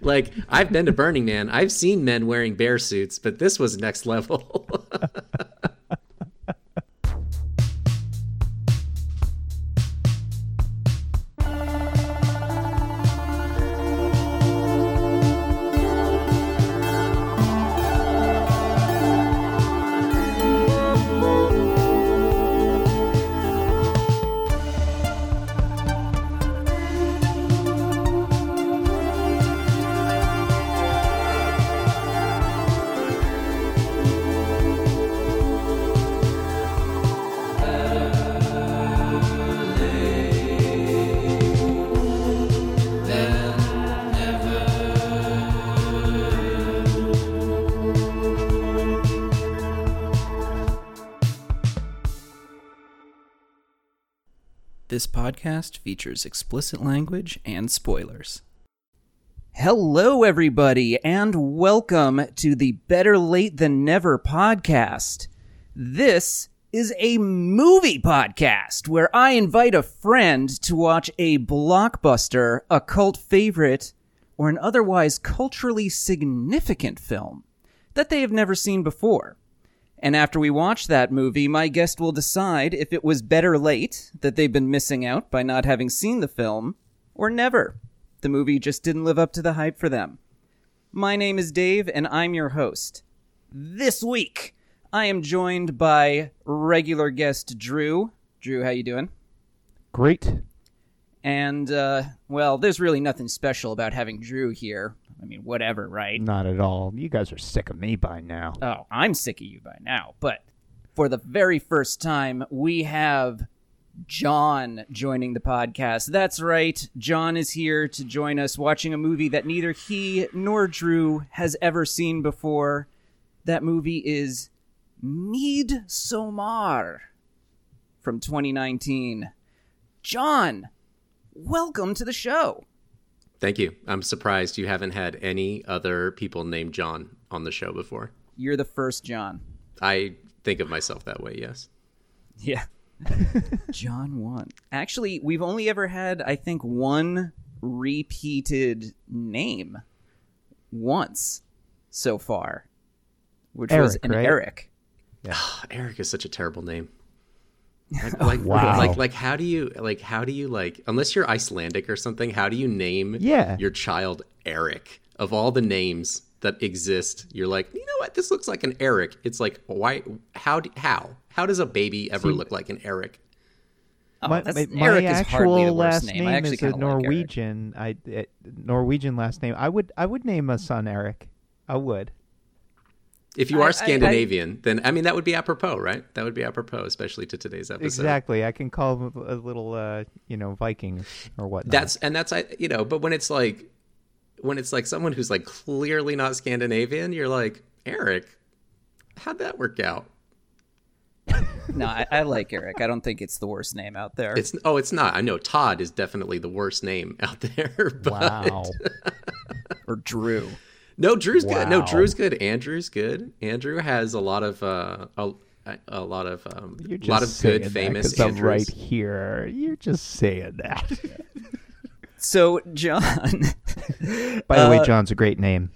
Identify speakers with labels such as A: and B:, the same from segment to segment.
A: Like I've been to Burning Man. I've seen men wearing bear suits, but this was next level.
B: podcast features explicit language and spoilers. Hello, everybody, and welcome to the Better Late Than Never podcast. This is a movie podcast where I invite a friend to watch a blockbuster, a cult favorite, or an otherwise culturally significant film that they have never seen before. And after we watch that movie, my guest will decide if it was better late that they've been missing out by not having seen the film, or never. The movie just didn't live up to the hype for them. My name is Dave, and I'm your host. This week, I am joined by regular guest Drew. Drew, how you doing?
C: Great.
B: And uh, well, there's really nothing special about having Drew here. I mean, whatever, right?
C: Not at all. You guys are sick of me by now.
B: Oh, I'm sick of you by now. But for the very first time, we have John joining the podcast. That's right. John is here to join us watching a movie that neither he nor Drew has ever seen before. That movie is Midsommar from 2019. John, welcome to the show.
A: Thank you. I'm surprised you haven't had any other people named John on the show before.
B: You're the first John.
A: I think of myself that way, yes.
B: Yeah. John one. Actually, we've only ever had, I think, one repeated name once so far, which was an
C: right?
B: Eric.
A: Eric is such a terrible name. Like, like,
C: Wow.
A: like, like, how do you, like, how do you, like, unless you're Icelandic or something, how do you name
C: Yeah.
A: your child Eric? Of all the names that exist, you're like, you know what? This looks like an Eric. It's like, why? How? do- How? How does a baby ever
C: See-
A: look like an Eric?
B: Oh,
C: my my- my
B: Eric is
C: actual
B: worst
C: last
B: name. I
C: is a
B: kinda like
C: Norwegian. I uh, Norwegian last name. I would I would name a son Eric. I would.
A: If you
B: I- I-
A: are
B: I-
A: Scandinavian, then I mean that would be apropos, right? That would be apropos, especially to today's episode.
C: Exactly. I can call him a little uh, you know Viking or what.
A: That's and that's I you know, but when it's like when it's like someone who's like clearly not Scandinavian, you're like Eric. How'd that work out?
B: No, I, I like Eric. I don't think it's the worst name out there.
A: It's oh, it's not. I know Todd is definitely the worst name out there. But
C: wow.
B: or Drew.
A: No, Drew's good. No, Drew's good. Andrew's good. Andrew has a lot of uh a, a lot of um a lot of
C: saying
A: good
C: that
A: famous
C: 'cause I'm right here. You're just saying that.
B: So, John,
C: By the way,
B: Uh,
C: John's a great name.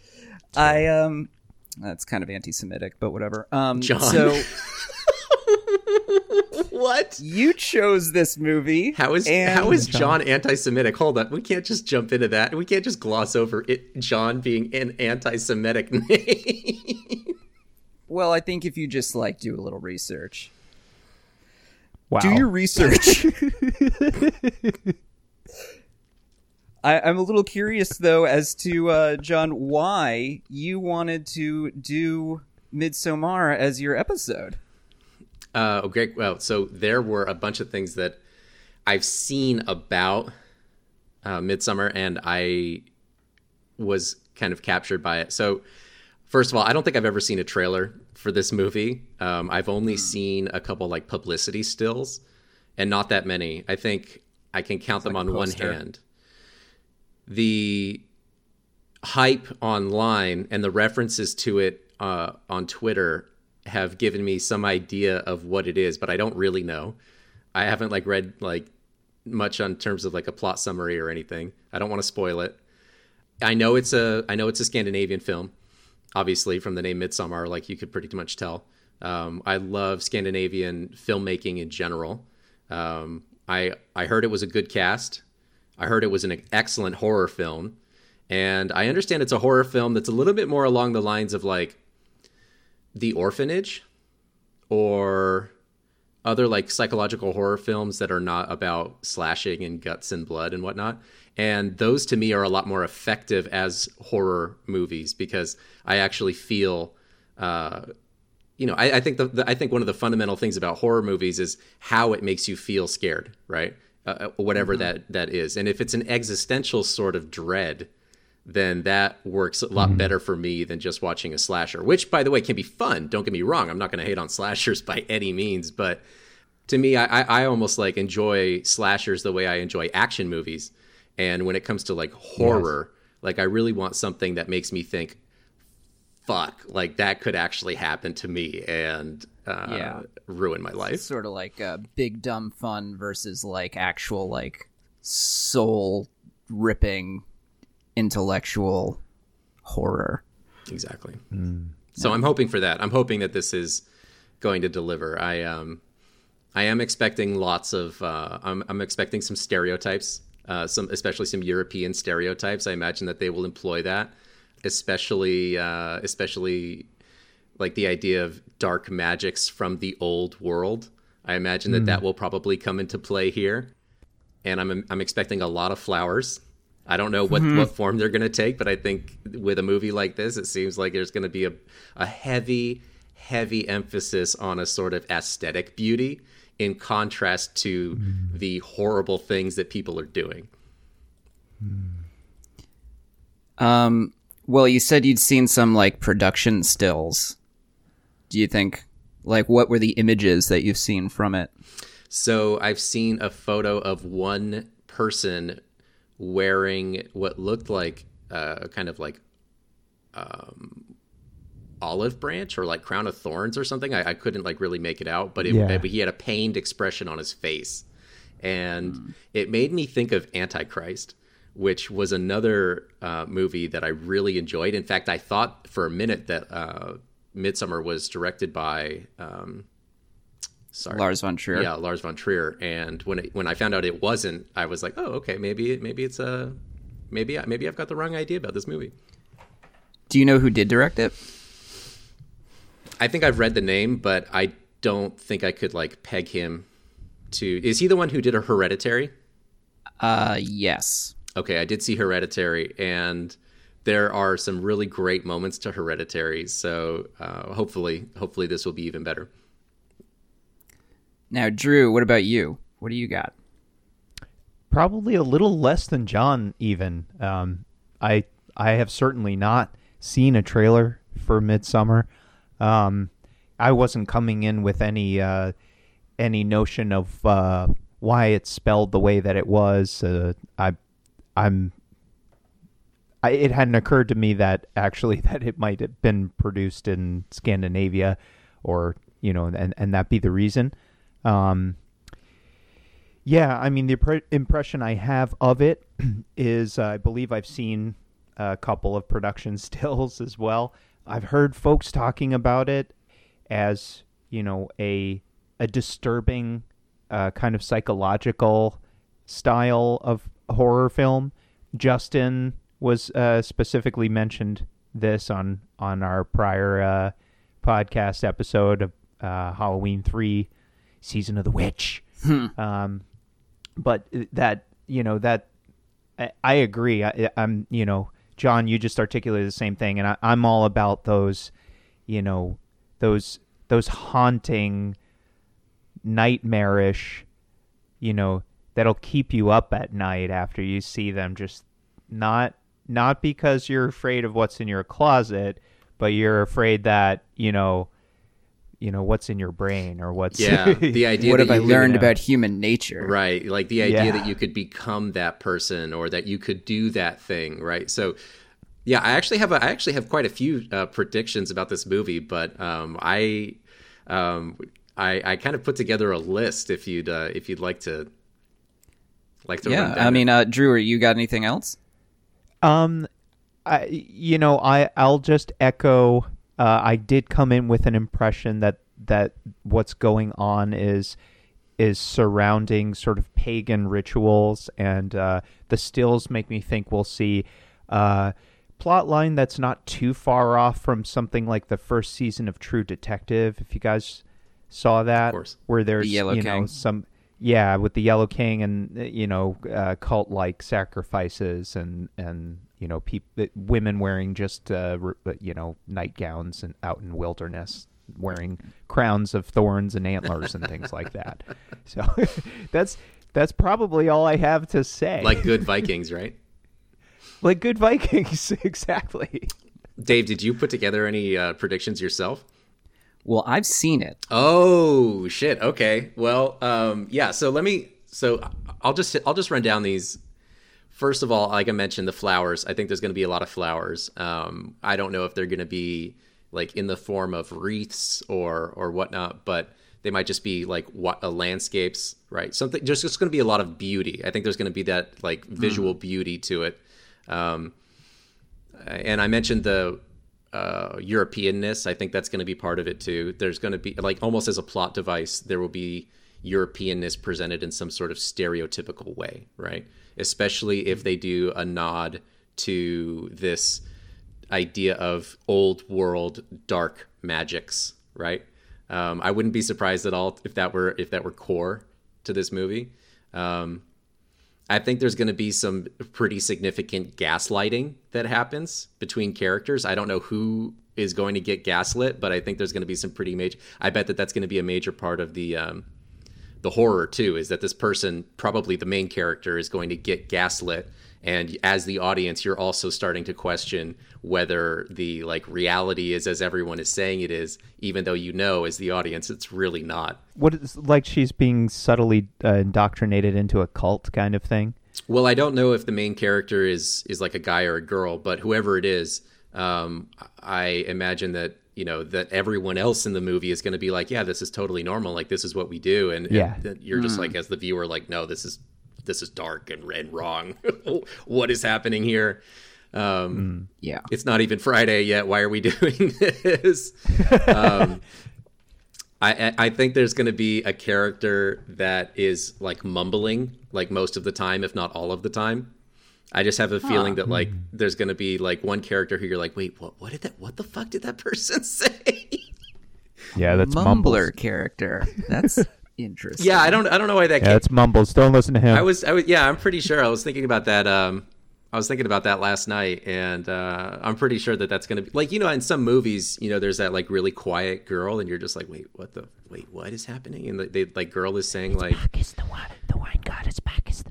B: I um, that's kind of anti-Semitic, but whatever. Um,
A: John.
B: So
A: what?
B: you chose this movie.
A: How is
B: and
A: how is John anti-Semitic? Hold on, we can't just jump into that. We can't just gloss over it. John being an anti-Semitic name.
B: Well, I think if you just like do a little research,
C: Wow.
B: do your research. I, I'm a little curious though as to uh, John why you wanted to do Midsommar as your episode.
A: Uh, okay, well, so there were a bunch of things that I've seen about uh, Midsummer, and I was kind of captured by it. So, first of all, I don't think I've ever seen a trailer for this movie. Um, I've only seen a couple like publicity stills, and not that many. I think I can count them
B: like
A: on one hand. The hype online and the references to it uh, on Twitter have given me some idea of what it is, but I don't really know. I haven't like read like much on terms of like a plot summary or anything. I don't want to spoil it. I know it's a I know it's a Scandinavian film, obviously from the name Midsommar, like you could pretty much tell. Um, I love Scandinavian filmmaking in general. Um, I I heard it was a good cast. I heard it was an excellent horror film, and I understand it's a horror film that's a little bit more along the lines of like The Orphanage, or other like psychological horror films that are not about slashing and guts and blood and whatnot. And those to me are a lot more effective as horror movies because I actually feel, uh, you know, I, I think the, the, I think one of the fundamental things about horror movies is how it makes you feel scared, right? Uh, uh whatever mm-hmm. that that is, and if it's an existential sort of dread, then that works a lot mm-hmm. better for me than just watching a slasher. Which, by the way, can be fun. Don't get me wrong. I'm not going to hate on slashers by any means, but to me, I, I almost like enjoy slashers the way I enjoy action movies and when it comes to like horror, yes. like I really want something that makes me think, fuck, like that could actually happen to me and uh, yeah. ruin my life.
B: It's sort of like uh, big dumb fun versus like actual like soul ripping intellectual horror.
A: Exactly. Mm. So yeah. I'm hoping for that. I'm hoping that this is going to deliver. I um I am expecting lots of uh, I'm I'm expecting some stereotypes uh, some especially some European stereotypes. I imagine that they will employ that, especially uh, especially like the idea of dark magics from the old world. I imagine that mm. that will probably come into play here, and I'm I'm expecting a lot of flowers. I don't know what, mm-hmm. what form they're going to take, but I think with a movie like this, it seems like there's going to be a, a heavy, heavy emphasis on a sort of aesthetic beauty in contrast to mm. the horrible things that people are doing.
B: Um, well, you said you'd seen some like production stills. Do you think, like, what were the images that you've seen from it?
A: So I've seen a photo of one person wearing what looked like uh, kind of like um, olive branch or like crown of thorns or something. I, I couldn't like really make it out, but it, yeah. he had a pained expression on his face, and mm. it made me think of Antichrist, which was another uh, movie that I really enjoyed. In fact, I thought for a minute that uh, Midsommar was directed by. Um,
B: sorry. Lars von Trier.
A: Yeah, Lars von Trier. And when it, when I found out it wasn't, I was like, oh, okay, maybe maybe it's a maybe maybe I've got the wrong idea about this movie.
B: Do you know who did direct it?
A: I think I've read the name, but I don't think I could like peg him to. Is he the one who did a Hereditary?
B: Uh, yes.
A: Okay, I did see Hereditary, and there are some really great moments to Hereditary. So uh, hopefully, hopefully this will be even better.
B: Now, Drew, what about you? What do you got?
C: Probably a little less than John. Even um, I I have certainly not seen a trailer for Midsummer. Um, I wasn't coming in with any uh, any notion of uh, why it's spelled the way that it was. Uh, I I'm I, it hadn't occurred to me that actually that it might have been produced in Scandinavia, or you know, and and that be the reason. Um, yeah, I mean the impre- impression I have of it is uh, I believe I've seen a couple of production stills as well. I've heard folks talking about it as you know a a disturbing uh, kind of psychological style of horror film. Justin was uh, specifically mentioned this on on our prior uh, podcast episode of uh, Halloween three, season of the witch. Hmm. Um, but that you know that I, I agree. I, I'm you know John, you just articulated the same thing, and I, I'm all about those, you know, those those haunting, nightmarish, you know, that'll keep you up at night after you see them. Just not not because you're afraid of what's in your closet, but you're afraid that you know you know what's in your brain or what's
A: yeah the idea
B: what have i learned about human nature
A: right like the idea yeah. that you could become that person or that you could do that thing right so yeah i actually have a, i actually have quite a few uh, predictions about this movie but um, i um, I, I kind of put together a list if you'd uh, if you'd like to like to
B: yeah i mean uh, drew are you got anything else
C: um I, you know, I I'll just echo. Uh, I did come in with an impression that that what's going on is is surrounding sort of pagan rituals, and uh, the stills make me think we'll see uh, plot line that's not too far off from something like the first season of True Detective. If you guys saw that,
A: course.
C: where there's
B: The Yellow
C: you know some yeah with the Yellow King and uh, you know uh, cult like sacrifices and and you know peop- women wearing just uh, uh, you know nightgowns and out in wilderness wearing crowns of thorns and antlers and things like that. So that's that's probably all I have to say.
A: Like good Vikings, right?
C: like good Vikings, exactly.
A: Dave, did you put together any uh, predictions yourself?
B: Well, I've seen it.
A: Oh shit. Okay. Well, um, yeah. So let me. So I'll just I'll just run down these. First of all, like I mentioned, the flowers. I think there's going to be a lot of flowers. Um, I don't know if they're going to be like in the form of wreaths or or whatnot, but they might just be like what uh, landscapes, right? Something. There's just going to be a lot of beauty. I think there's going to be that like visual beauty to it. Um, and I mentioned the uh, Europeanness. I think that's going to be part of it too. There's going to be like almost as a plot device, there will be Europeanness presented in some sort of stereotypical way, right? Especially if they do a nod to this idea of old world dark magics, right? Um, I wouldn't be surprised at all if that were if that were core to this movie. Um, I think there's going to be some pretty significant gaslighting that happens between characters. I don't know who is going to get gaslit, but I think there's going to be some pretty major. I bet that that's going to be a major part of the um, the horror too. Is that this person, probably the main character, is going to get gaslit, and as the audience, you're also starting to question whether the like reality is as everyone is saying it is, even though you know as the audience it's really not.
C: What is like she's being subtly uh, indoctrinated into a cult kind of thing?
A: Well, I don't know if the main character is is like a guy or a girl, but whoever it is, um, I imagine that you know that everyone else in the movie is going to be like, yeah, this is totally normal. Like this is what we do, and, and
C: Yeah.
A: that you're just like as the viewer, like, no, this is this is dark and, and wrong. what is happening here? Um,
B: Yeah.
A: It's not even Friday yet. Why are we doing this? um, I, I I think there's going to be a character that is like mumbling like most of the time, if not all of the time. I just have a feeling that like there's going to be like one character who you're like, wait, what? What did that? What the fuck did that person say?
C: Yeah, that's
B: Mumbler
C: Mumbles.
B: character. That's interesting.
A: yeah, I don't I don't know why that
C: Yeah,
A: came.
C: that's Mumbles. Don't listen to him.
A: I was I was yeah, I'm pretty sure I was thinking about that. Um, I was thinking about that last night, and uh, I'm pretty sure that that's gonna be like you know in some movies, you know, there's that like really quiet girl, and you're just like, wait, what the wait, what is happening? And the, they like girl is saying like,
D: Bacchus, the wine, the wine god is Bacchus.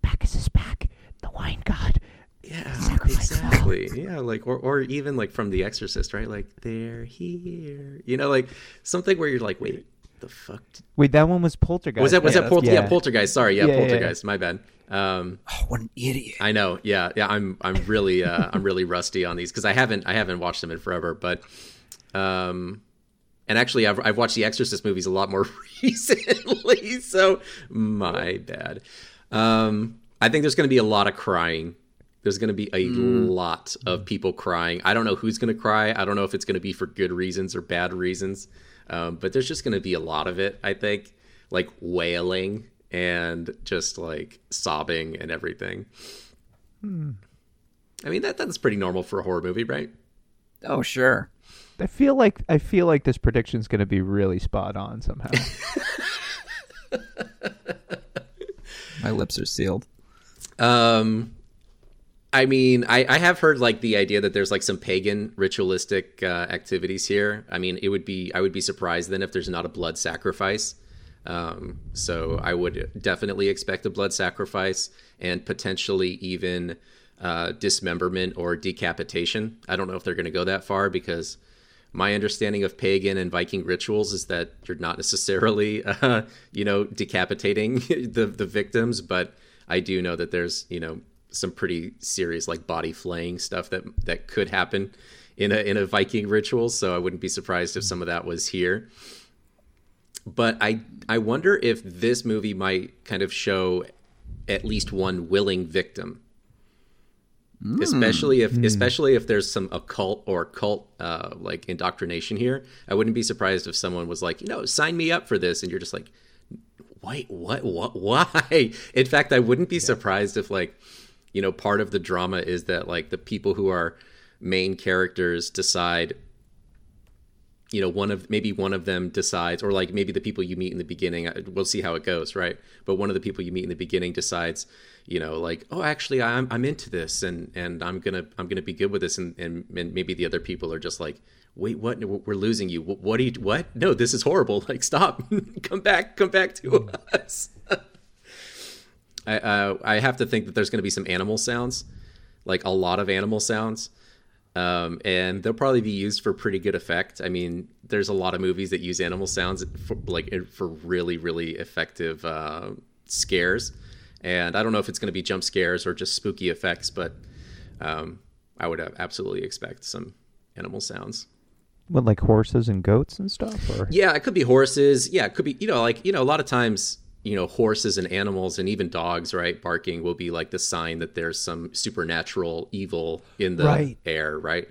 D: Bacchus is back. The wine god.
A: yeah,
D: Sacrifice
A: exactly, yeah, like or or even like from The Exorcist, right? Like they're here, you know, like something where you're like, wait, the fuck. Did...
C: Wait, that one was Poltergeist.
A: Was that was
C: Yeah,
A: that Pol-
C: that's-
A: yeah. Poltergeist? Sorry, yeah,
C: Yeah, yeah, yeah.
A: Poltergeist. My bad. Um,
B: Oh, what an idiot.
A: I know. Yeah, yeah. I'm I'm really uh, I'm really rusty on these because I haven't I haven't watched them in forever. But um, and actually I've I've watched the Exorcist movies a lot more recently. So my bad. Um, I think there's going to be a lot of crying. There's going to be a lot of people crying. I don't know who's going to cry. I don't know if it's going to be for good reasons or bad reasons. Um, but there's just going to be a lot of it. I think like wailing and just like sobbing and everything. Hmm. I mean that that's pretty normal for a horror movie, right?
B: Oh, sure.
C: I feel like I feel like this prediction's going to be really spot on somehow.
B: My lips are sealed.
A: Um, I mean, I, I have heard like the idea that there's like some pagan ritualistic uh, activities here. I mean, it would be I would be surprised then if there's not a blood sacrifice. Um, so I would definitely expect a blood sacrifice and potentially even uh, dismemberment or decapitation. I don't know if they're going to go that far because my understanding of pagan and Viking rituals is that you're not necessarily, uh, you know, decapitating the the victims, but I do know that there's, you know, some pretty serious like body flaying stuff that that could happen in a in a Viking ritual. So I wouldn't be surprised if some of that was here. But I I wonder if this movie might kind of show at least one willing victim especially if especially if there's some occult or cult uh, like indoctrination here. I wouldn't be surprised if someone was like, you know, sign me up for this, and you're just like, wait, what, what, why? In fact, I wouldn't be surprised if like, you know, part of the drama is that like the people who are main characters decide you know one of maybe one of them decides or like maybe the people you meet in the beginning uh, we'll see how it goes right but one of the people you meet in the beginning decides you know like oh actually i'm, I'm into this and and i'm gonna i'm gonna be good with this and, and and maybe the other people are just like wait what? We're losing you. What, what do you what? No this is horrible. Like stop. Come back come back to us. I, uh, I have to think that there's going to be some animal sounds, like a lot of animal sounds, um, and they'll probably be used for pretty good effect. I mean, there's a lot of movies that use animal sounds for, like for really really effective uh, scares, and I don't know if it's going to be jump scares or just spooky effects, but um, I would absolutely expect some animal sounds.
C: What, like horses and goats and stuff? Or
A: Yeah, it could be horses. Yeah, it could be you know like you know a lot of times you know horses and animals and even dogs right barking will be like the sign that there's some supernatural evil in the
C: Right.
A: air right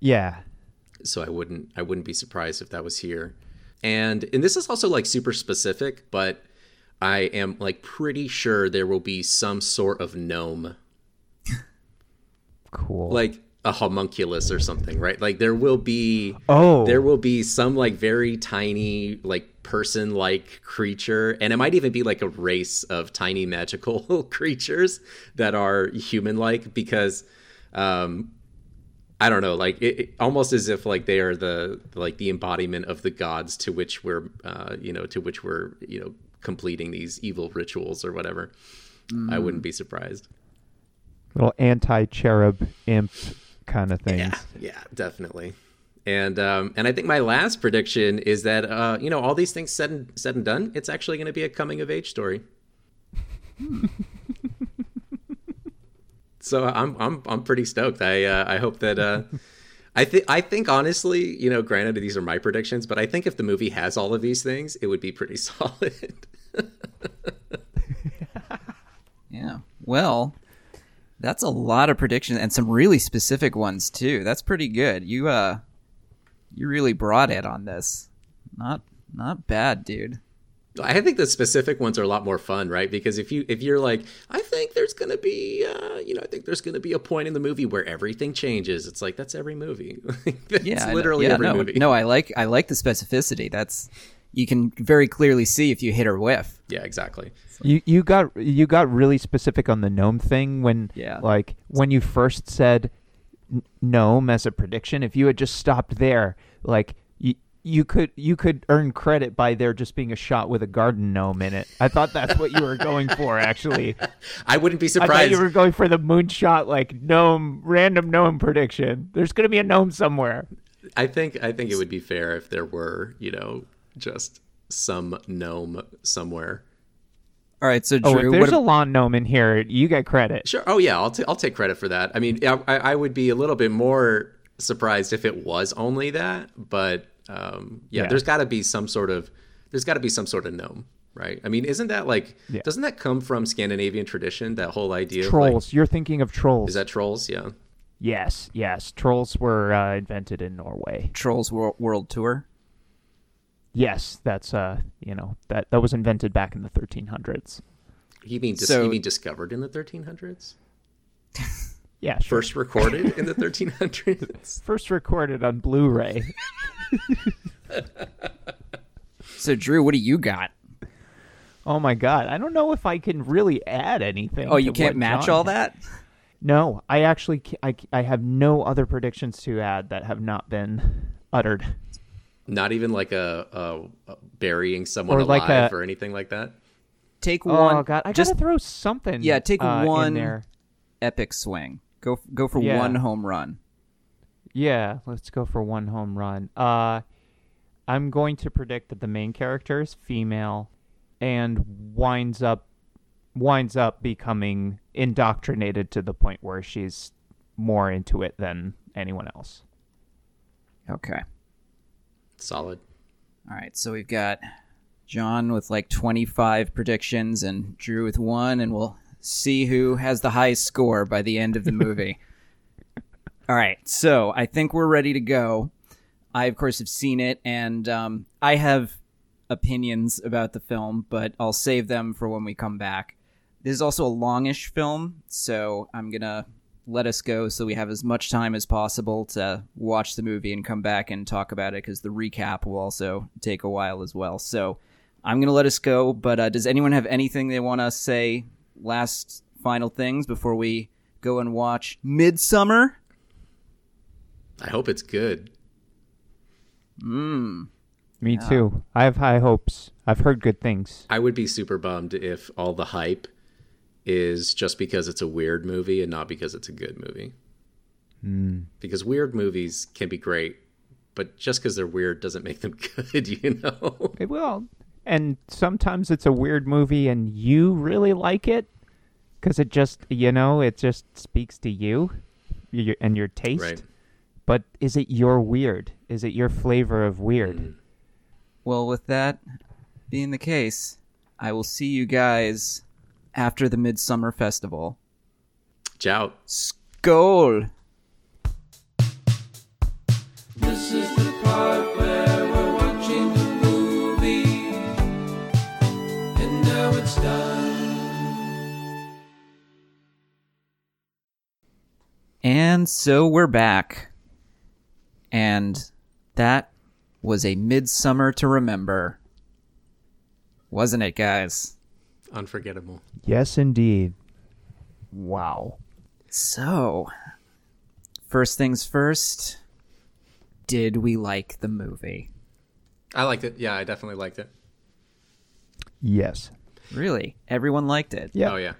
C: yeah,
A: so i wouldn't i wouldn't be surprised if that was here and and this is also like super specific but i am like pretty sure there will be some sort of gnome
C: cool.
A: like a homunculus or something right? Like there will be
C: oh,
A: there will be some like very tiny like person like creature and it might even be like a race of tiny magical creatures that are human like because um i don't know like it, it- almost as if like they are the like the embodiment of the gods to which we're uh you know to which we're you know completing these evil rituals or whatever. I wouldn't be surprised.
C: Little anti-cherub imp kind of things.
A: Yeah, yeah, definitely. And um, and I think my last prediction is that uh, you know all these things said and said and done, it's actually going to be a coming of age story. so I'm I'm I'm pretty stoked. I uh, I hope that. Uh, I think I think honestly, you know, granted these are my predictions, but I think if the movie has all of these things, it would be pretty solid.
B: Yeah. Well, that's a lot of predictions and some really specific ones too. That's pretty good. You uh you really brought it on this. Not not bad, dude.
A: I think the specific ones are a lot more fun, right? Because if you if you're like, I think there's gonna be, uh, you know, I think there's gonna be a point in the movie where everything changes. It's like that's every movie. that's
B: Yeah,
A: literally
B: yeah,
A: every
B: no,
A: movie.
B: No, I like I like the specificity. That's you can very clearly see if you hit or whiff.
A: Yeah, exactly.
C: You you got you got really specific on the gnome thing when
B: Yeah.
C: like when you first said gnome as a prediction. If you had just stopped there, like you you could you could earn credit by there just being a shot with a garden gnome in it. I thought that's what you were going for. Actually,
A: I wouldn't be surprised.
C: I thought
A: surprised.
C: you were going for the moonshot like gnome random gnome prediction. There's gonna be a gnome somewhere.
A: I think I think it would be fair if there were, you know, just some gnome somewhere.
B: All right, so
C: Oh, if there's
B: what,
C: a lawn gnome in here, you get credit.
A: Sure. Oh yeah, I'll t- I'll take credit for that. I mean, I, I I would be a little bit more surprised if it was only that, but um, yeah,
C: Yeah.
A: there's got to be some sort of there's got to be some sort of gnome, right? I mean, isn't that like
C: Yeah.
A: doesn't that come from Scandinavian tradition? That whole idea of like,
C: Trolls. You're thinking of trolls.
A: is that trolls? Yeah.
C: Yes, yes. Trolls were uh, invented in Norway.
B: Trolls World, World Tour?
C: Yes, that's uh, you know, that that was invented back in the 1300s.
A: You mean dis-
B: So-
A: you mean discovered in the 1300s?
C: Yeah, sure.
A: First recorded in the 1300s?
C: First recorded on Blu-ray.
B: So Drew, what do you got?
C: oh my god, I don't know if I can really add anything.
B: Oh, you
C: to
B: can't
C: what
B: match
C: John
B: all
C: had.
B: that?
C: No, I actually I, I have no other predictions to add that have not been uttered.
A: Not even like a, a, a burying someone
C: Or like
A: alive
C: a-
A: or anything like that.
B: Take
C: Oh
B: one.
C: god, I
B: just
C: gotta throw something.
B: Yeah, take
C: uh, in
B: one-
C: there.
B: epic swing. Go go for
C: Yeah.
B: one home run.
C: Yeah, let's go for one home run. Uh, I'm going to predict that the main character is female, and winds up winds up becoming indoctrinated to the point where she's more into it than anyone else.
B: Okay.
A: Solid.
B: All right, so we've got John with like 25 predictions and Drew with one, and we'll see who has the highest score by the end of the movie. All right, so I think we're ready to go. I, of course, have seen it, and um, I have opinions about the film, but I'll save them for when we come back. This is also a longish film, so I'm gonna let us go so we have as much time as possible to watch the movie and come back and talk about it because the recap will also take a while as well. So I'm gonna let us go, but uh, does anyone have anything they want to say? Last final things before we go and watch Midsummer.
A: I hope it's good.
B: Mm.
C: Me too. I have high hopes. I've heard good things.
A: I would be super bummed if all the hype is just because it's a weird movie and not because it's a good movie. Hmm. Because weird movies can be great, but just because they're weird doesn't make them good, you know?
C: It will. And sometimes it's a weird movie and you really like it because it just, you know, it just speaks to you and your taste.
A: right.
C: But is it your weird? Is it your flavor of weird? Hmm.
B: Well, with that being the case, I will see you guys after the Midsummer Festival.
A: Ciao.
B: Skål!
E: This is the part where we're watching the movie, and now it's done.
B: And so we're back. And that was a midsummer to remember. Wasn't it, guys?
A: Unforgettable.
C: Yes, indeed. Wow.
B: So, first things first, did we like the movie?
A: I liked it. Yeah, I definitely liked it.
C: Yes.
B: Really? Everyone liked it?
C: Yeah.
A: Oh, yeah.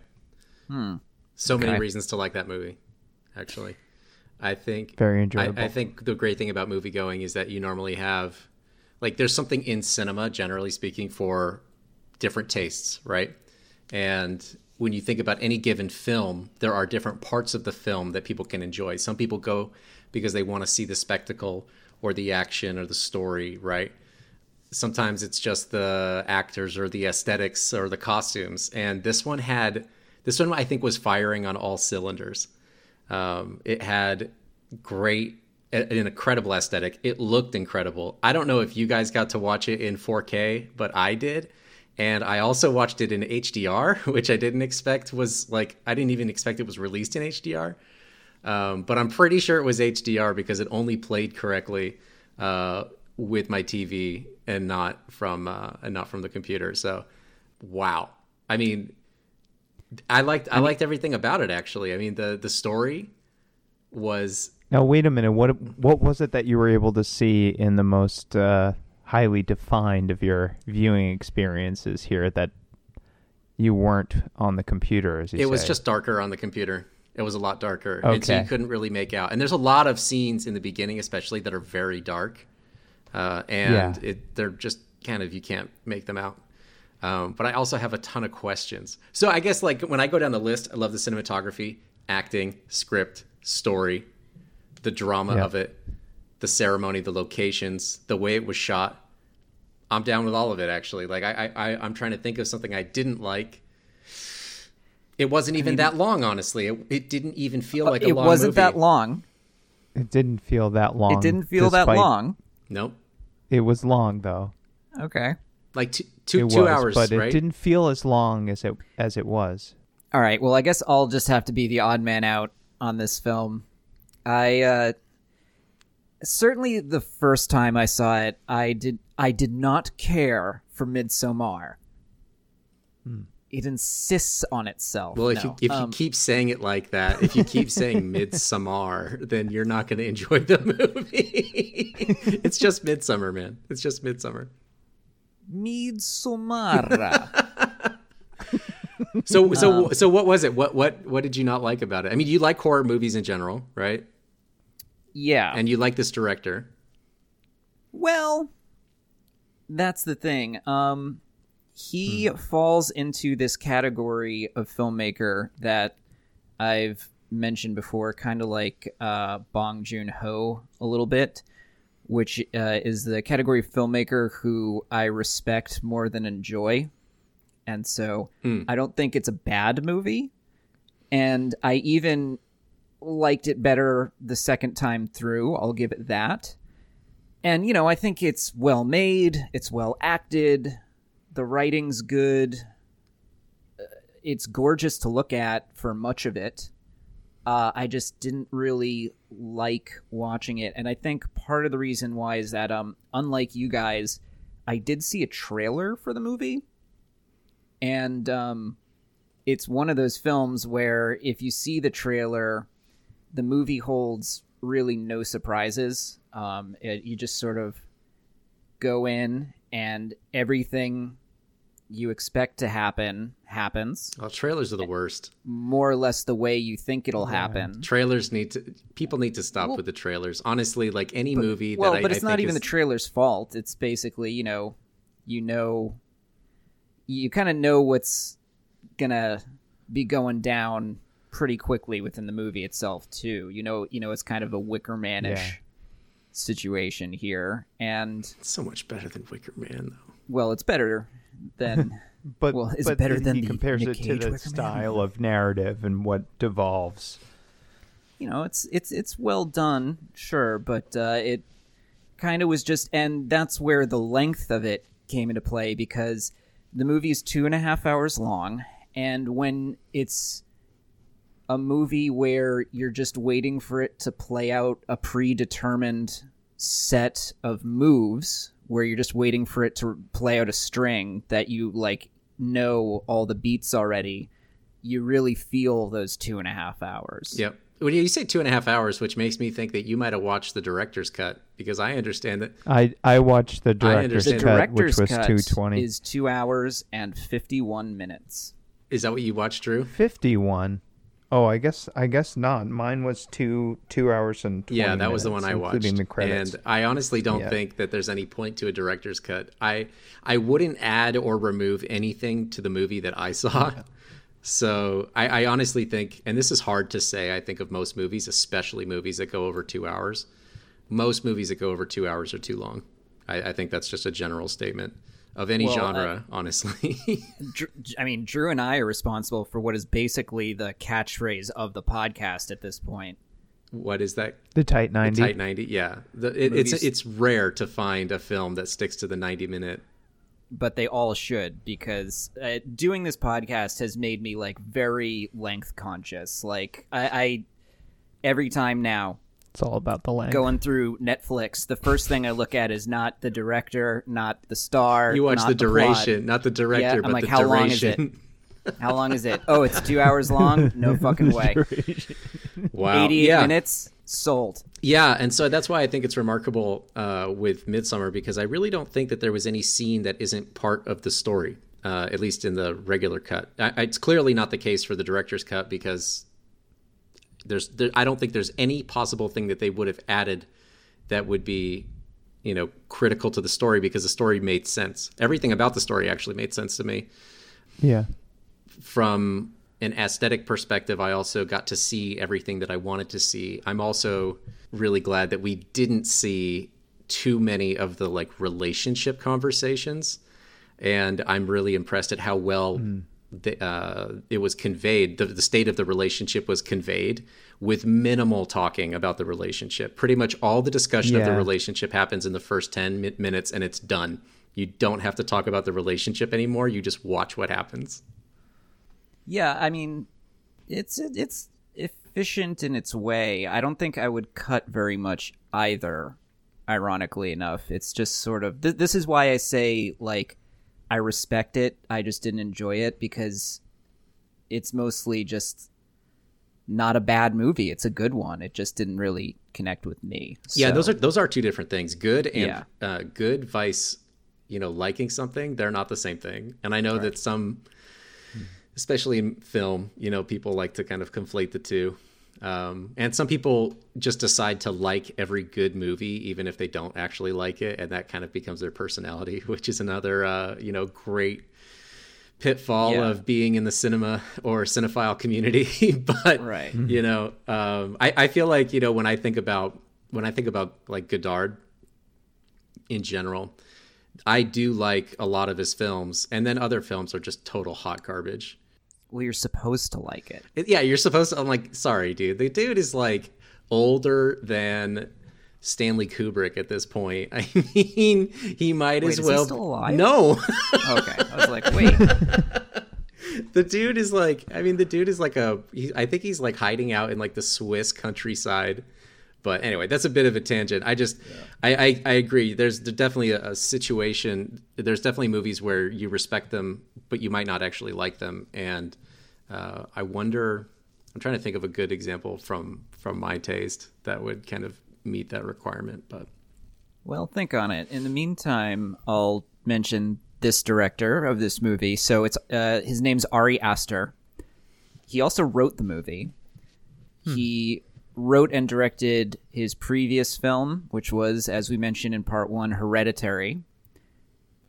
A: Hmm. So many reasons to like that movie, actually. I think
C: Very
A: I,
C: enjoyable.
A: I think the great thing about movie going is that you normally have like there's something in cinema generally speaking for different tastes right and when you think about any given film there are different parts of the film that people can enjoy some people go because they want to see the spectacle or the action or the story right sometimes it's just the actors or the aesthetics or the costumes and this one had this one i think was firing on all cylinders um, it had great, an incredible aesthetic. It looked incredible. I don't know if you guys got to watch it in 4K, but I did. And I also watched it in HDR, which I didn't expect was like, I didn't even expect it was released in HDR. Um, but I'm pretty sure it was HDR because it only played correctly uh, with my TV and not from uh, and not from the computer. So, wow. I mean, I liked I liked everything about it actually. I mean the the story was
C: Now wait a minute. What what was it that you were able to see in the most uh, highly defined of your viewing experiences here that you weren't on the computer? As you
A: it was just darker on the computer. It was a lot darker, and so you couldn't really make out. And there's a lot of scenes in the beginning, especially that are very dark, uh, and
C: Yeah.
A: it, they're just kind of you can't make them out. Um, but I also have a ton of questions. So I guess like when I go down the list, I love the cinematography, acting, script, story, the drama
C: Yeah.
A: of it, the ceremony, the locations, the way it was shot. I'm down with all of it actually. Like I, I, I I'm trying to think of something I didn't like. It wasn't even that long, honestly. It, it didn't even feel like a long time.
B: it
A: long
B: wasn't
A: movie.
B: that long.
C: It didn't feel that long.
B: It didn't feel that long.
A: Nope.
C: It was long though.
B: Okay.
A: Like two, two,
C: It
A: two
C: was,
A: hours,
C: but it didn't feel as long as it as it was.
B: All right. Well, I guess I'll just have to be the odd man out on this film. I uh certainly the first time I saw it, I did I did not care for Midsommar. It insists on itself.
A: Well, if
B: No.
A: you if
B: Um,
A: you keep saying it like that, if you keep saying Midsummer, then you're not going to enjoy the movie. it's just Midsummer, man. It's just Midsummer.
B: Midsommar.
A: So
B: Um,
A: so so what was it? What what what did you not like about it? I mean, you like horror movies in general, right?
B: Yeah.
A: And you like this director.
B: Well, that's the thing. Um, he falls into this category of filmmaker that I've mentioned before, kind of like uh, Bong Joon Ho a little bit, which uh, is the category of filmmaker who I respect more than enjoy. And so I don't think it's a bad movie, and I even liked it better the second time through. I'll give it that. And you know, I think it's well made, it's well acted, the writing's good. Uh, It's gorgeous to look at for much of it. Uh, I just didn't really like watching it, and I think part of the reason why is that, um, unlike you guys, I did see a trailer for the movie, and um, it's one of those films where if you see the trailer, the movie holds really no surprises. Um, it, you just sort of go in, and everything you expect to happen happens,
A: Well, trailers are the worst.
B: more or less the way you think it'll happen.
A: Trailers need to. People need to stop with the trailers. Honestly, like any movie
B: well,
A: that
B: but
A: I
B: it's not
A: think
B: even
A: is-
B: the trailer's fault. It's basically, you know, you know, you kind of know what's gonna be going down pretty quickly within the movie itself, too. You know, you know, it's kind of a Wicker Man-ish
C: Yeah.
B: situation here, and
A: It's so much better than Wicker Man, though.
B: well, it's better than
C: But
B: Well, is it better than
C: he
B: the
C: compares
B: Nick
C: it to the
B: Wicker Man?
C: style of narrative and what devolves.
B: you know it's it's it's well done sure but uh, it kind of was just and that's where the length of it came into play because the movie is two and a half hours long and when it's a movie where you're just waiting for it to play out a predetermined set of moves where you're just waiting for it to play out a string that you like know all the beats already you really feel those two and a half hours
A: Yep. When you say two and a half hours, which makes me think that you might have watched the director's cut because I understand that.
C: I I watched the director's
A: understand.
B: The
C: cut,
B: director's
C: which was
B: cut
C: two twenty.
B: is two hours and fifty-one minutes.
A: Is that what you watched, Drew?
C: Fifty one. Oh, I guess I guess not. Mine was two two hours and 20
A: Yeah, that was the one
C: minutes,
A: I watched.
C: including the credits.
A: And I honestly don't
C: Yeah.
A: think that there's any point to a director's cut. I I wouldn't add or remove anything to the movie that I saw. So I, I honestly think, and this is hard to say, I think of most movies, especially movies that go over two hours. Most movies that go over two hours are too long. I, I think that's just a general statement of any
B: Well,
A: genre, honestly.
B: Dr- I mean, Drew and I are responsible for what is basically the catchphrase of the podcast at this point.
A: what is that?
C: the tight ninety.
A: Tight 90? Yeah. The, it, it's, it's rare to find a film that sticks to the 90 minute
B: But they all should because uh, doing this podcast has made me like very length conscious. Like I, I every time now
C: It's all about the length.
B: going through Netflix, the first thing I look at is not the director, not the star.
A: You watch
B: not
A: the
B: plot.
A: duration, not the director,
B: Yeah, I'm
A: but
B: like,
A: the
B: how
A: duration.
B: long is it? How long is it? Oh, it's two hours long. No fucking way.
A: wow.
B: 88
A: yeah.
B: minutes sold.
A: Yeah, and so that's why I think it's remarkable uh, with Midsummer because I really don't think that there was any scene that isn't part of the story, uh, at least in the regular cut. I, I- it's clearly not the case for the director's cut because there's there, I don't think there's any possible thing that they would have added that would be you know critical to the story because the story made sense. Everything about the story actually made sense to me.
C: yeah.
A: from an aesthetic perspective, I also got to see everything that I wanted to see. I'm also really glad that we didn't see too many of the like relationship conversations, and I'm really impressed at how well hmm. The, uh, it was conveyed. The, the state of the relationship was conveyed with minimal talking about the relationship. Pretty much all the discussion of the relationship happens in the first 10 mi- minutes, and it's done. You don't have to talk about the relationship anymore. You just watch what happens.
B: Yeah, I mean, it's it's efficient in its way. I don't think I would cut very much either. Ironically enough, it's just sort of th- this is why I say like I respect it. I just didn't enjoy it because it's mostly just not a bad movie. It's a good one. It just didn't really connect with me.
A: Yeah, those are those are two different things. Good and
B: Yeah.
A: uh, good vice, you know, liking something, they're not the same thing. And I know that some, especially in film, you know, people like to kind of conflate the two. Um, and some people just decide to like every good movie, even if they don't actually like it, and that kind of becomes their personality, which is another, uh, you know, great pitfall
B: Yeah.
A: of being in the cinema or cinephile community. but
B: Right.
A: you know, um, I, I feel like you know when I think about when I think about like Godard in general, I do like a lot of his films, and then other films are just total hot garbage.
B: Well, you're supposed to like it.
A: Yeah, you're supposed to. I'm like, sorry, dude. The dude is like older than Stanley Kubrick at this point. I mean, he might
B: Wait,
A: as well.
B: still alive?
A: No,
B: Okay, I was like, wait,
A: the dude is like. I mean, the dude is like a. He, I think he's like hiding out in like the Swiss countryside. But anyway, that's a bit of a tangent. I just, I, I, I agree. There's definitely a, a situation. There's definitely movies where you respect them, but you might not actually like them. And uh, I wonder. I'm trying to think of a good example from from my taste that would kind of meet that requirement. But
B: Well, think on it. In the meantime, I'll mention this director of this movie. So it's uh, his name's Ari Aster. He also wrote the movie. He wrote and directed his previous film, which was, as we mentioned in part one, Hereditary.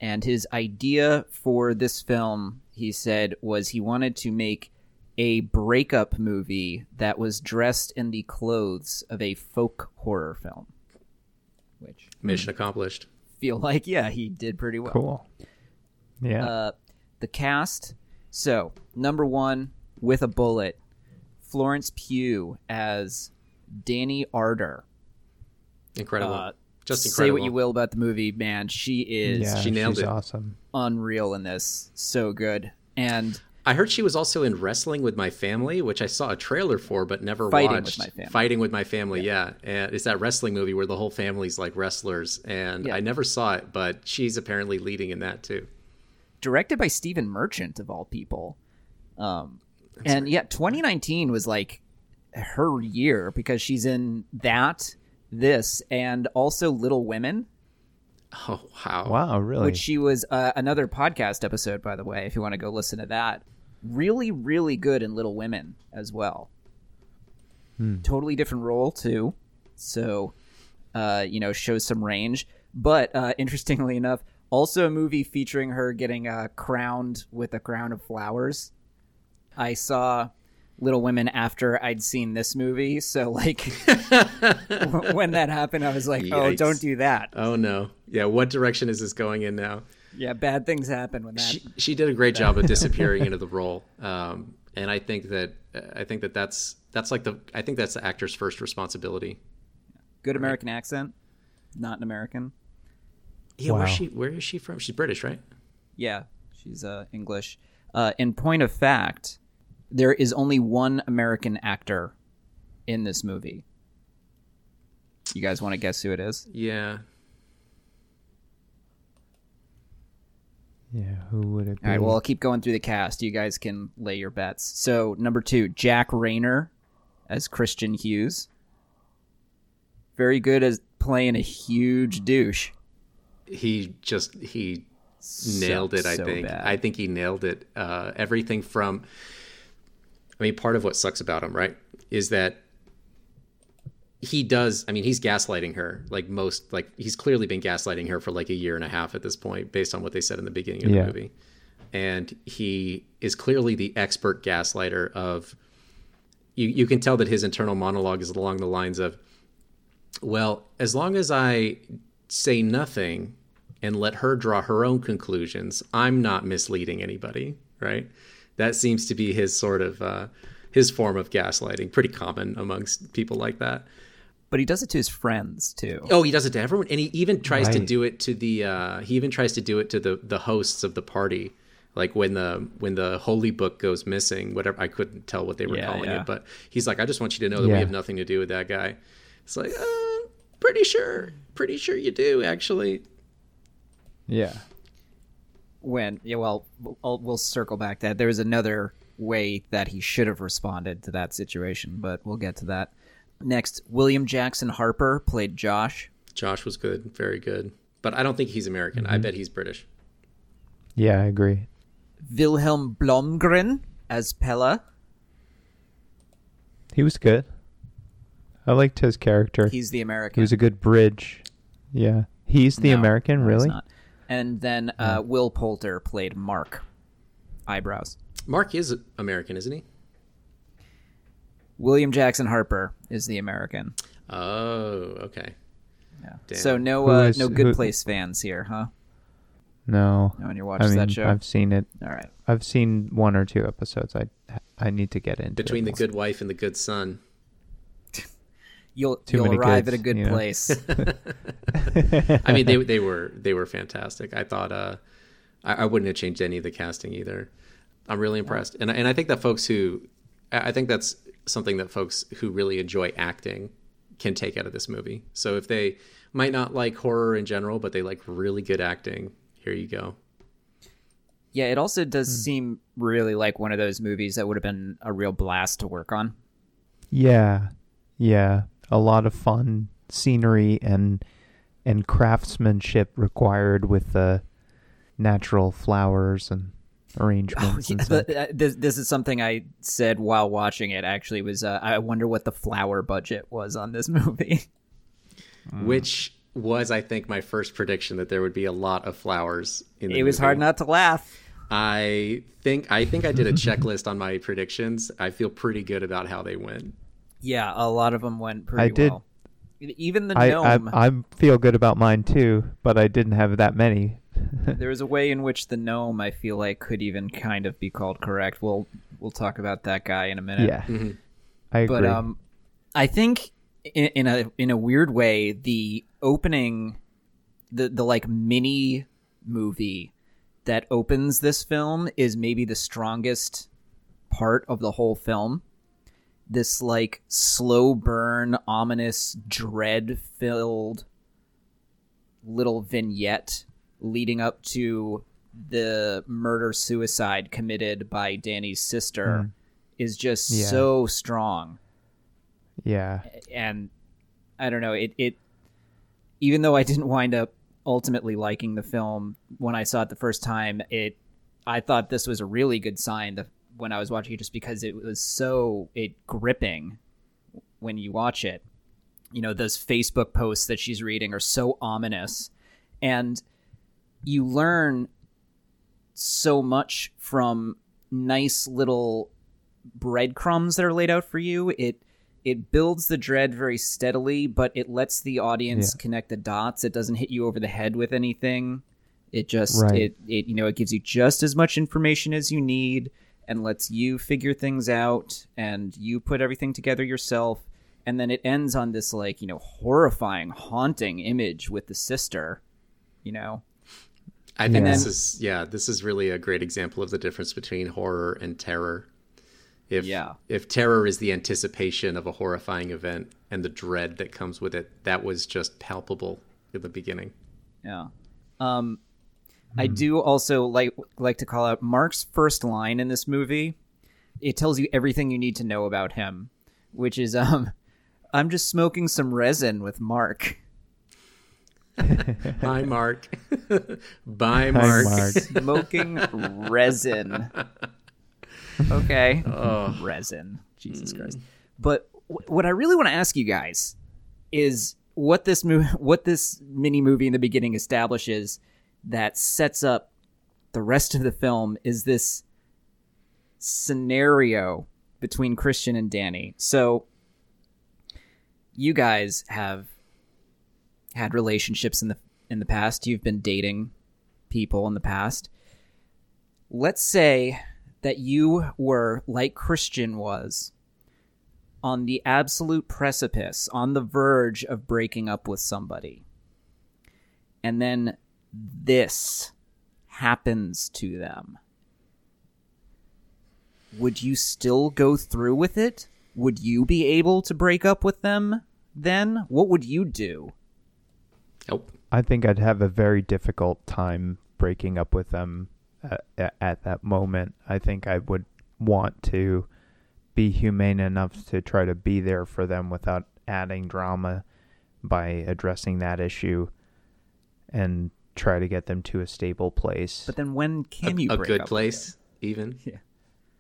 B: And his idea for this film, he said, was he wanted to make a breakup movie that was dressed in the clothes of a folk horror film. Which
A: mission accomplished.
B: feel like yeah he did pretty well
C: Cool. Yeah.
B: uh the cast so number one with a bullet florence pugh as danny Ardor.
A: Incredible.
B: uh,
A: Just
B: say what you will about the movie man she is
C: yeah,
A: she nailed
C: she's
A: it.
C: awesome.
B: Unreal in this so good and
A: I heard she was also in Wrestling with My Family, which I saw a trailer for but never
B: Fighting with
A: watched.
B: My Family.
A: Fighting with My Family, yeah. And it's that wrestling movie where the whole family's like wrestlers, and
B: Yeah.
A: I never saw it, but she's apparently leading in that too.
B: directed by stephen merchant of all people um and yeah 2019 was like her year because she's in that this and also little women
A: Oh wow!
C: Wow, really?
B: which she was uh, another podcast episode, by the way, if you want to go listen to that. Really, really good in Little Women as well. Totally different role too, so uh, you know shows some range. But uh, interestingly enough, also a movie featuring her getting uh, crowned with a crown of flowers. I saw Little Women after I'd seen this movie, so like when that happened, I was like, "Oh, don't do that."
A: Oh no! Yeah, what direction is this going in now?
B: Yeah, bad things happen when that.
A: She, she did a great job of disappearing into the role, um, and I think that I think that that's that's like the I think that's the actor's first responsibility.
B: Good American accent, not an American.
A: Yeah, where's she? Where is she from? She's British, right?
B: Yeah, she's uh, English. Uh, in point of fact, there is only one American actor in this movie. You guys want to guess who it is?
A: Yeah.
C: yeah, who would it be?
B: All right, well, I'll keep going through the cast. You guys can lay your bets. So, number two, Jack Reynor as Christian Hughes. Very good as playing a huge douche.
A: he just he nailed it i
B: so
A: think
B: bad.
A: i think he nailed it uh everything from i mean part of what sucks about him right is that he does i mean he's gaslighting her like most like he's clearly been gaslighting her for like a year and a half at this point based on what they said in the beginning of
C: Yeah.
A: the movie and he is clearly the expert gaslighter of you you can tell that his internal monologue is along the lines of well, as long as I say nothing and let her draw her own conclusions, I'm not misleading anybody, right? That seems to be his sort of uh, his form of gaslighting, pretty common amongst people like that.
B: But he does it to his friends, too.
A: Oh, he does it to everyone, and he even tries to do it to the. Uh, he even tries to do it to the the hosts of the party, like when the when the holy book goes missing. Whatever I couldn't tell what they were
B: Yeah,
A: calling
B: yeah.
A: it, but he's like, I just want you to know that we have nothing to do with that guy. It's like, uh, pretty sure, pretty sure you do actually.
C: yeah.
B: When yeah well we'll, we'll circle back to that there was another way that he should have responded to that situation but we'll get to that next william jackson harper played josh
A: Josh was good, very good, but I don't think he's American. I mm-hmm. bet he's British.
C: Yeah, I agree.
B: vilhelm blomgren as pella
C: He was good. I liked his character.
B: he's the american
C: he was a good bridge. Yeah. He's the
B: No,
C: American,
B: no, he's
C: really?
B: Not. and then uh, will poulter played mark eyebrows
A: Mark is American, isn't he?
B: william jackson harper is the american
A: Oh, okay.
B: yeah.
A: Damn.
B: so no uh,
C: is-
B: no good
C: who-
B: place fans here huh
C: No.
B: no one here
C: I mean,
B: that show.
C: I've seen it.
B: all right
C: I've seen one or two episodes. I I need to get into
A: Between the
C: it.
A: good wife and the good son.
B: You'll
C: Too
B: you'll arrive
C: goods,
B: at a good
C: you know.
B: place.
A: I mean, they they were they were fantastic. I thought uh, I, I wouldn't have changed any of the casting either. I'm really impressed, and I- and I think that folks who I I think that's something that folks who really enjoy acting can take out of this movie. So if they might not like horror in general, but they like really good acting, here you go.
B: yeah, it also does
C: Hmm.
B: seem really like one of those movies that would have been a real blast to work on.
C: Yeah, yeah, a lot of fun scenery and and craftsmanship required with the natural flowers and arrangements and stuff.
B: But, uh, this this is something I said while watching it. Actually, was uh, I wonder what the flower budget was on this movie.
A: Which was, I think, my first prediction that there would be a lot of flowers in the
B: it was hard not to laugh.
A: I think I think I did a checklist on my predictions. I feel pretty good about how they went.
B: Yeah, a lot of them went pretty well.
C: I did-
B: well. Even the
C: I,
B: gnome.
C: I I feel good about mine too, but I didn't have that many.
B: there was a way in which the gnome I feel like could even kind of be called correct. We'll we'll talk about that guy in a minute.
C: yeah, I agree.
B: but um, I think in, in a in a weird way, the opening, the the like mini movie that opens this film is maybe the strongest part of the whole film. This like slow burn, ominous, dread filled little vignette leading up to the murder suicide committed by Danny's sister hmm. is just
C: Yeah.
B: so strong.
C: Yeah,
B: and I don't know it it even though I didn't wind up ultimately liking the film when I saw it the first time it I thought this was a really good sign that when I was watching it just because it was so it gripping when you watch it. You know those Facebook posts that she's reading are so ominous. And you learn so much from nice little breadcrumbs that are laid out for you. It it builds the dread very steadily but it lets the audience
C: Yeah.
B: connect the dots. It doesn't hit you over the head with anything. It just
C: Right.
B: it, it you know it gives you just as much information as you need and lets you figure things out and you put everything together yourself and then it ends on this like you know horrifying haunting image with the sister you know
A: I think
B: And
A: this
B: then-
A: is yeah, this is really a great example of the difference between horror and terror. If
B: Yeah.
A: if terror is the anticipation of a horrifying event and the dread that comes with it, that was just palpable in the beginning.
B: Yeah. Um, I do also like like to call out Mark's first line in this movie. It tells you everything you need to know about him, which is um, I'm just smoking some resin with Mark.
A: Bye, Mark. Bye,
C: Hi,
A: Mark.
C: Mark.
B: Smoking resin. Okay.
A: Oh,
B: resin. Jesus Christ. But w- what I really want to ask you guys is what this movie, what this mini movie in the beginning establishes that sets up the rest of the film is this scenario between Christian and Danny. So you guys have had relationships in the in the past. You've been dating people in the past. Let's say that you were like Christian was on the absolute precipice, on the verge of breaking up with somebody. And then this happens to them. Would you still go through with it? Would you be able to break up with them then? What would you do?
A: nope.
C: I think I'd have a very difficult time breaking up with them at, at, at that moment. I think I would want to be humane enough to try to be there for them without adding drama by addressing that issue and try to get them to a stable place.
B: But then when can
A: a,
B: you
A: a
B: break
A: good
B: up with
A: place, even. Yeah.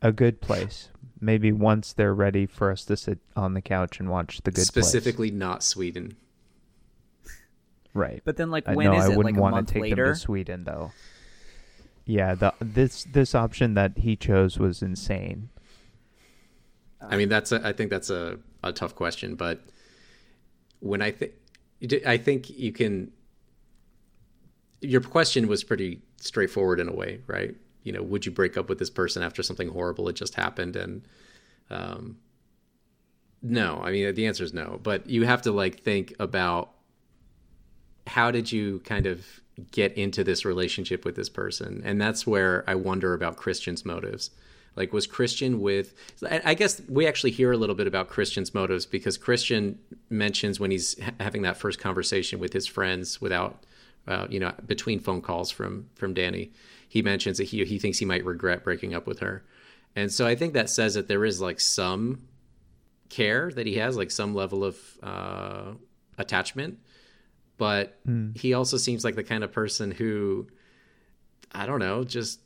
C: A good place. Maybe once they're ready for us to sit on the couch and watch the good
A: Specifically, not Sweden.
C: Right.
B: But then, like,
C: I
B: when
C: know
B: is
C: I
B: it?
C: wouldn't
B: Like a
C: want
B: month
C: to take
B: later?
C: them to Sweden though. Yeah, the this this option that he chose was insane.
A: I mean, that's a, I think that's a, a tough question, but when I think I think you can. Your question was pretty straightforward in a way, right? you know, would you break up with this person after something horrible had just happened? And um, no, I mean the answer is no. But you have to like think about how did you kind of get into this relationship with this person, and that's where I wonder about Christian's motives. Like, was Christian with? I guess we actually hear a little bit about Christian's motives because Christian mentions when he's ha- having that first conversation with his friends without, uh, you know, between phone calls from from Danny, he mentions that he he thinks he might regret breaking up with her, and so I think that says that there is like some care that he has, like some level of uh, attachment, but he also seems like the kind of person who, I don't know, just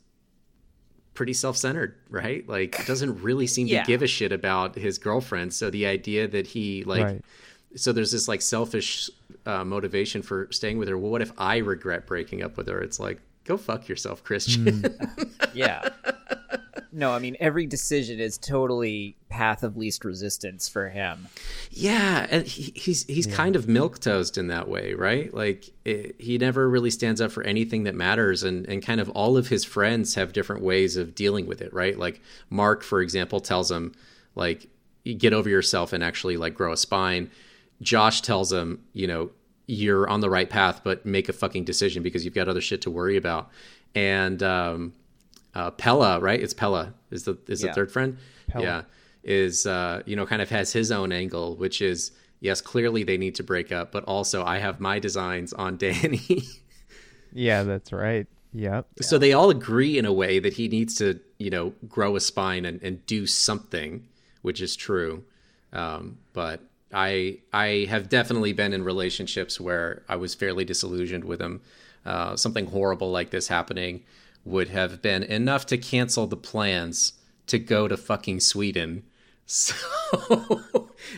A: pretty self-centered, right? Like doesn't really seem
B: Yeah.
A: to give a shit about his girlfriend. So the idea that he like
C: Right.
A: So there's this like selfish uh, motivation for staying with her. Well, what if I regret breaking up with her? It's like go fuck yourself, Christian.
B: Yeah. No, I mean every decision is totally path of least resistance for him.
A: Yeah, and he, he's he's kind of milk toast in that way, right? Like it, he never really stands up for anything that matters, and and kind of all of his friends have different ways of dealing with it, right? Like Mark, for example, tells him like get over yourself and actually like grow a spine. Josh tells him, you know, you're on the right path, but make a fucking decision because you've got other shit to worry about. And um, uh, Pella, right? It's Pella is the is
B: Yeah.
A: the third friend. Yeah, is uh, you know kind of has his own angle, which is yes, clearly they need to break up, but also I have my designs on Danny.
C: Yeah, that's right. Yep.
A: So they all agree in a way that he needs to, you know, grow a spine and, and do something, which is true. Um, but I I have definitely been in relationships where I was fairly disillusioned with him. Uh, something horrible like this happening would have been enough to cancel the plans to go to fucking Sweden. So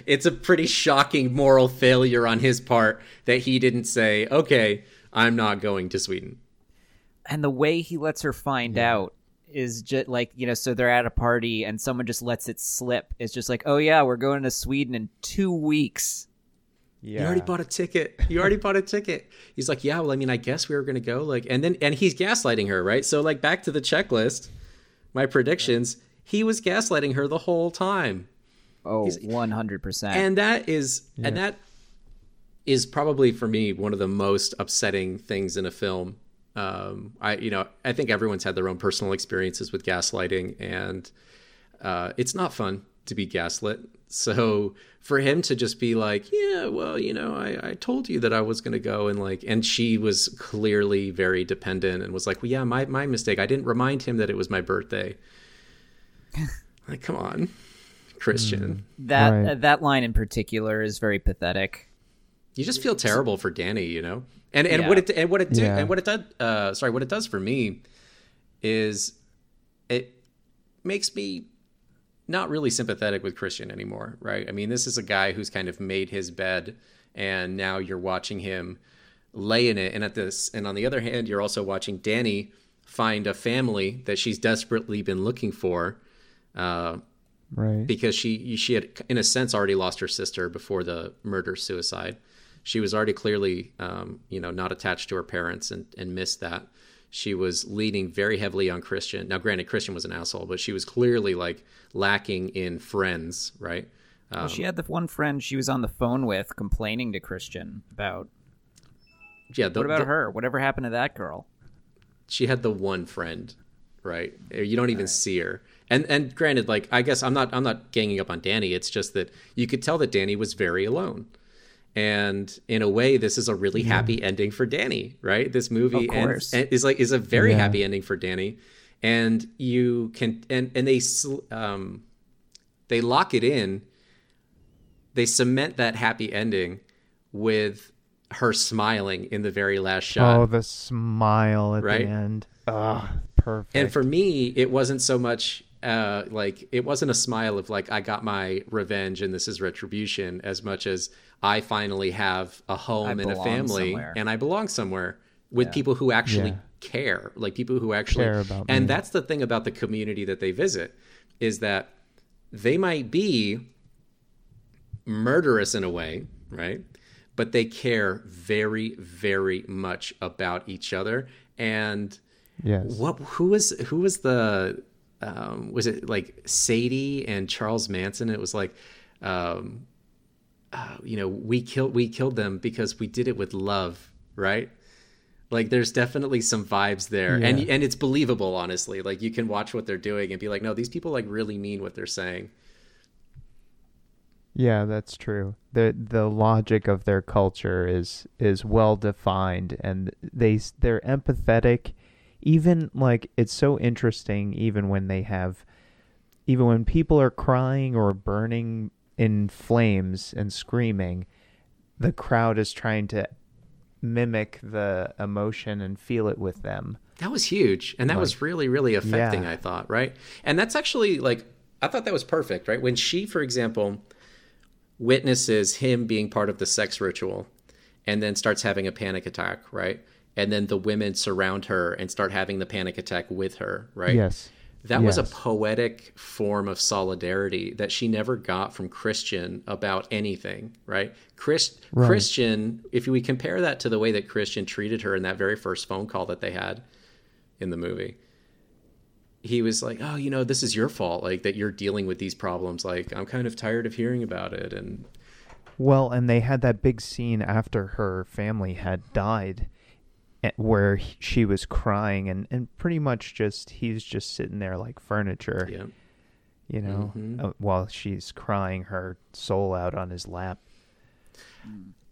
A: it's a pretty shocking moral failure on his part that he didn't say, "Okay, I'm not going to Sweden."
B: And the way he lets her find out is just like, you know, so they're at a party and someone just lets it slip. It's just like, "Oh yeah, we're going to Sweden in 2 weeks."
C: Yeah.
A: You already bought a ticket. You already bought a ticket. He's like, yeah. Well, I mean, I guess we were gonna go. Like, and then and he's gaslighting her, right? So like, back to the checklist. My predictions. He was gaslighting her the whole time,
B: Oh, 100%.
A: and that is and that is probably for me one of the most upsetting things in a film. Um, I you know I think everyone's had their own personal experiences with gaslighting, and uh, it's not fun to be gaslit. So for him to just be like, yeah, well, you know, I, I told you that I was going to go and like, and she was clearly very dependent and was like, well, yeah, my, my mistake. I didn't remind him that it was my birthday. like, come on, Christian.
B: that
C: Right.
B: uh, that line in particular is very pathetic.
A: You just feel terrible for Danny, you know? And, and
B: Yeah.
A: what it, and what it, do,
C: Yeah.
A: and what it does, uh, sorry, what it does for me is it makes me not really sympathetic with Christian anymore, right? I mean, this is a guy who's kind of made his bed, and now you're watching him lay in it. And at this, and on the other hand, you're also watching Danny find a family that she's desperately been looking for, uh,
C: Right.
A: because she she had in a sense already lost her sister before the murder suicide. She was already clearly, um, you know, not attached to her parents and and missed that. She was leaning very heavily on Christian. Now, granted, Christian was an asshole, but she was clearly like lacking in friends, right?
B: well, she had the one friend she was on the phone with complaining to Christian about.
A: Yeah. The,
B: What about
A: the-
B: her? Whatever happened to that girl?
A: she had the one friend, right? You don't even see her. And and granted, like I guess I'm not I'm not ganging up on Danny. It's just that you could tell that Danny was very alone. And in a way, this is a really happy ending for Danny, right? This movie ends- is like is a very
C: Yeah.
A: happy ending for Danny. And you can and and they um they lock it in. They cement that happy ending with her smiling in the very last shot.
C: Oh, the smile at
A: Right?
C: the end. Ah, perfect.
A: And for me, it wasn't so much uh, like it wasn't a smile of like I got my revenge and this is retribution, as much as I finally have a home
B: I
A: and a family
B: somewhere.
A: and I belong somewhere with people who actually
C: Yeah.
A: care, like people who actually
C: Care about
A: And
C: me.
A: that's the thing about the community that they visit is that they might be murderous in a way, right? But they care very, very much about each other. And
C: Yes.
A: what who was who was the um was it like sadie and charles manson it was like um uh, you know we killed we killed them because we did it with love right like there's definitely some vibes there and
C: Yeah.
A: and it's believable honestly like you can watch what they're doing and be like no these people like really mean what they're saying
C: Yeah, that's true. the The logic of their culture is is well defined, and they they're empathetic. Even like it's so interesting. Even when they have, even when people are crying or burning in flames and screaming, the crowd is trying to mimic the emotion and feel it with them.
A: That was huge. And that was really, really affecting,
C: Yeah.
A: I thought, right? And that's actually like, I thought that was perfect, right? When she, for example, witnesses him being part of the sex ritual and then starts having a panic attack, right? And then the women surround her and start having the panic attack with her, right?
C: Yes.
A: That was a poetic form of solidarity that she never got from Christian about anything, right? Chris,
C: Right.
A: Christian, if we compare that to the way that Christian treated her in that very first phone call that they had in the movie, he was like, "Oh, you know, this is your fault, like that you're dealing with these problems. Like, I'm kind of tired of hearing about it." And
C: Well, and they had that big scene after her family had died where she was crying and, and pretty much just he's just sitting there like furniture,
A: yeah,
C: you know,
A: Mhm.
C: uh, while she's crying her soul out on his lap.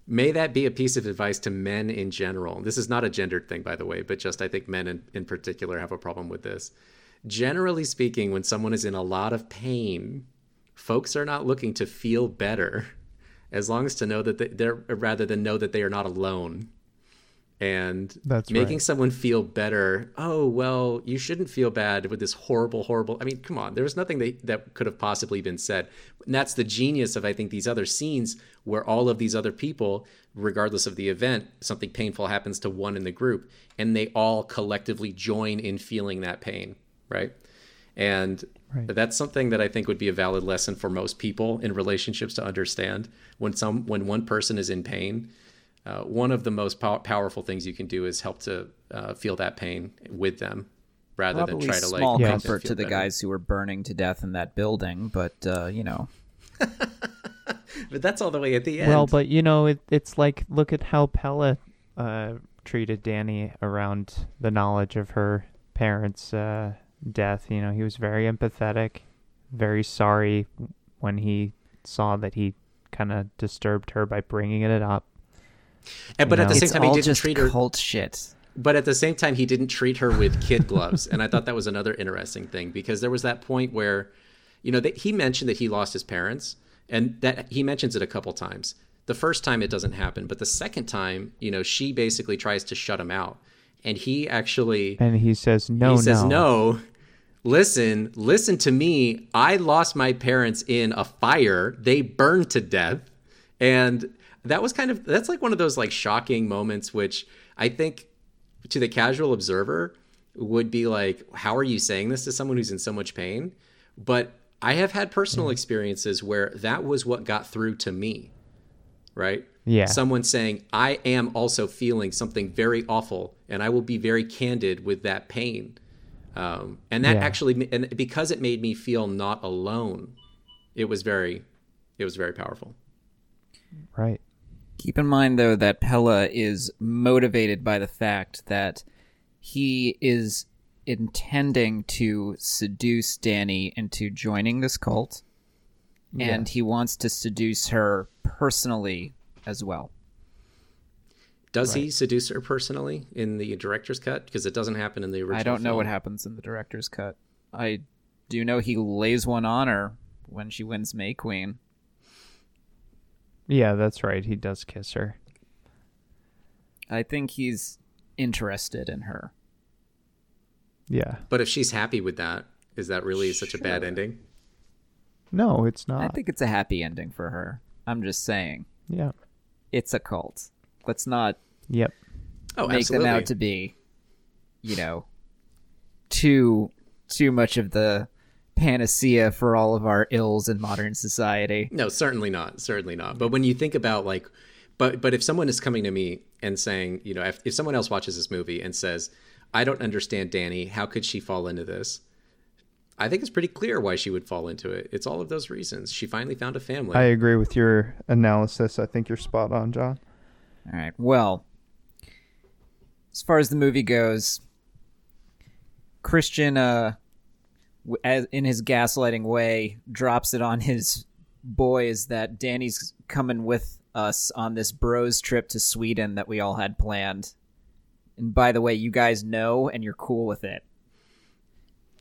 A: may that be a piece of advice to men in general. This is not a gendered thing, by the way, but just I think men in, in particular have a problem with this. Generally speaking, when someone is in a lot of pain, folks are not looking to feel better, as long as to know that they- they're rather than know that they are not alone. And
C: That's
A: making
C: right.
A: someone feel better. Oh well, you shouldn't feel bad with this horrible, horrible. I mean, come on. There was nothing that, that could have possibly been said. And that's the genius of I think these other scenes where all of these other people, regardless of the event, something painful happens to one in the group, and they all collectively join in feeling that pain, right? And
C: Right.
A: that's something that I think would be a valid lesson for most people in relationships to understand. When some when one person is in pain, uh, one of the most pow- powerful things you can do is help to uh, feel that pain with them, rather
B: Probably
A: than try to like
B: small
A: make
B: comfort
A: feel
B: to the
A: better.
B: guys who were burning to death in that building, but uh, you know,
A: But that's all the way at the end.
C: Well, but you know, it, it's like look at how Pella uh, treated Danny around the knowledge of her parents' uh, death. You know, he was very empathetic, very sorry when he saw that he kind of disturbed her by bringing it up.
A: And- but
C: you
A: at the same time, he didn't
B: just
A: treat her.
B: cult shit.
A: But at the same time, he didn't treat her with kid gloves, and I thought that was another interesting thing because there was that point where, you know, that he mentioned that he lost his parents, and that he mentions it a couple times. The first time it doesn't happen, but the second time, you know, she basically tries to shut him out, and he actually
C: And he says, "No,
A: he says
C: no,
A: no. Listen listen to me. I lost my parents in a fire. They burned to death. And that was kind of that's like one of those like shocking moments which i think to the casual observer would be like how are you saying this to someone who's in so much pain but i have had personal experiences where that was what got through to me right
C: Yeah.
A: someone saying i am also feeling something very awful and i will be very candid with that pain um, and that
C: Yeah.
A: actually and because it made me feel not alone it was very it was very powerful
C: right."
B: Keep in mind, though, that Pella is motivated by the fact that he is intending to seduce Danny into joining this cult, and he wants to seduce her personally as well.
A: does he seduce her personally in the director's cut because it doesn't happen in the original
B: I don't know
A: film.
B: what happens in the director's cut. I do know he lays one on her when she wins May Queen.
C: Yeah, that's right. He does kiss her.
B: I think he's interested in her.
C: Yeah.
A: but if she's happy with that is that really such a bad ending
C: No, it's not.
B: I think it's a happy ending for her. I'm just saying.
C: Yeah.
B: It's a cult. Let's not
C: Yep.
A: oh
B: make
A: absolutely
B: them out to be, you know, too too much of the panacea for all of our ills in modern society.
A: No, certainly not. Certainly not. But when you think about like, but but if someone is coming to me and saying, you know, if, if someone else watches this movie and says, I don't understand Danny. How could she fall into this? I think it's pretty clear why she would fall into it. It's all of those reasons. She finally found a family.
C: I agree with your analysis. I think you're spot on, John.
B: All right. Well, as far as the movie goes, Christian, uh, w- as, in his gaslighting way, drops it on his boys that Danny's coming with us on this bros trip to Sweden that we all had planned. And by the way, you guys know and you're cool with it.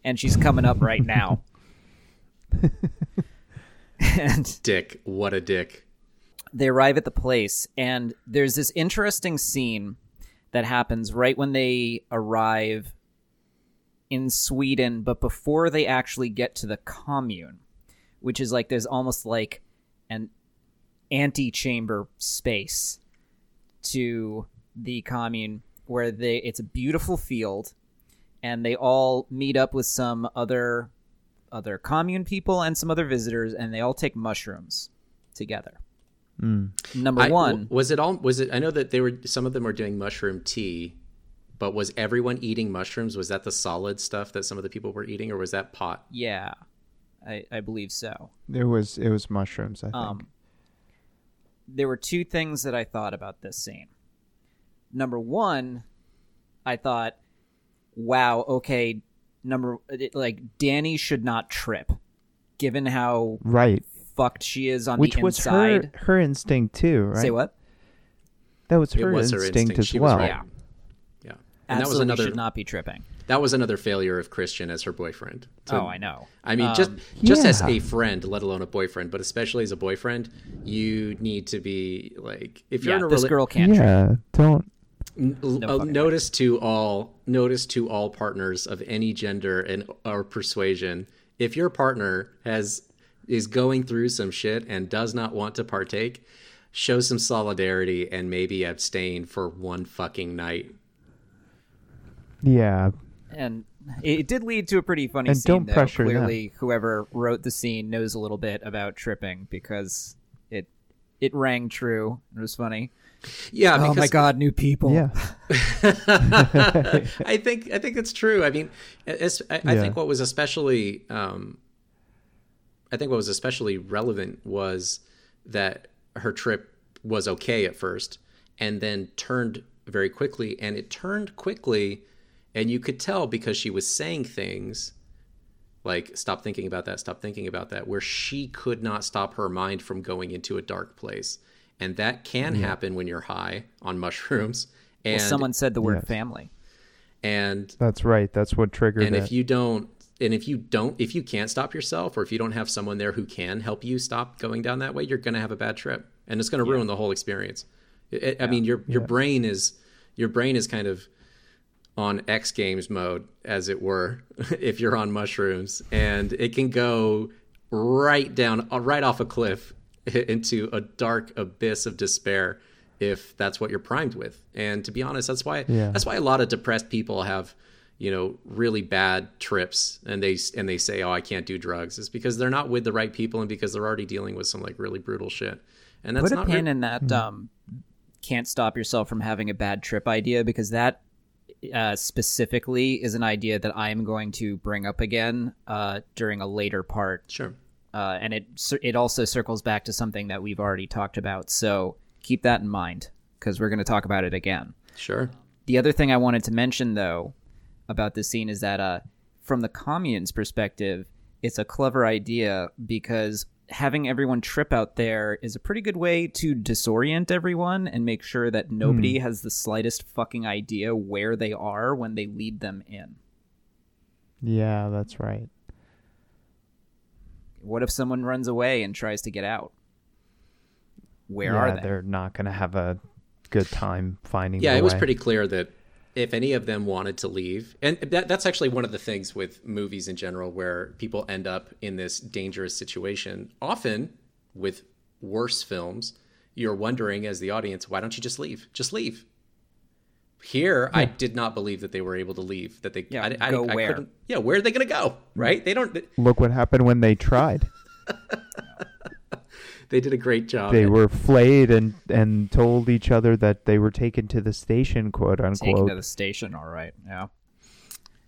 B: And she's coming up right now. and
A: dick. What a dick.
B: they arrive at the place and there's this interesting scene that happens right when they arrive in Sweden but before they actually get to the commune which is like there's almost like an antechamber space to the commune where they it's a beautiful field and they all meet up with some other other commune people and some other visitors and they all take mushrooms together hmm. Number
A: I-
B: one,
A: w- was it all? Was it? I know that they were. Some of them were doing mushroom tea, but was everyone eating mushrooms? Was that the solid stuff that some of the people were eating, or was that pot?
B: yeah, I, I believe so.
C: It was it was mushrooms. I think.
B: Um, there were two things that I thought about this scene. Number one, I thought, wow, okay, number like Danny should not trip, given how
C: right.
B: fucked she is on
C: Which
B: the
C: was
B: inside.
C: her her instinct too, right?
B: Say what?
C: That was her,
A: was her
C: instinct,
A: instinct.
C: as
A: She was
C: well.
A: right.
B: Yeah,
A: Yeah, and that was another.
B: should not be tripping.
A: That was another failure of Christian as her boyfriend. To-
B: oh, I know.
A: I mean, just
B: Um,
A: just as
C: Yeah.
A: a friend, let alone a boyfriend, but especially as a boyfriend, you need to be like if you're
B: yeah,
A: in a
B: this
A: rela-
B: girl can't trip.
C: Yeah, don't.
A: N- l- uh,
B: fucking
A: notice to all notice to all partners of any gender and or persuasion if your partner has is going through some shit and does not want to partake show some solidarity and maybe abstain for one fucking night
C: Yeah,
B: and it did lead to a pretty funny
C: And
B: scene.
C: don't
B: though.
C: pressure them.
B: Clearly, whoever wrote the scene knows a little bit about tripping because it it rang true. It was funny.
A: yeah
B: Oh my god, new people.
C: yeah,
A: I think I think it's true. I mean, it's, I, I
C: Yeah.
A: think what was especially um, I think what was especially relevant was that her trip was okay at first, and then turned very quickly, and it turned quickly, and you could tell because she was saying things like "stop thinking about that," "stop thinking about that," where she could not stop her mind from going into a dark place, and that can happen when you're high on mushrooms. And
B: Well, someone said the word
C: Yes.
B: family.
A: and
C: that's right. That's what triggered
A: and
C: it.
A: if you don't and if you don't if you can't stop yourself or if you don't have someone there who can help you stop going down that way you're going to have a bad trip and it's going to ruin the whole experience It- it- i mean your your brain is your brain is kind of on x games mode as it were if you're on mushrooms and it can go right down uh, right off a cliff into a dark abyss of despair if that's what you're primed with and to be honest that's why
C: Yeah.
A: that's why a lot of depressed people have you know really bad trips and they and they say oh i can't do drugs it's because they're not with the right people and because they're already dealing with some like really brutal shit and that's
B: Put a
A: not
B: pin
A: re-
B: in that. Um, can't stop yourself from having a bad trip idea because that uh, specifically is an idea that I am going to bring up again uh, during a later part
A: sure
B: uh, and it it also circles back to something that we've already talked about. So keep that in mind because we're going to talk about it again.
A: sure
B: The other thing I wanted to mention though about this scene is that uh, from the commune's perspective, it's a clever idea because having everyone trip out there is a pretty good way to disorient everyone and make sure that hmm. nobody has the slightest fucking idea where they are when they lead them in.
C: yeah, that's right.
B: What if someone runs away and tries to get out? Where
C: yeah,
B: are they?
C: They're not going to have a good time finding.
A: yeah
C: the
A: it was pretty clear that if any of them wanted to leave and that, that's actually one of the things with movies in general where people end up in this dangerous situation. Often with worse films you're wondering as the audience why don't you just leave? Just leave. Here i did not believe that they were able to leave that they
B: Yeah,
A: I, I,
B: go
A: I
B: where?
A: couldn't yeah where are they going to go right? They don't
C: Look what happened when they tried.
A: they did a great job
C: they were flayed and and told each other that they were taken to the station, quote unquote.
B: Taken to the station, all right. Yeah.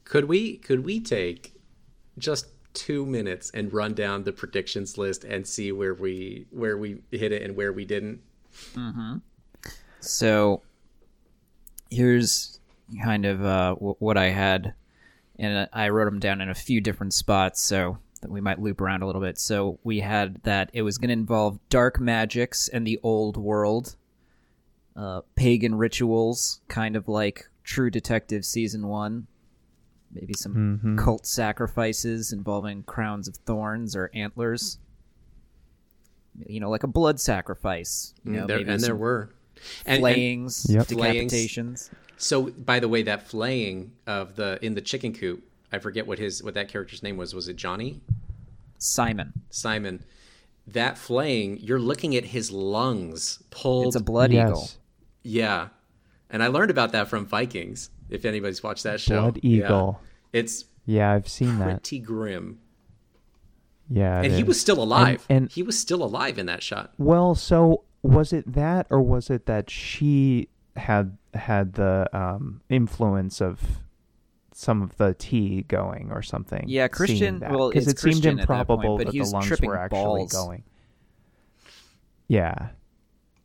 A: Could we could we take just two minutes and run down the predictions list and see where we where we hit it and where we didn't?
B: So here's kind of uh, w- what I had, and I wrote them down in a few different spots, so that we might loop around a little bit. So we had that it was going to involve dark magics and the old world, uh, pagan rituals, kind of like True Detective season one. Maybe some cult sacrifices involving crowns of thorns or antlers. You know, like a blood sacrifice. You know,
A: Mm, there,
B: maybe
A: and there were. And, and
B: flayings,
C: Yep.
A: Flayings.
B: decapitations.
A: so, by the way, that flaying of the in the chicken coop, I forget what his what that character's name was. Was it Johnny?
B: Simon.
A: Simon. That flaying, you're looking at his lungs pulled.
B: It's a blood
C: yes.
B: eagle.
A: yeah, and I learned about that from Vikings. If anybody's watched that show,
C: Blood
A: Yeah.
C: eagle.
A: It's
C: Yeah, I've seen that.
A: pretty grim.
C: Yeah, it
A: And he was still alive.
C: and-
A: he was still alive in that shot.
C: Well, so was it that, or was it that she had had the um, influence of some of the tea going or something?
B: Yeah, Christian-
C: that?
B: well,
C: because
B: it's
C: it seemed
B: Christian at that point,
C: improbable
B: but
C: that
B: he
C: the lungs were actually
B: balls.
C: going. Yeah.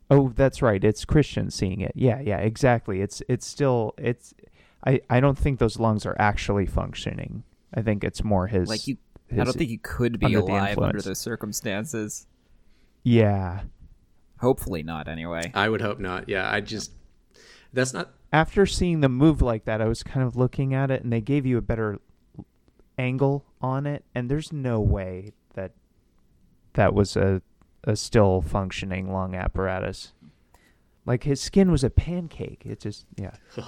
C: Oh, that's right. It's Christian seeing it. Yeah, yeah, exactly. It's it's still it's. I I don't think those lungs are actually functioning. I think it's more his.
B: Like you, I don't think you could be
C: under the
B: alive under
C: influence.
B: those circumstances.
C: Yeah.
B: Hopefully not. Anyway,
A: I would hope not. Yeah, I just that's not
C: after seeing them move like that, I was kind of looking at it, and they gave you a better angle on it, and there's no way that that was a a still functioning lung apparatus. Like his skin was a pancake. It just yeah.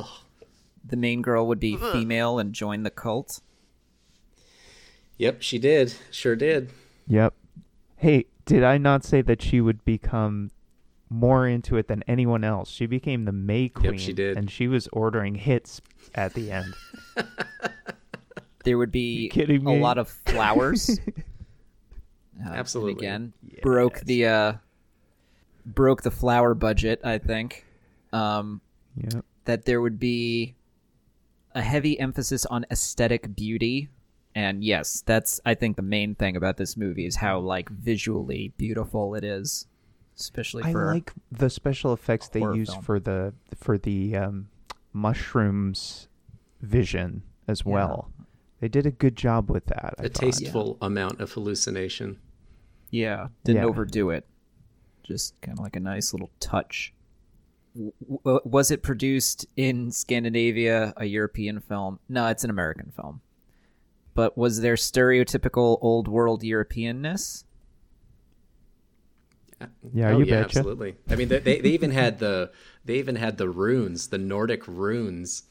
B: the main girl would be female and join the cult.
A: Yep, she did. Sure did.
C: Yep. Hey, did I not say that she would become more into it than anyone else? She became the May Queen.
A: Yep, she did.
C: And she was ordering hits at the end.
B: There would be
C: kidding
B: a lot of flowers. Uh,
A: Absolutely.
B: again, broke the uh, broke the flower budget. I think. Um,
C: yep.
B: that there would be a heavy emphasis on aesthetic beauty and yes that's i think the main thing about this movie is how like visually beautiful it is especially
C: I
B: for
C: like the special effects they use
B: film.
C: for the for the um, mushrooms vision as well. They did a good job with that. I
A: A
C: thought.
A: tasteful amount of hallucination.
B: yeah didn't
C: Yeah.
B: overdo it just kind of like a nice little touch W- w- was it produced in scandinavia a european film no it's an american film but was there stereotypical old world europeanness
C: Yeah,
A: oh,
C: you
A: yeah,
C: betcha.
A: absolutely. I mean, they, they they even had the they even had the runes, the Nordic runes.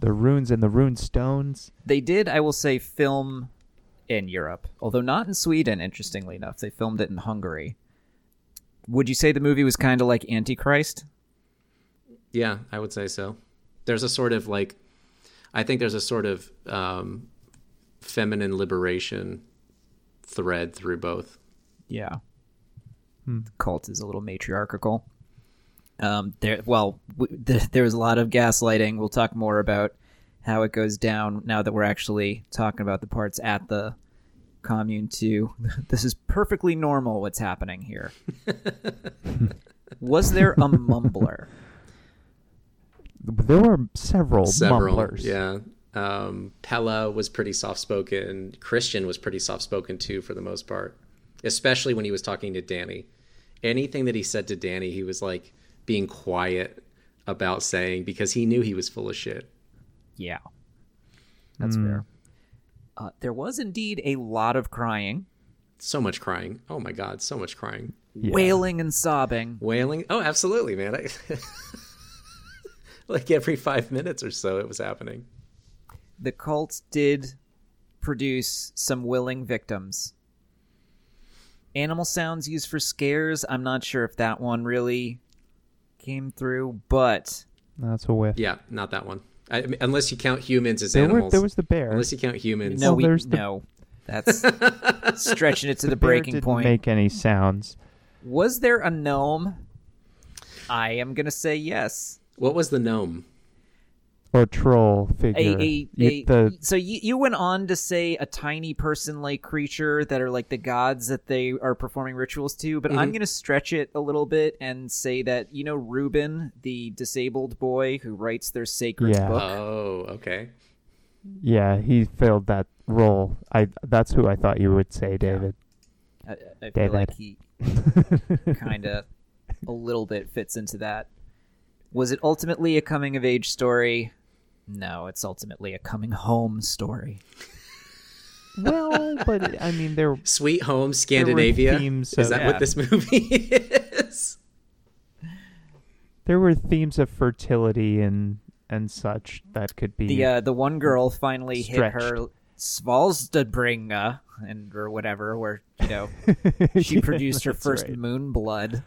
C: The runes and the rune stones.
B: They did, I will say, film in Europe, although not in Sweden. Interestingly enough, they filmed it in Hungary. Would you say the movie was kind of like Antichrist?
A: Yeah, I would say so. There's a sort of like, I think there's a sort of um, feminine liberation thread through both.
B: Yeah. The cult is a little matriarchal. Um, there, well, w- th- there was a lot of gaslighting. We'll talk more about how it goes down now that we're actually talking about the parts at the commune too. this is perfectly normal. What's happening here? was there a mumbler?
C: There were several,
A: Several,
C: mumblers.
A: yeah. Um, Pella was pretty soft spoken. Christian was pretty soft spoken too, for the most part, especially when he was talking to Danny. Anything that he said to Danny, he was like being quiet about saying because he knew he was full of shit.
B: Yeah, that's fair. Uh, there was indeed a lot of crying,
A: So much crying. Oh my god, so much crying.
B: wailing, and sobbing.
A: Wailing. Oh, absolutely, man. I, like every five minutes or so, it was happening.
B: the cult did produce some willing victims. Animal sounds used for scares, I'm not sure if that one really came through, but
C: That's a whiff.
A: Yeah, not that one. I, I unless you count humans as
C: There, were,
A: animals.
C: there was the bear.
A: Unless you count humans.
B: no,
C: Well,
B: we
C: there's the-
B: no. That's stretching it to the,
C: the bear
B: breaking
C: didn't
B: point.
C: make any sounds.
B: Was there a gnome? I am gonna say yes.
A: What was the gnome?
C: Or troll
B: a,
C: figure.
B: a,
C: You-
B: a
C: the
B: so you, you went on to say a tiny person like creature that are like the gods that they are performing rituals to but i'm
A: Mhm.
B: going to stretch it a little bit and say that you know reuben the disabled boy who writes their sacred
C: Yeah.
B: book
A: Oh, okay.
C: yeah, he filled that role. I that's who I thought you would say, David.
B: I, I feel
C: David.
B: like he kind of a little bit fits into that. Was it ultimately a coming of age story? No, it's ultimately a coming home story.
C: well, but I mean, there
A: Sweet Home Scandinavia.
C: themes
A: Is that
B: Yeah.
A: what this movie is?
C: there were themes of fertility and and such that could be
B: The uh, the one girl finally hit her
C: Stretched.
B: And or whatever, where you know she
C: Yeah,
B: produced her first
C: right.
B: moon blood.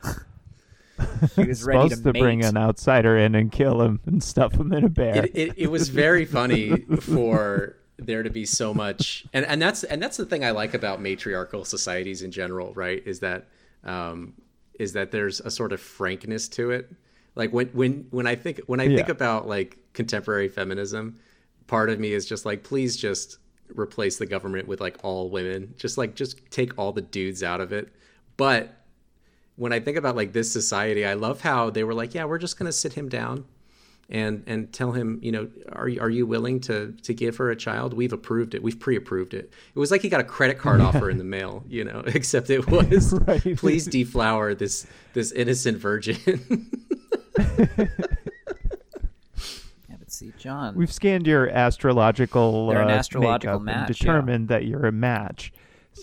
B: She was ready
C: supposed
B: to,
C: to, bring an outsider in and kill him and stuff him in a bear.
A: It, it, it was very funny for there to be so much, and, and that's and that's the thing I like about matriarchal societies in general, right? Is that um, is that there's a sort of frankness to it. Like when when when I think when I think about like contemporary feminism, part of me is just like, please just replace the government with like all women. Just like just take all the dudes out of it. But when I think about like this society, I love how they were like, yeah, we're just gonna sit him down and and tell him, you know, are you- are you willing to to give her a child? We've approved it. We've pre-approved it. It was like he got a credit card offer in the mail, you know, except it was
C: Right.
A: please deflower this this innocent virgin.
B: Yeah, but see, John.
C: We've scanned your astrological,
B: They're an
C: uh,
B: astrological
C: makeup and
B: match, yeah.
C: determined that you're a match.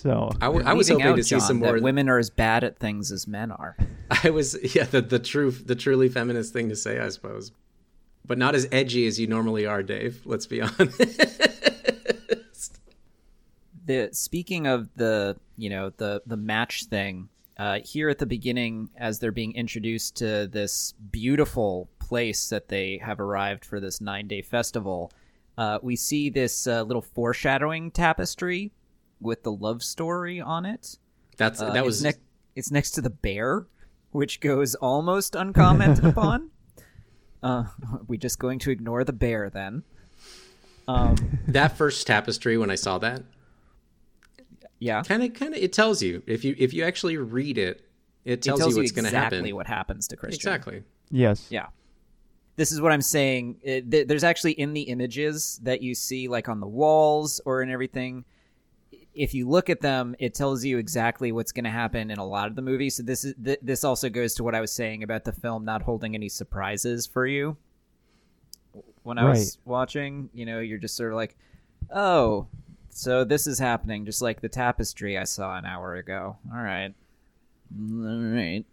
C: So
A: I, w-
B: You're
A: I was hoping
B: out,
A: to see
B: John,
A: some
B: that
A: more.
B: women are as bad at things as men are.
A: I was yeah, the the true the truly feminist thing to say, I suppose, but not as edgy as you normally are, Dave. Let's be honest.
B: the speaking of the you know the the match thing uh, here at the beginning as they're being introduced to this beautiful place that they have arrived for this nine day festival uh, we see this uh, little foreshadowing tapestry with the love story on it
A: That's
B: Uh,
A: that
B: it's
A: was
B: nec- it's next to the bear which goes almost uncommented upon uh, are we just going to ignore the bear then um,
A: that first tapestry when I saw that.
B: yeah
A: Kind of kind of it tells you if you if you actually read it, it
B: it
A: tells,
B: tells
A: you
B: you
A: what's going to
B: exactly
A: happen.
B: what happens to Christian.
A: Exactly.
C: yes,
B: Yeah. This is what I'm saying. It, th- there's actually in the images that you see, like on the walls or in everything. If you look at them, it tells you exactly what's going to happen in a lot of the movies. So this is th- this also goes to what I was saying about the film not holding any surprises for you. When I was watching, you know, you're just sort of like, oh, so this is happening, just like the tapestry I saw an hour ago. All right, all right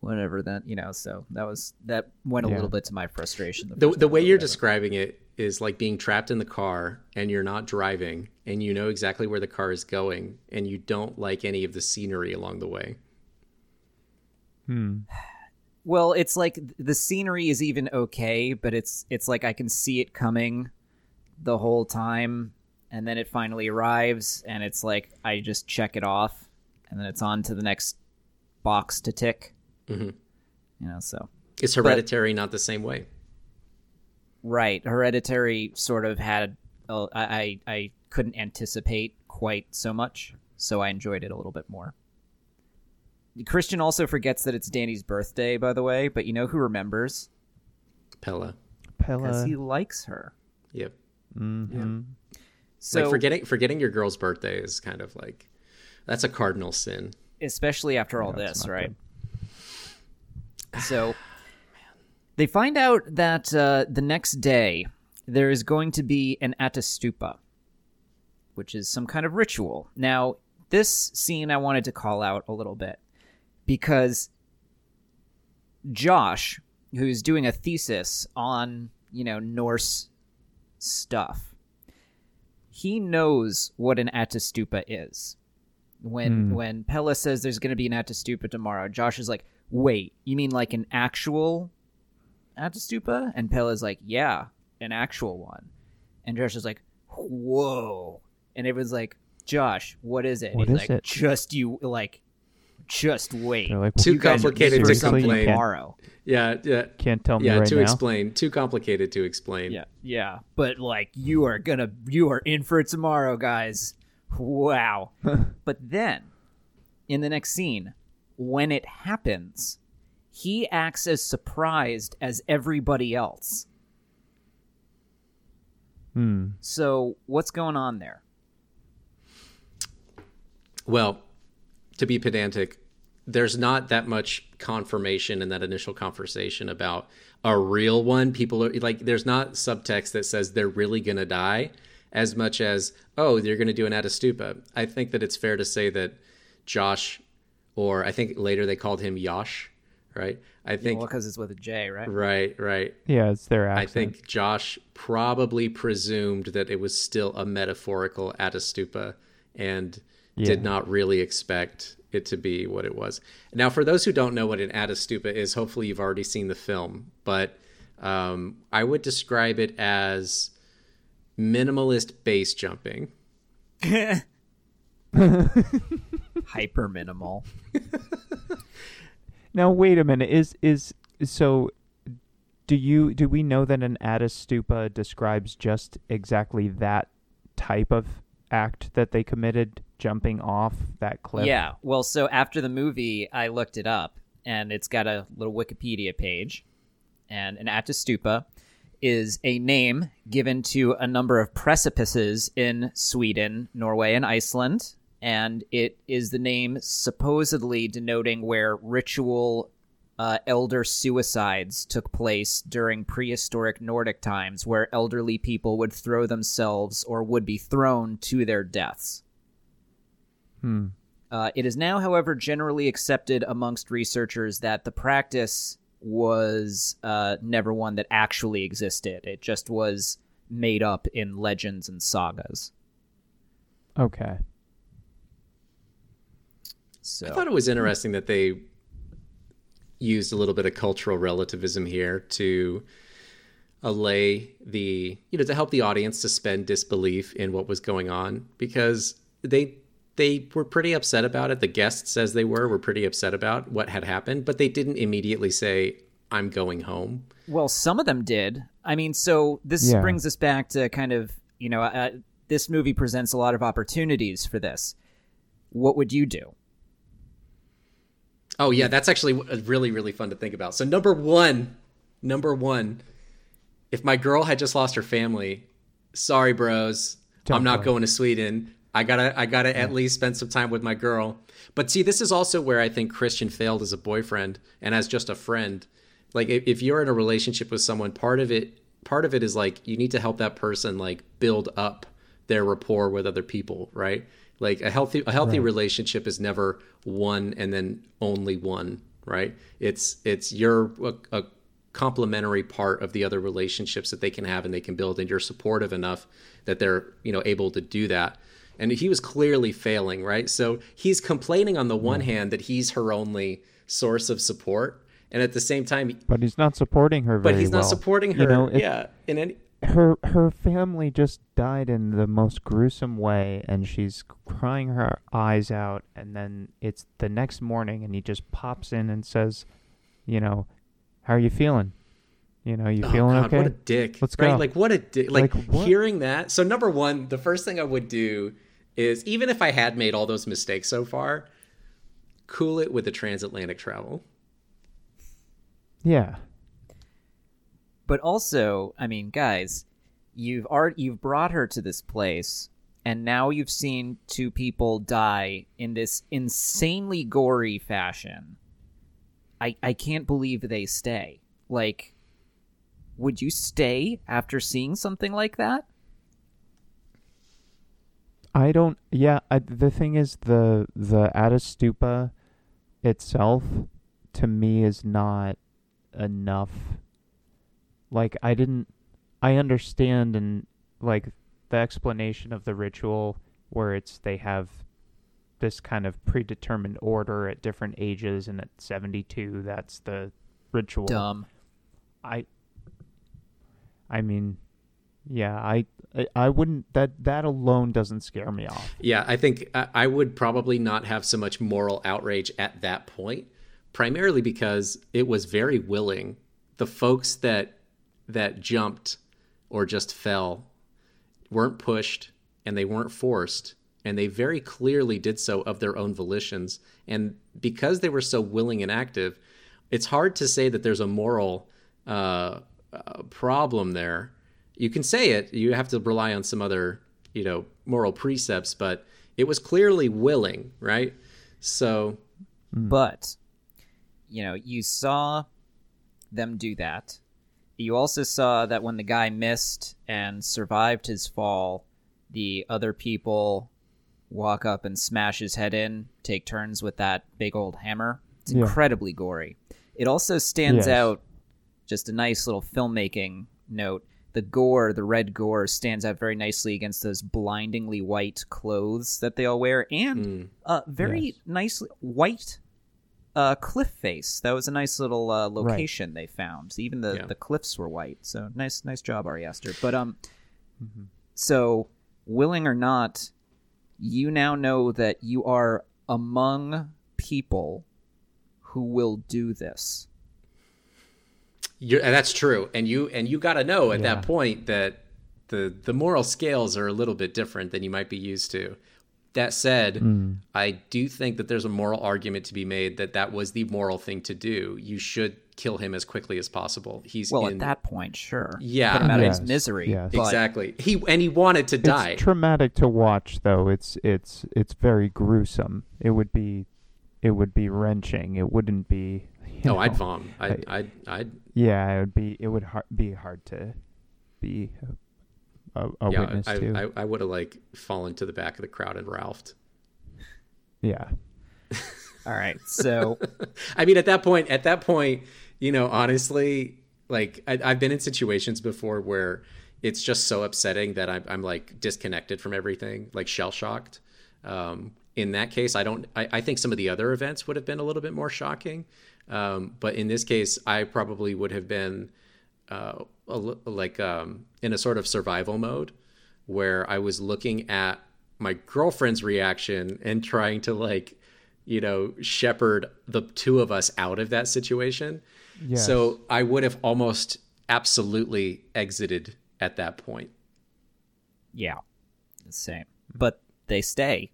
B: whatever that you know so that was that went a little bit to my frustration
A: The
B: first
A: the way you're describing it is like being trapped in the car and you're not driving and you know exactly where the car is going and you don't like any of the scenery along the way.
B: well it's like the scenery is even okay but it's it's like i can see it coming the whole time and then it finally arrives and it's like i just check it off and then it's on to the next box to tick
A: Mhm.
B: you know so
A: Is hereditary not the same way?
B: Right, Hereditary sort of had. Uh, I, I I couldn't anticipate quite so much, so I enjoyed it a little bit more. Christian also forgets that it's Danny's birthday, by the way, but you know who remembers?
A: Pelle.
B: Pelle.
C: Because
B: he likes her.
A: Yep.
C: mhm.
B: So,
A: like forgetting forgetting your girl's birthday is kind of like that's a cardinal sin.
B: especially after all
C: Yeah,
B: this,
C: not
B: right? So they find out that uh, the next day there is going to be an ättestupa, which is some kind of ritual. Now, this scene I wanted to call out a little bit because Josh, who's doing a thesis on, you know, Norse stuff, he knows what an ättestupa is when when Pelle says there's going to be an Ättestupa tomorrow, Josh is like, "Wait, you mean like an actual Ättestupa?" And Pelle's like, "Yeah, an actual one." And Josh is like, "Whoa!" And everyone's like, "Josh, what is it?"
C: What
B: He's
C: is
B: like,
C: it?
B: "Just you like, just wait.
C: They're like,
A: Too
B: You guys are
A: complicated to
B: something
A: complain.
B: tomorrow.
A: Yeah, yeah,
C: can't tell me
A: yeah.
C: right
A: to
C: now.
A: explain, too complicated to explain.
B: Yeah, yeah. But like you are gonna you are in for it tomorrow, guys. Wow. but then in the next scene, when it happens, he acts as surprised as everybody else.
C: Hmm.
B: So what's going on there?
A: Well, to be pedantic, there's not that much confirmation in that initial conversation about a real one. People are like, there's not subtext that says they're really going to die as much as, oh, they're going to do an Ättestupa. I think that it's fair to say that Josh, or I think later they called him Yosh, right? I think,
B: Well, because it's with a J, right?
A: right, right.
C: Yeah, it's their
A: I think Josh probably presumed that it was still a metaphorical Ättestupa and did not really expect it to be what it was. Now, for those who don't know what an Ättestupa is, hopefully you've already seen the film, but um, I would describe it as minimalist base jumping.
B: Hyper minimal.
C: Now wait a minute. Is is so? Do you do we know that an Ättestupa describes just exactly that type of act that they committed, jumping off that cliff?
B: Yeah. Well, so after the movie, I looked it up, and it's got a little Wikipedia page. And an Ättestupa is a name given to a number of precipices in Sweden, Norway, and Iceland. And it is the name supposedly denoting where ritual uh, elder suicides took place during prehistoric Nordic times, where elderly people would throw themselves or would be thrown to their deaths.
C: Hmm.
B: Uh, it is now, however, generally accepted amongst researchers that the practice was uh, never one that actually existed. It just was made up in legends and sagas.
C: Okay.
B: So
A: I thought it was interesting that they used a little bit of cultural relativism here to allay the you know to help the audience suspend disbelief in what was going on because they they were pretty upset about it the guests as they were were pretty upset about what had happened but they didn't immediately say i'm going home
B: Well, some of them did. I mean, so this
C: Yeah.
B: brings us back to kind of, you know, uh, this movie presents a lot of opportunities for this. What would you do?
A: Oh yeah that's actually uh, really really fun to think about. So number one number one if my girl had just lost her family sorry bros i'm not going to sweden. I gotta i gotta at least spend some time with my girl. But see this is also where i think christian failed as a boyfriend and as just a friend. Like if, if you're in a relationship with someone part of it part of it is like you need to help that person like build up their rapport with other people right like a healthy a healthy relationship is never one and then only one right? It's it's you're a, a complementary part of the other relationships that they can have and they can build and you're supportive enough that they're you know able to do that. And he was clearly failing right? So he's complaining on the one hand that he's her only source of support and at the same time
C: But he's not supporting her very
A: but he's not
C: well.
A: supporting her
C: You know, if-
A: yeah in any
C: her her family just died in the most gruesome way and she's crying her eyes out and then it's the next morning and he just pops in and says you know how are you feeling you know you
A: Oh,
C: feeling
A: God,
C: okay
A: What a dick.
C: Let's
A: right?
C: go.
A: Like what a dick. Like,
C: Like,
A: hearing that. So number one, the first thing I would do is even if I had made all those mistakes so far, cool it with the transatlantic travel.
C: yeah
B: But also, I mean, guys, you've already you've brought her to this place, and now you've seen two people die in this insanely gory fashion. I I can't believe they stay. Like, would you stay after seeing something like that?
C: I don't. Yeah, I, the thing is, the the Ättestupa itself, to me, is not enough. Like I didn't. I understand and like the explanation of the ritual where it's they have this kind of predetermined order at different ages, and at seventy two, that's the ritual.
B: Dumb.
C: I I mean Yeah, I I- wouldn't that that alone doesn't scare me off.
A: Yeah, I think I would probably not have so much moral outrage at that point, primarily because it was very willing. The folks that that jumped or just fell weren't pushed and they weren't forced and they very clearly did so of their own volitions. And because they were so willing and active it's hard to say that there's a moral uh, uh, problem there. You can say it. You have to rely on some other you know moral precepts but it was clearly willing right? So
B: But, you know, you saw them do that. You also saw that when the guy missed and survived his fall, the other people walk up and smash his head in, take turns with that big old hammer. It's
C: Yeah.
B: incredibly gory. It also stands
C: Yes.
B: out, just a nice little filmmaking note. The gore, the red gore, stands out very nicely against those blindingly white clothes that they all wear, and uh, very
C: Yes.
B: nice white uh, cliff face. That was a nice little uh, location they found. Even the,
A: Yeah.
B: the cliffs were white. So nice, nice job, Ari Aster. But um, so willing or not, you now know that you are among people who will do this.
A: You're, and that's true, and you and you got to know at
C: Yeah.
A: that point that the the moral scales are a little bit different than you might be used to. That said,
C: Hmm.
A: I do think that there's a moral argument to be made that that was the moral thing to do. You should kill him as quickly as possible. He's
B: Well,
A: in,
B: at that point, sure.
A: Yeah.
B: Put him out of his misery.
C: yes.
A: exactly he and he wanted to die.
C: It's traumatic to watch, though. It's it's it's very gruesome. It would be, it would be wrenching. It wouldn't be. you
A: no,
C: know,
A: I'd vom. I'd,
C: I-
A: I'd, I'd,
C: Yeah, it would be. It would har- be hard to be a, a
A: yeah,
C: witness
A: I,
C: to.
A: I, I would have like fallen to the back of the crowd and ralphed.
C: yeah.
B: All right. So
A: I mean, at that point, at that point, you know, honestly, like I, I've been in situations before where it's just so upsetting that I'm, I'm like disconnected from everything, like shell shocked. Um, in that case, I don't. I, I think some of the other events would have been a little bit more shocking, um, but in this case, I probably would have been uh, a li- like um, in a sort of survival mode where I was looking at my girlfriend's reaction and trying to like, you know, shepherd the two of us out of that situation.
C: Yes.
A: So I would have almost absolutely exited at that point.
B: yeah, the same. But they stay.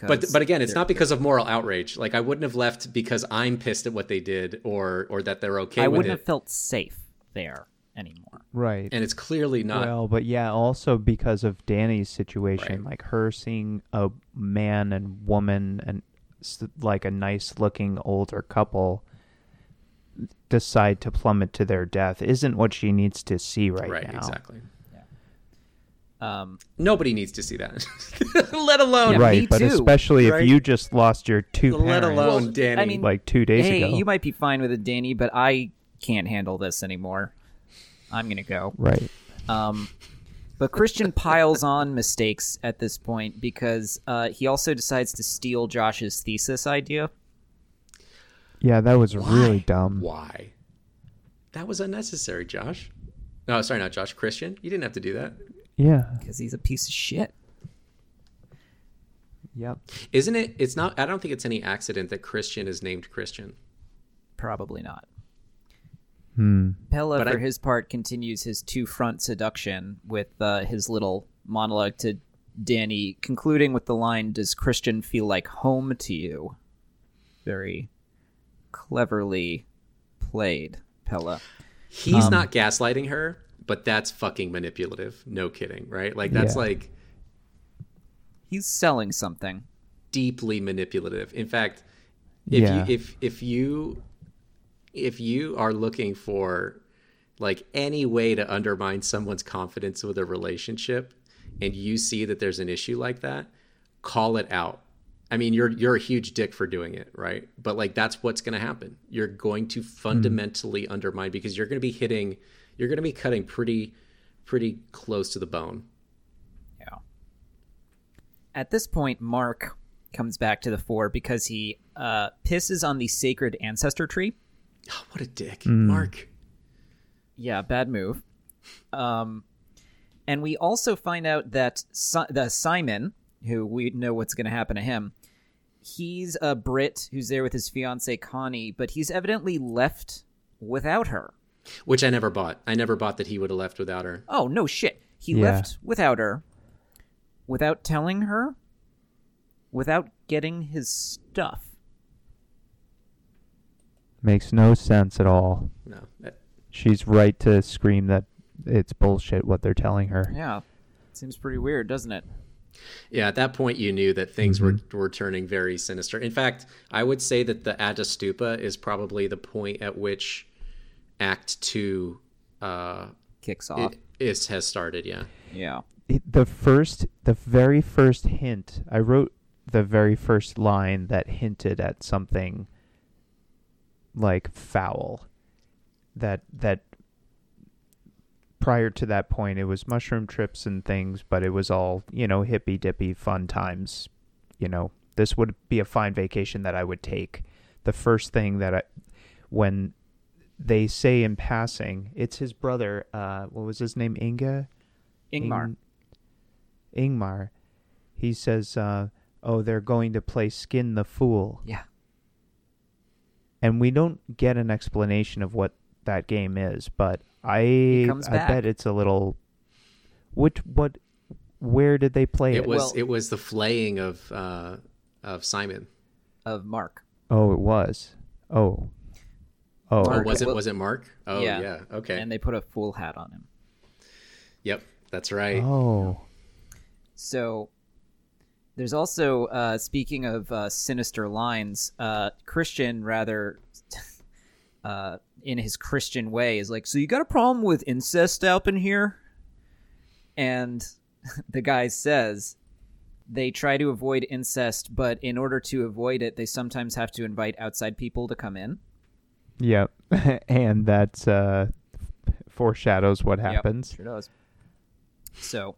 A: But but again, it's not because of moral outrage. Like I wouldn't have left because I'm pissed at what they did or or that they're okay
B: I
A: with
B: wouldn't
A: it.
B: have felt safe there anymore.
C: Right.
A: and it's clearly not.
C: well, but yeah, also because of Danny's situation,
A: Right.
C: like her seeing a man and woman and like a nice looking older couple decide to plummet to their death isn't what she needs to see right,
A: right,
C: now.
A: exactly.
B: Um,
A: Nobody needs to see that, let alone
B: Yeah, me
C: right, but
B: too,
C: especially
A: right?
C: if you just lost your two
A: let
C: parents,
A: alone Danny.
B: I mean,
C: like two days
B: hey,
C: ago.
B: you might be fine with it, Danny, but I can't handle this anymore. I'm gonna go.
C: right.
B: Um, but Christian piles on mistakes at this point because uh, he also decides to steal Josh's thesis idea.
C: Yeah, that was
A: Why?
C: really dumb.
A: Why? That was unnecessary, Josh. No, sorry, not Josh. Christian, you didn't have to do that.
C: Yeah.
B: because he's a piece of shit.
C: Yep.
A: Isn't it? It's not. I don't think it's any accident that Christian is named Christian.
B: Probably not.
C: Hmm.
B: Pelle,
A: But
B: for
A: I-
B: his part, continues his two front seduction with uh, his little monologue to Danny, concluding with the line, Does Christian feel like home to you? Very cleverly played, Pelle.
A: He's
B: Um,
A: not gaslighting her, but that's fucking manipulative. No kidding, right? Like that's
C: Yeah.
A: like
B: He's selling something.
A: deeply manipulative. In fact, if
C: Yeah.
A: you if if you if you are looking for like any way to undermine someone's confidence with a relationship and you see that there's an issue like that, call it out. I mean, you're you're a huge dick for doing it, right? But like that's what's going to happen. You're going to fundamentally undermine because you're going to be hitting you're going to be cutting pretty pretty close to the bone.
B: Yeah. At this point, Mark comes back to the fore because he uh, pisses on the sacred ancestor tree.
A: Oh, what a dick. Mark.
B: Yeah, bad move. Um, And we also find out that si- the Simon, who we know what's going to happen to him, he's a Brit who's there with his fiancee Connie, but he's evidently left without her.
A: Which I never bought. I never bought that he would have left without her.
B: Oh no shit! He
C: Yeah.
B: left without her, without telling her, without getting his stuff.
C: Makes no sense at all.
A: No. That-
C: She's right to scream that it's bullshit what they're telling her.
B: Yeah, seems pretty weird, doesn't it?
A: Yeah, at that point you knew that things were were turning very sinister. In fact, I would say that the Ättestupa is probably the point at which Act Two uh,
B: Kicks off.
A: i- is has started. Yeah.
B: yeah.
C: It- the first, the very first hint, I wrote the very first line that hinted at something like foul. That that prior to that point, it was mushroom trips and things, but it was all you know hippy dippy fun times. You know, this would be a fine vacation that I would take. The first thing that I, when they say in passing, it's his brother. Uh, what was his name? Inga.
B: Ingmar.
C: Ing- Ingmar. He says, uh, "Oh, they're going to play Skin the Fool,"
B: Yeah.
C: And we don't get an explanation of what that game is. But I, I
B: back.
C: bet it's a little. Which what? Where did they play it?
A: It was
B: Well-
A: it was the flaying of uh, of Simon.
B: Of Mark.
C: oh, it was. Oh, oh,
A: Oh,
B: Mark-
A: was it
B: well-
A: was it Mark? Oh
B: Yeah.
A: yeah. Okay.
B: And they put a fool hat on him.
A: yep. That's right.
C: oh.
B: So there's also uh, speaking of uh, sinister lines, uh, Christian rather uh, in his Christian way is like, so you got a problem with incest up in here? And the guy says they try to avoid incest, but in order to avoid it, they sometimes have to invite outside people to come in.
C: Yep, and that uh, foreshadows what
B: Yep,
C: happens.
B: sure does. So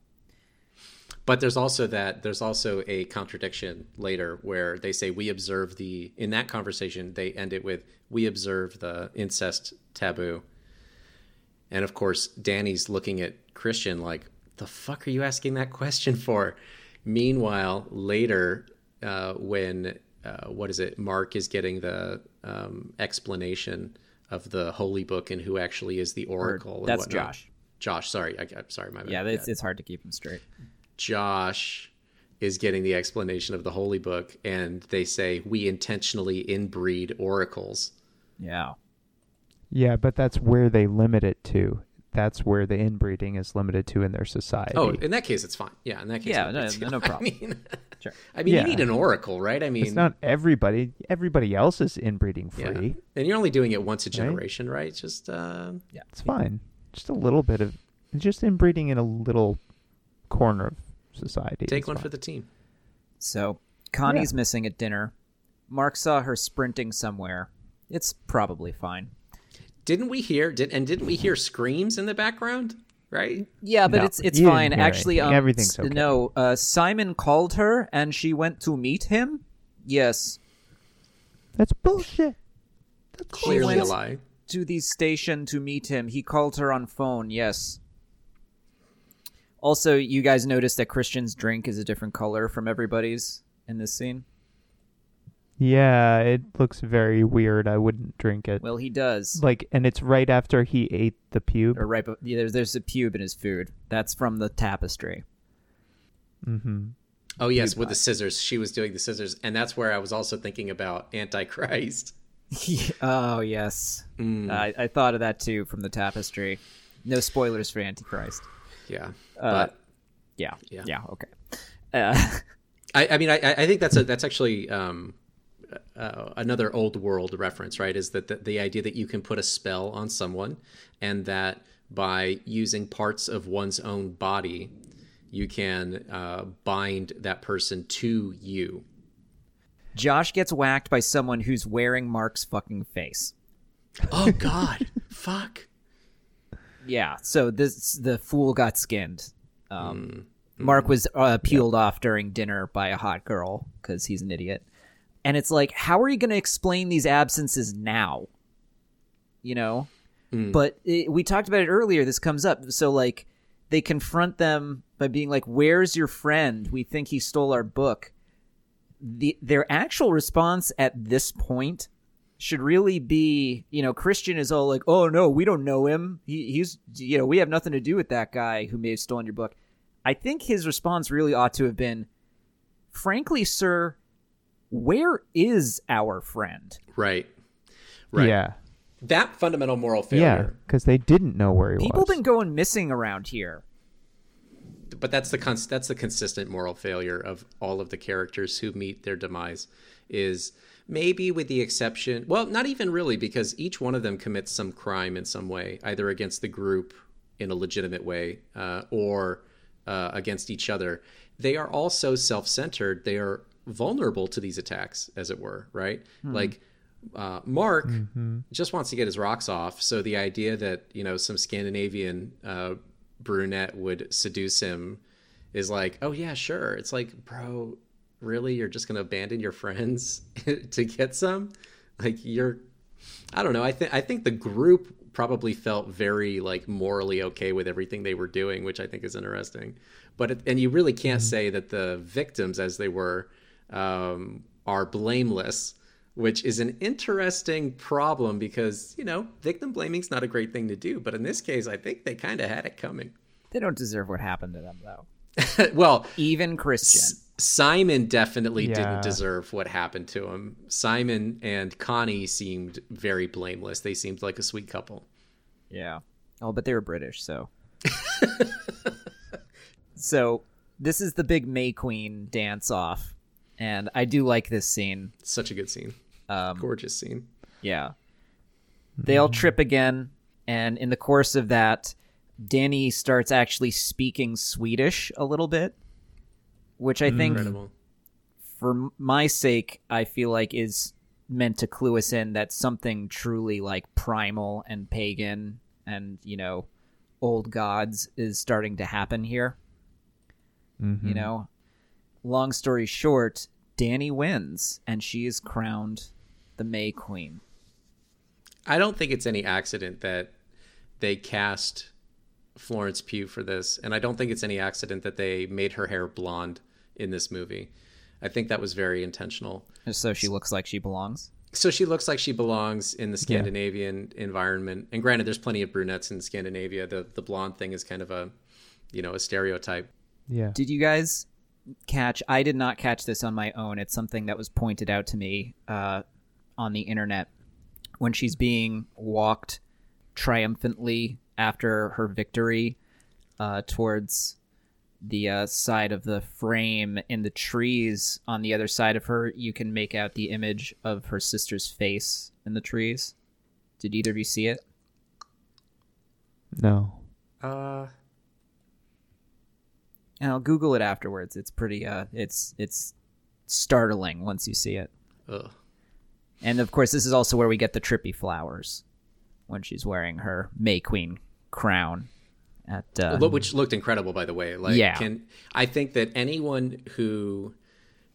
A: But there's also that there's also a contradiction later where they say we observe the in that conversation they end it with we observe the incest taboo. And of course, Danny's looking at Christian like, the fuck are you asking that question for? Meanwhile, later, uh, when uh, what is it? Mark is getting the um, explanation of the holy book and who actually is the oracle. and
B: that's. Josh.
A: Josh, sorry, I, I'm sorry, my bad.
B: Yeah, it's, it's hard to keep them straight.
A: Josh is getting the explanation of the holy book, and they say we intentionally inbreed oracles.
B: Yeah.
C: Yeah, but that's where they limit it to. That's where the inbreeding is limited to in their society.
A: Oh, in that case, it's fine. Yeah, in that case,
B: Yeah,
A: no,
B: no- no problem.
A: I mean,
B: Sure.
A: I mean,
C: Yeah.
A: you need an oracle, right? I mean,
C: it's not everybody. Everybody else is inbreeding
A: yeah.
C: free.
A: and you're only doing it once a generation, right? Just uh,
C: It's fine. Just a little bit of, just inbreeding in a little corner of society.
A: take one
C: fine.
A: for the team.
B: So Connie's missing at dinner. Mark saw her sprinting somewhere. It's probably fine.
A: Didn't we hear? Did and didn't we hear screams in the background? Right?
B: Yeah, but
C: No,
B: it's it's fine. Actually, um,
C: Everything's okay.
B: No, uh, Simon called her and she went to meet him. Yes,
C: That's bullshit.
A: That's Clearly a lie.
B: to the station to meet him. He called her on phone. Yes. Also, you guys noticed that Christian's drink is a different color from everybody's in this scene.
C: Yeah, it looks very weird. I wouldn't drink it.
B: Well, he does.
C: like, and it's right after he ate the pube.
B: or right, be- yeah, there's there's a pube in his food. That's from the tapestry.
C: Mm-hmm.
A: Oh yes, with the scissors. She was doing the scissors, and that's where I was also thinking about Antichrist.
B: oh yes, I, I thought of that too from the tapestry. No spoilers for Antichrist.
A: Yeah,
B: Uh,
A: but
B: Yeah,
A: Yeah.
B: yeah, okay. Uh,
A: I, I mean, I, I think that's a, that's actually um, uh, another old world reference, right? Is that the, the idea that you can put a spell on someone, and that by using parts of one's own body, you can uh, bind that person to you.
B: Josh gets whacked by someone who's wearing Mark's fucking face.
A: Oh God, fuck.
B: Yeah, so this the fool got skinned. Um, Mark was uh, peeled off during dinner by a hot girl because he's an idiot. And it's like, how are you going to explain these absences now? You know? But it, we talked about it earlier. This comes up. So, like, they confront them by being like, "Where's your friend? We think he stole our book." The their actual response at this point should really be, you know, Christian is all like, "Oh no, we don't know him. He, he's, you know, we have nothing to do with that guy who may have stolen your book." I think his response really ought to have been, "Frankly, sir, where is our friend?"
A: Right. Right.
C: Yeah.
A: That fundamental moral failure.
C: Yeah, because they didn't know where he
B: People
C: was.
B: People been going missing around here.
A: But that's the cons- that's the consistent moral failure of all of the characters who meet their demise is maybe with the exception well not even really because each one of them commits some crime in some way either against the group in a legitimate way uh, or uh, against each other. They are all so self-centered they are vulnerable to these attacks as it were right? Like uh, mark just wants to get his rocks off so the idea that you know some scandinavian uh, brunette would seduce him is like oh yeah sure. It's like bro really you're just going to abandon your friends to get some? Like you're i don't know i think i think the group probably felt very like morally okay with everything they were doing which i think is interesting. But it, and you really can't say that the victims as they were um, are blameless which is an interesting problem because you know victim blaming is not a great thing to do. But in this case i think they kind of had it coming.
B: They don't deserve what happened to them, though.
A: well
B: Even Christian.
A: S- Simon definitely
C: Yeah.
A: didn't deserve what happened to him. Simon and Connie seemed very blameless. They seemed like a sweet couple.
B: Yeah. Oh, but they were British, so. so this is the big May Queen dance off, and I do like this scene.
A: Such a good scene.
B: Um,
A: Gorgeous scene.
B: Yeah. They all trip again, and in the course of that, Danny starts actually speaking Swedish a little bit, which I think,
A: Incredible.
B: for my sake, I feel like is meant to clue us in that something truly like primal and pagan and, you know, old gods is starting to happen here.
C: Mm-hmm.
B: You know, long story short, Danny wins, and she is crowned the May Queen.
A: I don't think it's any accident that they cast Florence Pugh for this, and I don't think it's any accident that they made her hair blonde in this movie. I think that was very intentional.
B: So she looks like she belongs.
A: So she looks like she belongs in the Scandinavian environment. And granted, there's plenty of brunettes in Scandinavia. The the blonde thing is kind of a, you know, a stereotype.
C: Yeah.
B: Did you guys catch? I did not catch this on my own. It's something that was pointed out to me uh, on the internet when she's being walked triumphantly after her victory uh, towards the uh, side of the frame in the trees on the other side of her you can make out the image of her sister's face in the trees did either of you see it
C: No.
A: Uh,
B: and i'll google it afterwards it's pretty uh it's it's startling once you see it
A: ugh.
B: And of course, this is also where we get the trippy flowers when she's wearing her May Queen crown. At uh,
A: which looked incredible, by the way. Like,
B: Yeah.
A: can I think that anyone who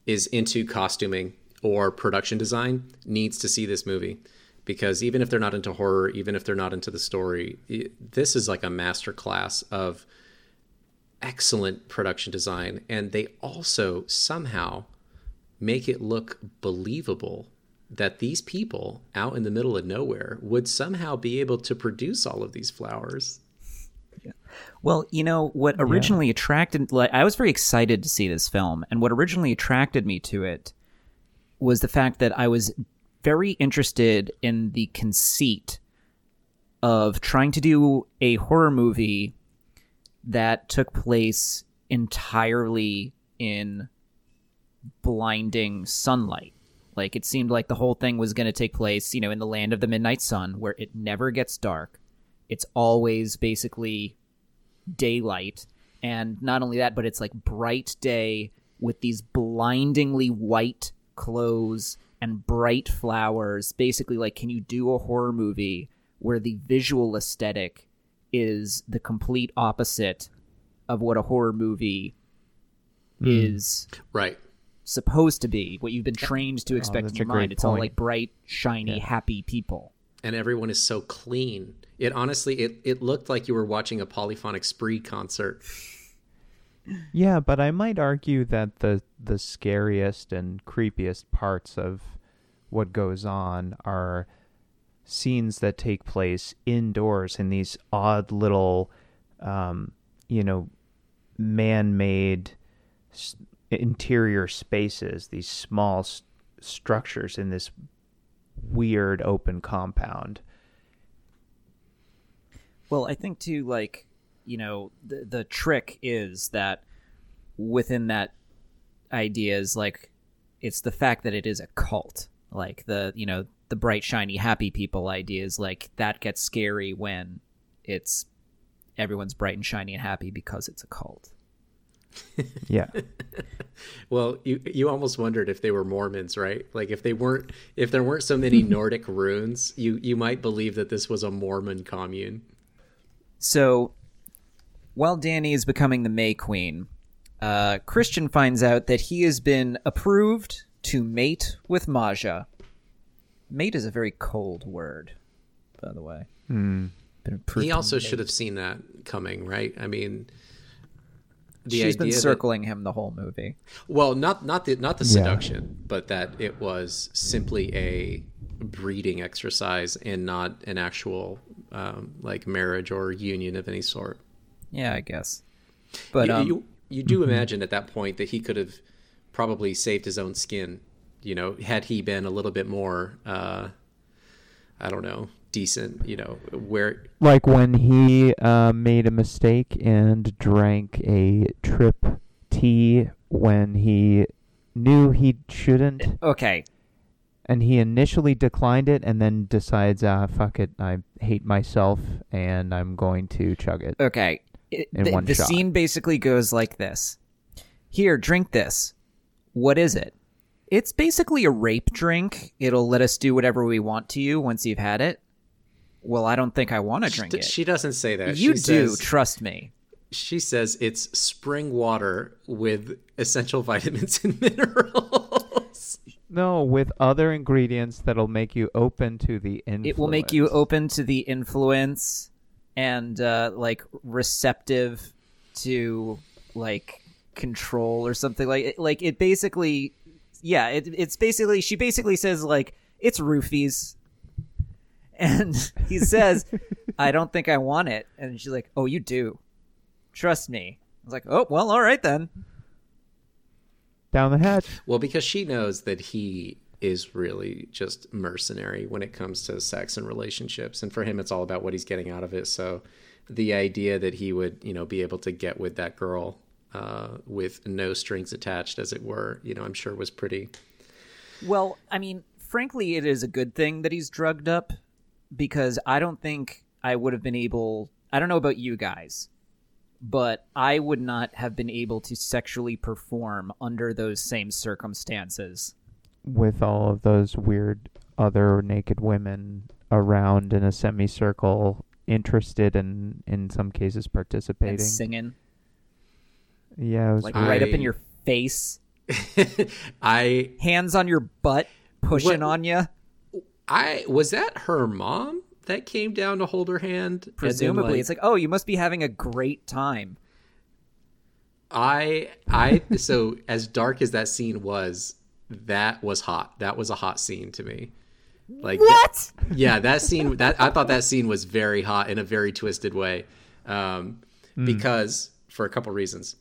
A: is into costuming or production design needs to see this movie because even if they're not into horror, even if they're not into the story, this is like a master class of excellent production design, and they also somehow make it look believable that these people out in the middle of nowhere would somehow be able to produce all of these flowers.
B: Well, you know what originally attracted like I was very excited to see this film, and what originally attracted me to it was the fact that I was very interested in the conceit of trying to do a horror movie that took place entirely in blinding sunlight. Like it seemed like the whole thing was going to take place, you know, in the land of the midnight sun where it never gets dark. It's always basically daylight. And not only that, but it's like bright day with these blindingly white clothes and bright flowers. Basically, like, can you do a horror movie where the visual aesthetic is the complete opposite of what a horror movie is
A: Right.
B: supposed to be, what you've been trained to expect in your
C: a great
B: mind. It's all like bright, shiny, happy people.
A: and everyone is so clean It honestly, it it looked like you were watching a polyphonic spree concert.
C: Yeah, but I might argue that the the scariest and creepiest parts of what goes on are scenes that take place indoors in these odd little, um, you know, man-made interior spaces. These small s- structures in this weird open compound.
B: Well, I think too, like you know, the the trick is that within that idea is like it's the fact that it is a cult. Like the you know the bright shiny happy people idea is like that gets scary when it's everyone's bright and shiny and happy because it's a cult.
C: Yeah.
A: Well, you you almost wondered if they were Mormons, right? Like if they weren't, if there weren't so many Nordic runes, you you might believe that this was a Mormon commune.
B: So, while Danny is becoming the May Queen, uh, Christian finds out that he has been approved to mate with Maja. Mate is a very cold word, by the way. Been
A: He also should have seen that coming, right? I mean, the
B: She's been
A: idea that-
B: circling him the whole movie.
A: Well, not not the not the
C: Yeah.
A: seduction, but that it was simply a breeding exercise and not an actual um, like marriage or union of any sort.
B: Yeah, I guess. But
A: you,
B: um,
A: you you do imagine at that point that he could have probably saved his own skin, you know, had he been a little bit more, uh, I don't know, decent, you know, where
C: Like when he uh, made a mistake and drank a trip tea when he knew he shouldn't,
B: okay,
C: and he initially declined it and then decides, ah, fuck it, I hate myself and I'm going to chug it.
B: okay. It-
C: In
B: the
C: one
B: the
C: shot.
B: scene basically goes like this: Here, drink this. What is it? It's basically a rape drink. It'll let us do whatever we want to you once you've had it. Well, I don't think I want to drink
A: she,
B: it.
A: she doesn't say that.
B: you
A: she
B: do,
A: Says,
B: trust me.
A: she says it's spring water with essential vitamins and minerals.
C: No, with other ingredients that'll make you open to the influence.
B: It will make you open to the influence and uh, like receptive to like control or something like like it basically yeah it, it's basically she basically says like it's roofies. And he says i don't think i want it. And she's like oh you do. Trust me. I was like oh well all right then
C: down the hatch.
A: Well, because she knows that he is really just mercenary when it comes to sex and relationships, and for him, it's all about what he's getting out of it. So, the idea that he would, you know, be able to get with that girl uh, with no strings attached, as it were, you know, I'm sure was pretty.
B: Well, I mean, frankly, it is a good thing that he's drugged up because I don't think I would have been able. I don't know about you guys, but I would not have been able to sexually perform under those same circumstances.
C: with all of those weird other naked women around in a semicircle, interested and in some cases
B: And
C: participating.
B: singing
C: Yeah, it was
B: like
C: weird.
B: right up in your face,
A: I
B: hands on your butt, pushing
A: What-
B: on you.
A: I was that her mom that came down to hold her hand.
B: Presumably,
A: like,
B: it's like, oh, you must be having a great time.
A: I I so as dark as that scene was, that was hot. That was a hot scene to me. Like
B: What?
A: yeah, that scene that I thought that scene was very hot in a very twisted way. Um because for a couple reasons.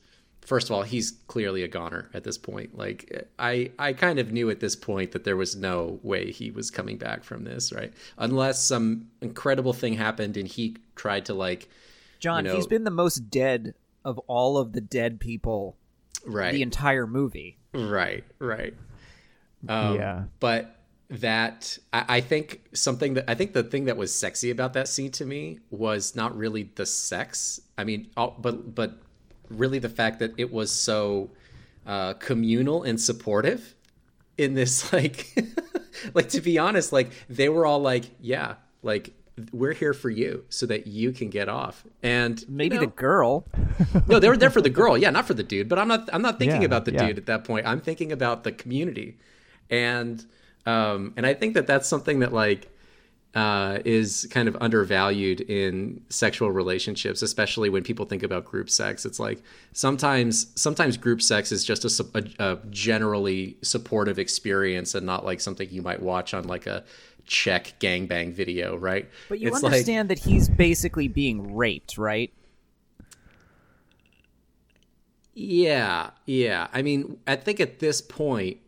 A: First of all, he's clearly a goner at this point. Like I I kind of knew at this point that there was no way he was coming back from this, right? Unless some incredible thing happened and he tried to like
B: John,
A: You know-
B: he's been the most dead of all of the dead people
A: right
B: the entire movie.
A: Right, right. Um,
C: Yeah.
A: But that I, I think something that I think the thing that was sexy about that scene to me was not really the sex. I mean, all, but but really the fact that it was so uh, communal and supportive in this like like to be honest like they were all like yeah like we're here for you so that you can get off and you
B: Maybe
A: know,
B: the girl.
A: no, they were there for the girl. Yeah, not for the dude. But I'm not. I'm not thinking
C: Yeah,
A: about the
C: yeah.
A: dude at that point. I'm thinking about the community, and um, and I think that that's something that like uh, is kind of undervalued in sexual relationships, especially when people think about group sex. It's like sometimes sometimes group sex is just a, a, a generally supportive experience and not like something you might watch on like a Czech gangbang video, right?
B: But you
A: It's like-
B: understand that he's basically being raped, right?
A: Yeah, yeah. I mean, I think at this point,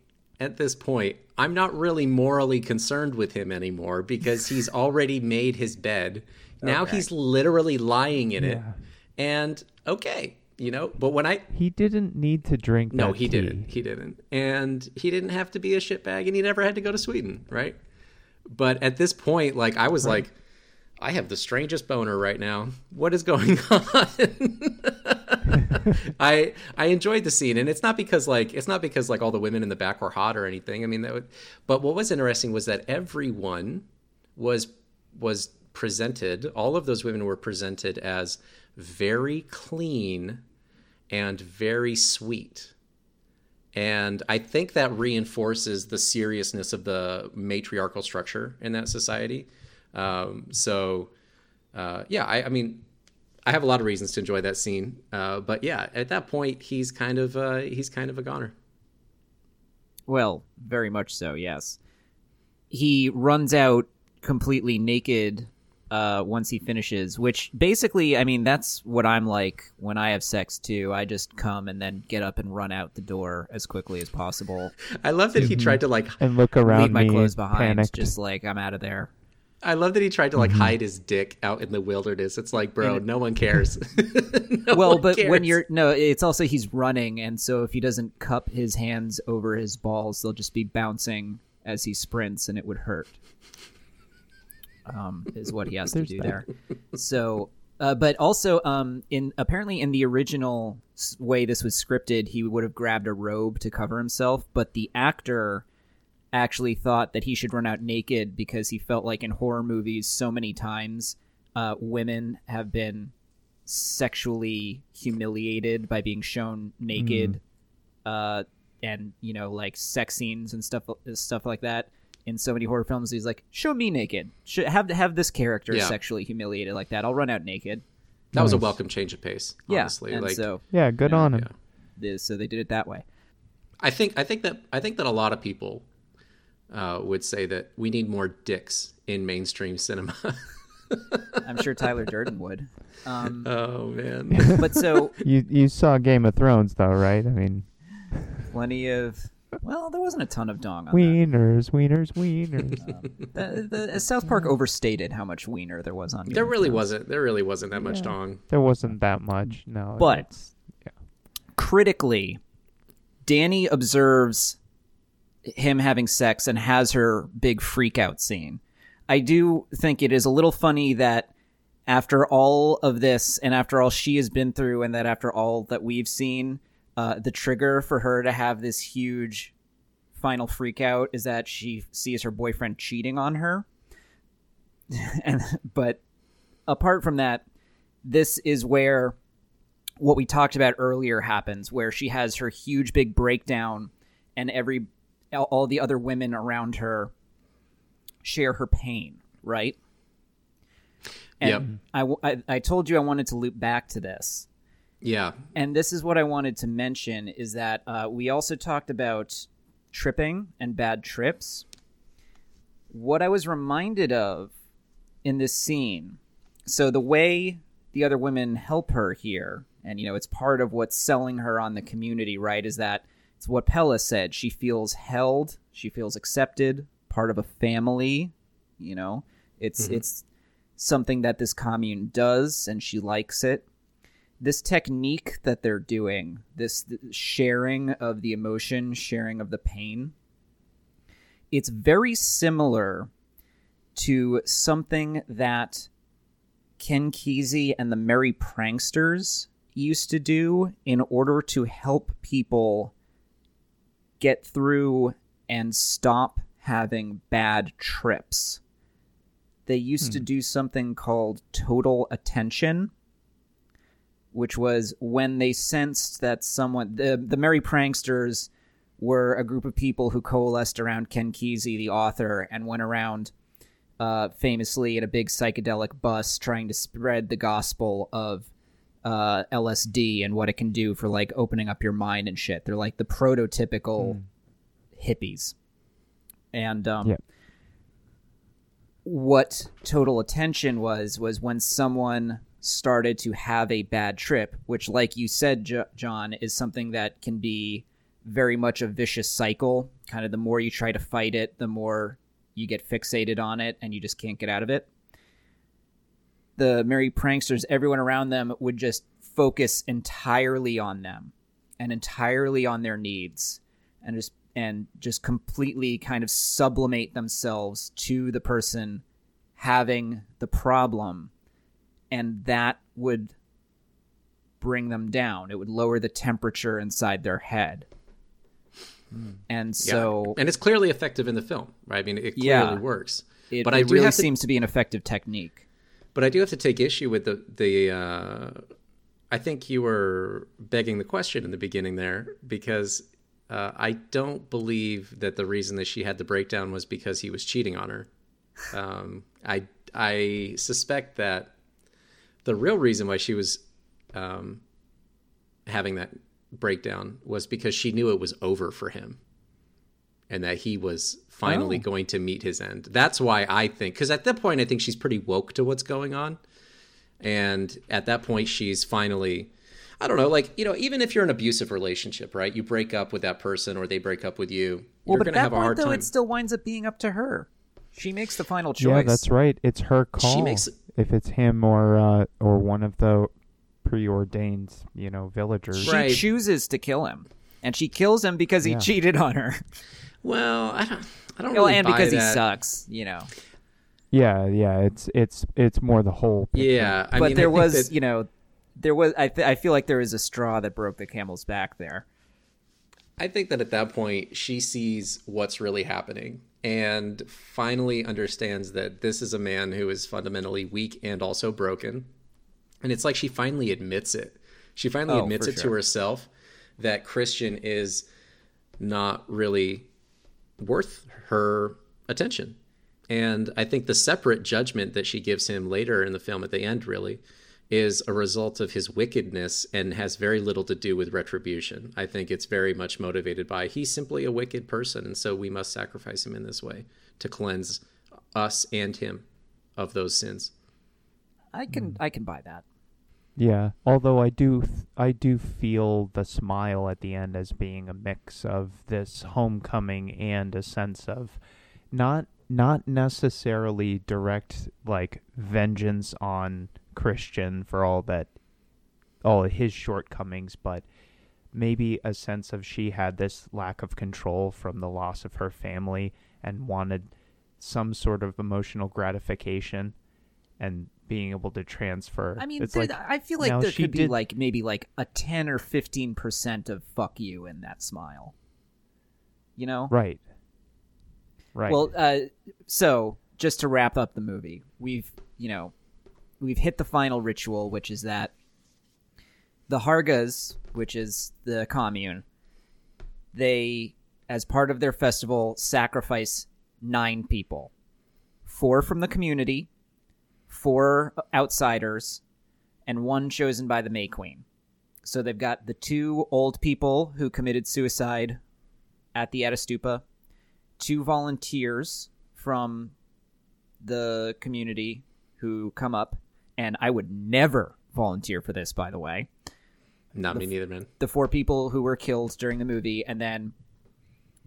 A: at this point, I'm not really morally concerned with him anymore because he's already made his bed. Now
B: Okay.
A: he's literally lying in it. And okay, you know, but when I
C: He didn't need to drink.
A: no,
C: that
A: he
C: tea.
A: didn't. He didn't. And he didn't have to be a shitbag and he never had to go to Sweden, right? But at this point, like I was like I have the strangest boner right now. What is going on? I I enjoyed the scene, and it's not because like it's not because like all the women in the back were hot or anything. I mean, that would, but what was interesting was that everyone was was presented. All of those women were presented as very clean and very sweet. And I think that reinforces the seriousness of the matriarchal structure in that society. Um, so, uh, yeah, I, I mean, I have a lot of reasons to enjoy that scene. Uh, but yeah, at that point, he's kind of uh, he's kind of a goner.
B: Well, very much so, yes. He runs out completely naked uh, once he finishes, which basically, I mean, that's what I'm like when I have sex too. I just come and then get up and run out the door as quickly as possible.
A: I love that he tried to like.
C: And look around
B: Leave my
C: me,
B: clothes behind,
C: panicked.
B: just like I'm out of there.
A: I love that he tried to like hide his dick out in the wilderness. It's like, bro,
B: And-
A: no one cares. No
B: well,
A: one
B: but when you're no, it's also he's running, and so if he doesn't cup his hands over his balls, they'll just be bouncing as he sprints, and it would hurt. Um, is what he has to do
C: that.
B: there. So, uh, but also, um, in apparently in the original way this was scripted, he would have grabbed a robe to cover himself, but the actor actually thought that he should run out naked because he felt like in horror movies so many times uh, women have been sexually humiliated by being shown naked uh, and you know like sex scenes and stuff stuff like that in so many horror films he's like show me naked should have have this character
A: Yeah.
B: sexually humiliated like that i'll run out naked
A: that was a welcome change of pace.
B: yeah and
A: like
B: so
C: Yeah, good on him.
A: yeah.
B: so they did it that way
A: I think I think that I think that a lot of people uh, would say that we need more dicks in mainstream cinema.
B: i'm sure tyler durden would um,
A: oh man.
B: but so
C: You you saw Game of Thrones though, right? I mean,
B: plenty of well there wasn't a ton of dong on that.
C: wieners, wieners, wieners.
B: The, the, South Park overstated how much wiener there was on. Game
A: There really
B: Thrones.
A: wasn't. There really wasn't that much
C: Yeah.
A: dong.
C: there wasn't that much. No,
B: But-
C: it's-
B: Critically, Dani observes him having sex and has her big freak out scene. I do think it is a little funny that after all of this and after all she has been through and that after all that we've seen, uh, the trigger for her to have this huge final freak out is that she sees her boyfriend cheating on her. and but apart from that, this is where what we talked about earlier happens where she has her huge big breakdown and every all- all the other women around her share her pain right and
A: Yep.
B: I, I- I told you i wanted to loop back to this
A: Yeah.
B: and this is what i wanted to mention is that uh, we also talked about tripping and bad trips what i was reminded of in this scene so the way the other women help her here and you know it's part of what's selling her on the community right is that it's what Pelle said. She feels held. She feels accepted. Part of a family you know? It's mm-hmm. it's something that this commune does and she likes it. This technique that they're doing this sharing of the emotion sharing of the pain it's very similar to something that Ken Kesey and the Merry Pranksters used to do in order to help people get through and stop having bad trips. They used to do something called total attention, which was when they sensed that someone, the, the Merry Pranksters were a group of people who coalesced around Ken Kesey, the author, and went around uh, famously in a big psychedelic bus trying to spread the gospel of uh, LSD and what it can do for like opening up your mind and shit. They're like the prototypical hippies. And um,
C: Yeah.
B: what total attention was was when someone started to have a bad trip, which, like you said, jo- John, is something that can be very much a vicious cycle. Kind of the more you try to fight it, the more you get fixated on it and you just can't get out of it. The merry pranksters, everyone around them would just focus entirely on them and entirely on their needs and just and just completely kind of sublimate themselves to the person having the problem and that would bring them down it would lower the temperature inside their head hmm. and
A: Yeah.
B: so
A: and it's clearly effective in the film, right? I mean, it clearly
B: Yeah.
A: works.
B: it,
A: but
B: it
A: I
B: really
A: have to,
B: seems to be an effective technique
A: but I do have to take issue with the the. Uh, I think you were begging the question in the beginning there because uh, I don't believe that the reason that she had the breakdown was because he was cheating on her. Um, I I suspect that the real reason why she was um, having that breakdown was because she knew it was over for him and that he was finally
B: Oh.
A: going to meet his end. That's why I think because at that point I think she's pretty woke to what's going on, and at that point she's finally. I don't know, like you know, even if you're in an abusive relationship, right? You break up with that person, or they break up with you.
B: well
A: you're
B: but
A: gonna
B: at that
A: have a
B: point
A: hard
B: though
A: time.
B: it still winds up being up to her she makes the final choice
C: Yeah, that's right. It's her call.
A: She makes-
C: if it's him or uh, or one of the preordained, you know, villagers.
B: she
A: Right.
B: chooses to kill him and she kills him because he
C: Yeah.
B: cheated on her
A: Well, I don't. I don't
B: well
A: really
B: and
A: buy
B: because he sucks you know
C: Yeah, yeah. It's it's it's more the whole. picture.
A: Yeah, I
B: but
A: mean,
B: there
A: think
B: was
A: that-
B: you know there was I, th- I feel like there was a straw that broke the camel's back there
A: I think that at that point she sees what's really happening and finally understands that this is a man who is fundamentally weak and also broken. And it's like she finally admits it. She finally
B: Oh,
A: admits
B: for
A: it to herself that Christian is not really worth her attention. And I think the separate judgment that she gives him later in the film at the end really is a result of his wickedness and has very little to do with retribution. I think it's very much motivated by he's simply a wicked person and so we must sacrifice him in this way to cleanse us and him of those sins.
B: I can I can buy that.
C: Yeah, although I do th- I do feel the smile at the end as being a mix of this homecoming and a sense of not not necessarily direct like vengeance on Christian for all that all his shortcomings, but maybe a sense of she had this lack of control from the loss of her family and wanted some sort of emotional gratification. And being able to transfer.
B: I mean,
C: like
B: I feel like there could be
C: did-
B: like maybe like a ten or fifteen percent of "fuck you" in that smile. You know,
C: right, right.
B: Well, uh, so just to wrap up the movie, we've you know we've hit the final ritual, which is that the Hargas, which is the commune, they as part of their festival sacrifice nine people, four from the community, four outsiders, and one chosen by the May Queen. So they've got the two old people who committed suicide at the Ättestupa, two volunteers from the community who come up, and I would never volunteer for this, by the way.
A: Not me neither, man.
B: The four people who were killed during the movie, and then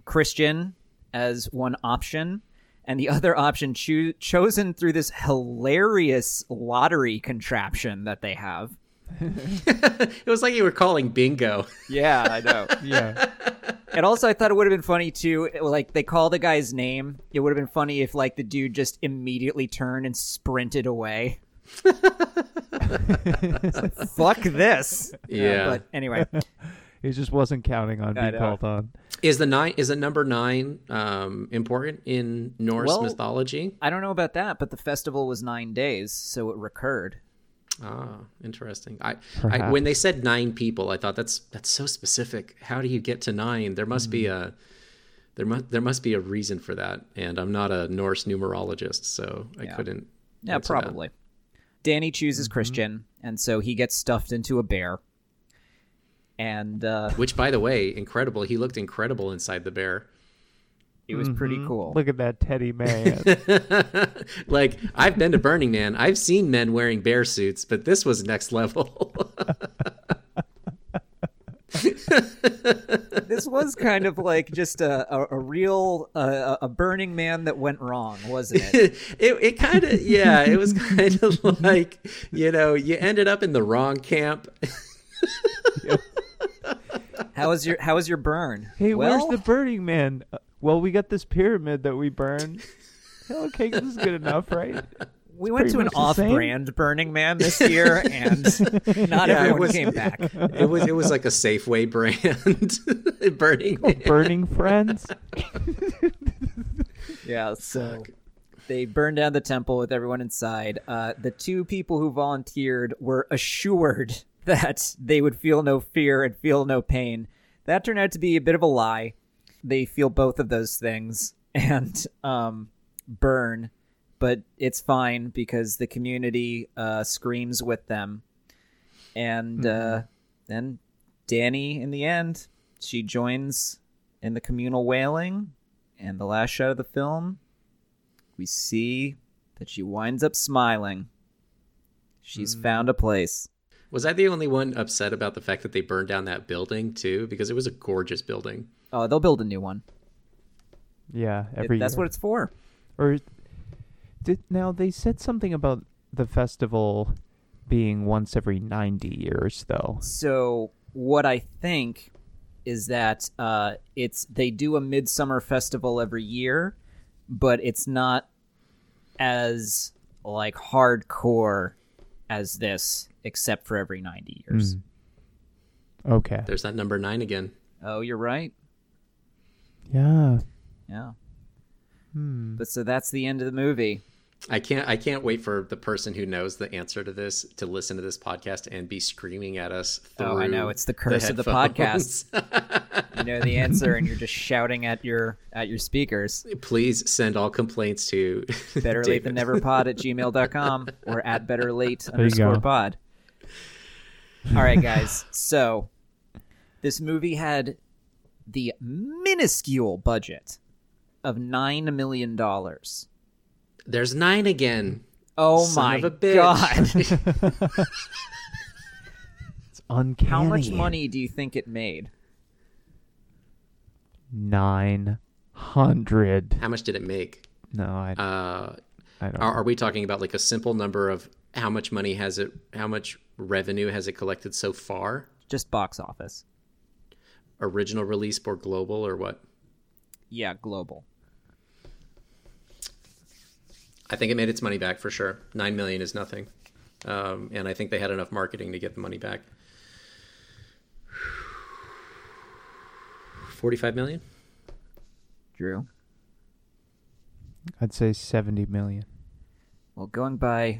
B: Christian as one option, and the other option choo- chosen through this hilarious lottery contraption that they have.
A: it was like you were calling bingo.
B: Yeah, I know.
C: yeah,
B: And also, I thought it would have been funny too. Like they call the guy's name. It would have been funny if like the dude just immediately turned and sprinted away. Fuck this.
A: Yeah.
B: But anyway,
C: he just wasn't counting on
B: I
C: being called on.
A: Is the nine is the number nine um, important in Norse
B: Well-
A: mythology?
B: I don't know about that, but the festival was nine days, so it recurred.
A: Ah, interesting. I, I when they said nine people, I thought that's that's so specific. How do you get to nine? There must be a there must there must be a reason for that, and I'm not a Norse numerologist, so I
B: Yeah.
A: couldn't.
B: Yeah,
A: answer that.
B: probably. Dani chooses Christian, and so he gets stuffed into a bear. And uh,
A: Which, by the way, incredible. He looked incredible inside the bear.
B: it was pretty
A: Mm-hmm.
B: cool.
C: Look at that Teddy man.
A: like I've been to Burning Man. I've seen men wearing bear suits, but this was next level.
B: this was kind of like just a a, a real uh, a Burning Man that went wrong, wasn't it?
A: it it kind of yeah, it was kind of like, you know, you ended up in the wrong camp.
B: How was your How was your burn?
C: hey,
B: well,
C: where's the Burning Man? Uh, well, we got this pyramid that we burned. okay, this is good enough, right?
B: we went to an
C: much the same.
B: off-brand Burning Man this year, and not
A: Yeah, it
B: everyone
A: was-
B: came back.
A: It was it was like a Safeway brand Burning Man.
C: Burning friends.
B: Yeah, so they burned down the temple with everyone inside. Uh, the two people who volunteered were assured that they would feel no fear and feel no pain. That turned out to be a bit of a lie. They feel both of those things and um, burn, but it's fine because the community uh, screams with them. And uh, then Dani, in the end, she joins in the communal wailing. And the last shot of the film, we see that she winds up smiling. She's found a place.
A: Was I the only one upset about the fact that they burned down that building too? Because it was a gorgeous building.
B: Oh, they'll build a new one.
C: Yeah,
B: It-
C: every
B: that's
C: year.
B: what it's for.
C: Or did now they said something about the festival being once every 90 years though.
B: So what I think is that uh, it's they do a midsummer festival every year, but it's not as like hardcore as this, except for every ninety years.
C: Okay.
A: There's that number nine again.
B: Oh, you're right.
C: Yeah.
B: Yeah.
C: Hmm.
B: But so that's the end of the movie.
A: I can't I can't wait for the person who knows the answer to this to listen to this podcast and be screaming at us through
B: Oh, I know. It's the curse of the
A: headphones.
B: You know the answer, and you're just shouting at your at your speakers.
A: Please send all complaints to
B: Better late
A: David.
B: than never pod at gmail.com or at better late
C: you
B: underscore
C: go.
B: pod. All right, guys. So this movie had the minuscule budget of nine million dollars.
A: There's nine again.
B: Oh
A: Son
B: my
A: of a bitch.
B: god!
C: It's uncanny.
B: How much money do you think it made?
C: 900.
A: How much did it make?
C: No, I,
A: Uh,
C: I don't
A: are, are we talking about like a simple number of how much money has it? How much revenue has it collected so far?
B: Just box office.
A: Original release or global or what?
B: Yeah, global.
A: I think it made its money back for sure. Nine million is nothing, um, and I think they had enough marketing to get the money back. Forty-five million.
B: Drew.
C: I'd say 70 million.
B: Well, going by, pr-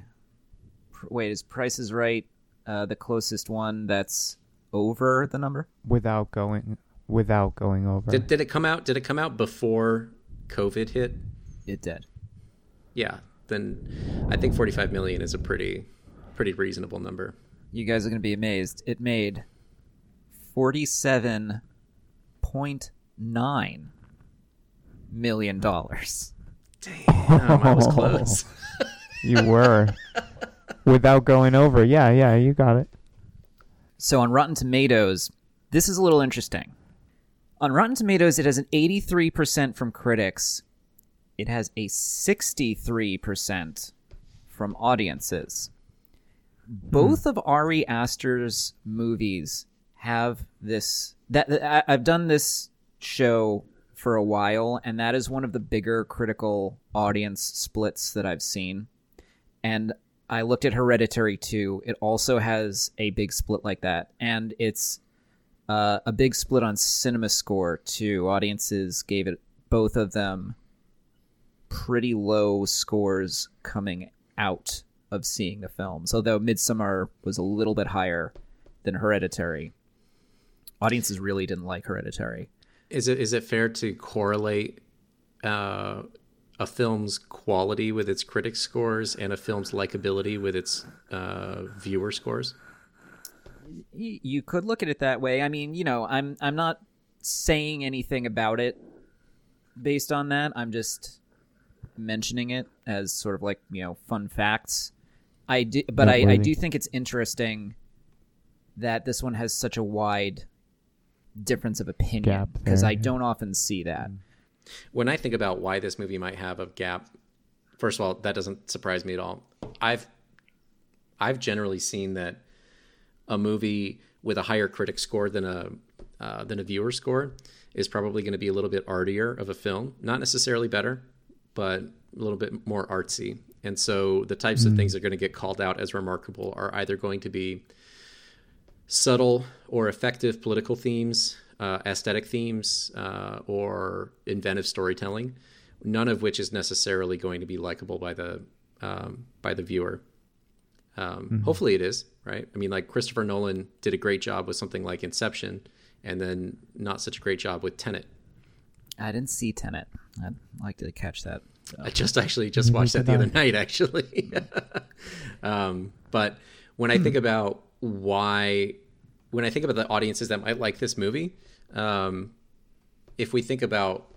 B: wait, is Price is Right uh, the closest one that's over the number?
C: Without going without going over.
A: Did, did it come out? Did it come out before COVID hit?
B: It did.
A: Yeah, then I think forty-five million is a pretty, pretty reasonable number.
B: You guys are going to be amazed. It made forty-seven point nine million dollars.
A: Damn, I was close.
C: you were without going over. Yeah, yeah, you got it.
B: So on Rotten Tomatoes, this is a little interesting. On Rotten Tomatoes, it has an 83% from critics. It has a 63% from audiences. Both of Ari Aster's movies have this that I've done this show for a while and that is one of the bigger critical audience splits that I've seen. And I looked at Hereditary 2. It also has a big split like that. And it's uh, a big split on Cinema Score, too. Audiences gave it, both of them, pretty low scores coming out of seeing the films. Although Midsommar was a little bit higher than Hereditary. Audiences really didn't like Hereditary.
A: is it is it fair to correlate uh, a film's quality with its critic scores and a film's likability with its uh, viewer scores?
B: You could look at it that way. I mean, you know, I'm I'm not saying anything about it based on that. I'm just mentioning it as sort of like you know fun facts. I do, but I, I do think it's interesting that this one has such a wide difference of opinion because I don't often see that.
A: When I think about why this movie might have a gap, first of all, that doesn't surprise me at all. I've I've generally seen that a movie with a higher critic score than a uh, than a viewer score is probably going to be a little bit artier of a film. Not necessarily better, but a little bit more artsy. And so the types of things that are going to get called out as remarkable are either going to be subtle or effective political themes, uh, aesthetic themes, uh, or inventive storytelling. None of which is necessarily going to be likable by the um, by the viewer. Um, Hopefully, it is right. I mean, like Christopher Nolan did a great job with something like Inception, and then not such a great job with Tenet.
B: I didn't see Tenet. I'd like to catch that. So.
A: I just actually just watched that the other night, actually. um, but when I think about why, when I think about the audiences that might like this movie, um, if we think about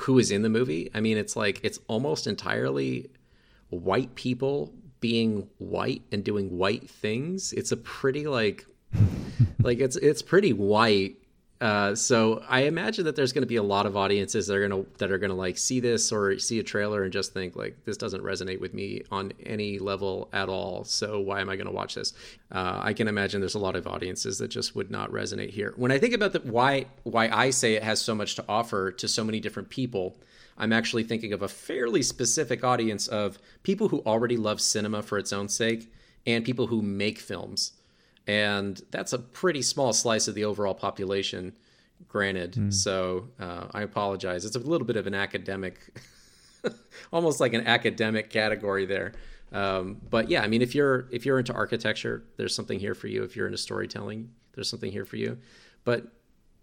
A: who is in the movie, I mean, it's like it's almost entirely white people being white and doing white things. It's a pretty like, like it's it's pretty white. Uh, so I imagine that there's going to be a lot of audiences that are going to that are going to like see this or see a trailer and just think like this doesn't resonate with me on any level at all. So why am I going to watch this? Uh, I can imagine there's a lot of audiences that just would not resonate here. When I think about the why why I say it has so much to offer to so many different people, I'm actually thinking of a fairly specific audience of people who already love cinema for its own sake and people who make films and that's a pretty small slice of the overall population granted. So uh, i apologize. It's a little bit of an academic almost like an academic category there. Um, but yeah i mean if you're if you're into architecture there's something here for you. If you're into storytelling there's something here for you. But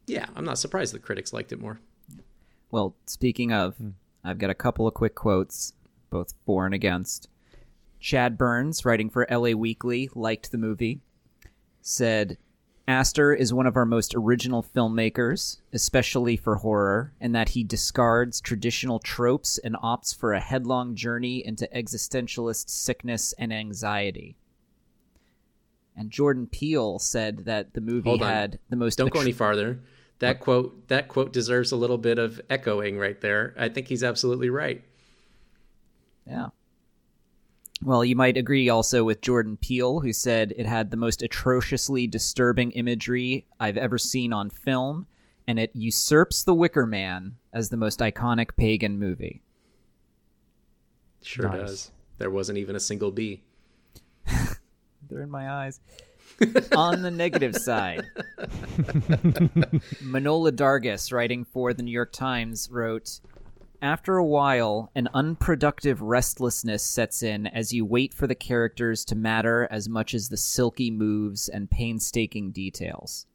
A: yeah i'm not surprised the critics liked it more.
B: Well, speaking of, I've got a couple of quick quotes, both for and against. Chad Burns, writing for LA Weekly, liked the movie, said, Aster is one of our most original filmmakers, especially for horror, in that he discards traditional tropes and opts for a headlong journey into existentialist sickness and anxiety. And Jordan Peele said that the movie had the most
A: don't go any farther. That quote that quote deserves a little bit of echoing right there. I think he's absolutely right.
B: Yeah. Well, you might agree also with Jordan Peele, who said it had the most atrociously disturbing imagery I've ever seen on film, and it usurps The Wicker Man as the most iconic pagan movie.
A: sure
C: Nice.
A: does there wasn't even a single b
B: They're in my eyes. on the negative side, Manohla Dargis, writing for the New York Times, wrote After a while, an unproductive restlessness sets in as you wait for the characters to matter as much as the silky moves and painstaking details.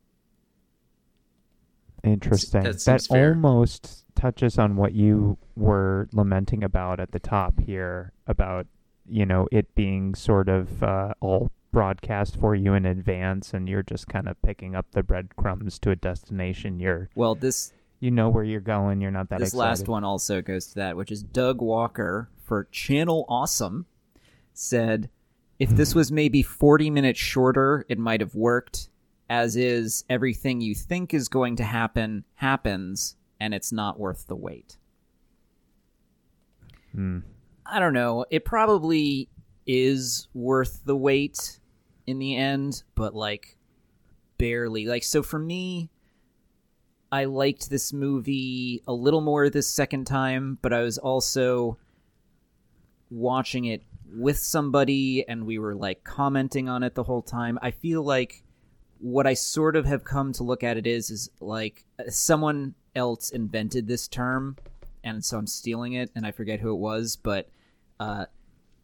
C: Interesting.
A: That
C: That, almost touches on what you were lamenting about at the top here about you know it being sort of uh, all broadcast for you in advance, and you're just kind of picking up the breadcrumbs to a destination. You're
B: Well, this
C: you know where you're going. You're not that
B: this
C: excited.
B: last one also goes to that, which is Doug Walker for Channel Awesome said, "If this was maybe 40 minutes shorter, it might have worked. As is, everything you think is going to happen happens, and it's not worth the wait."
C: Hmm.
B: I don't know. It probably is worth the wait in the end, but like barely. Like so for me, I liked this movie a little more this second time, but I was also watching it with somebody and we were like commenting on it the whole time. I feel like what I sort of have come to look at it is is like someone else invented this term and so I'm stealing it and I forget who it was, but uh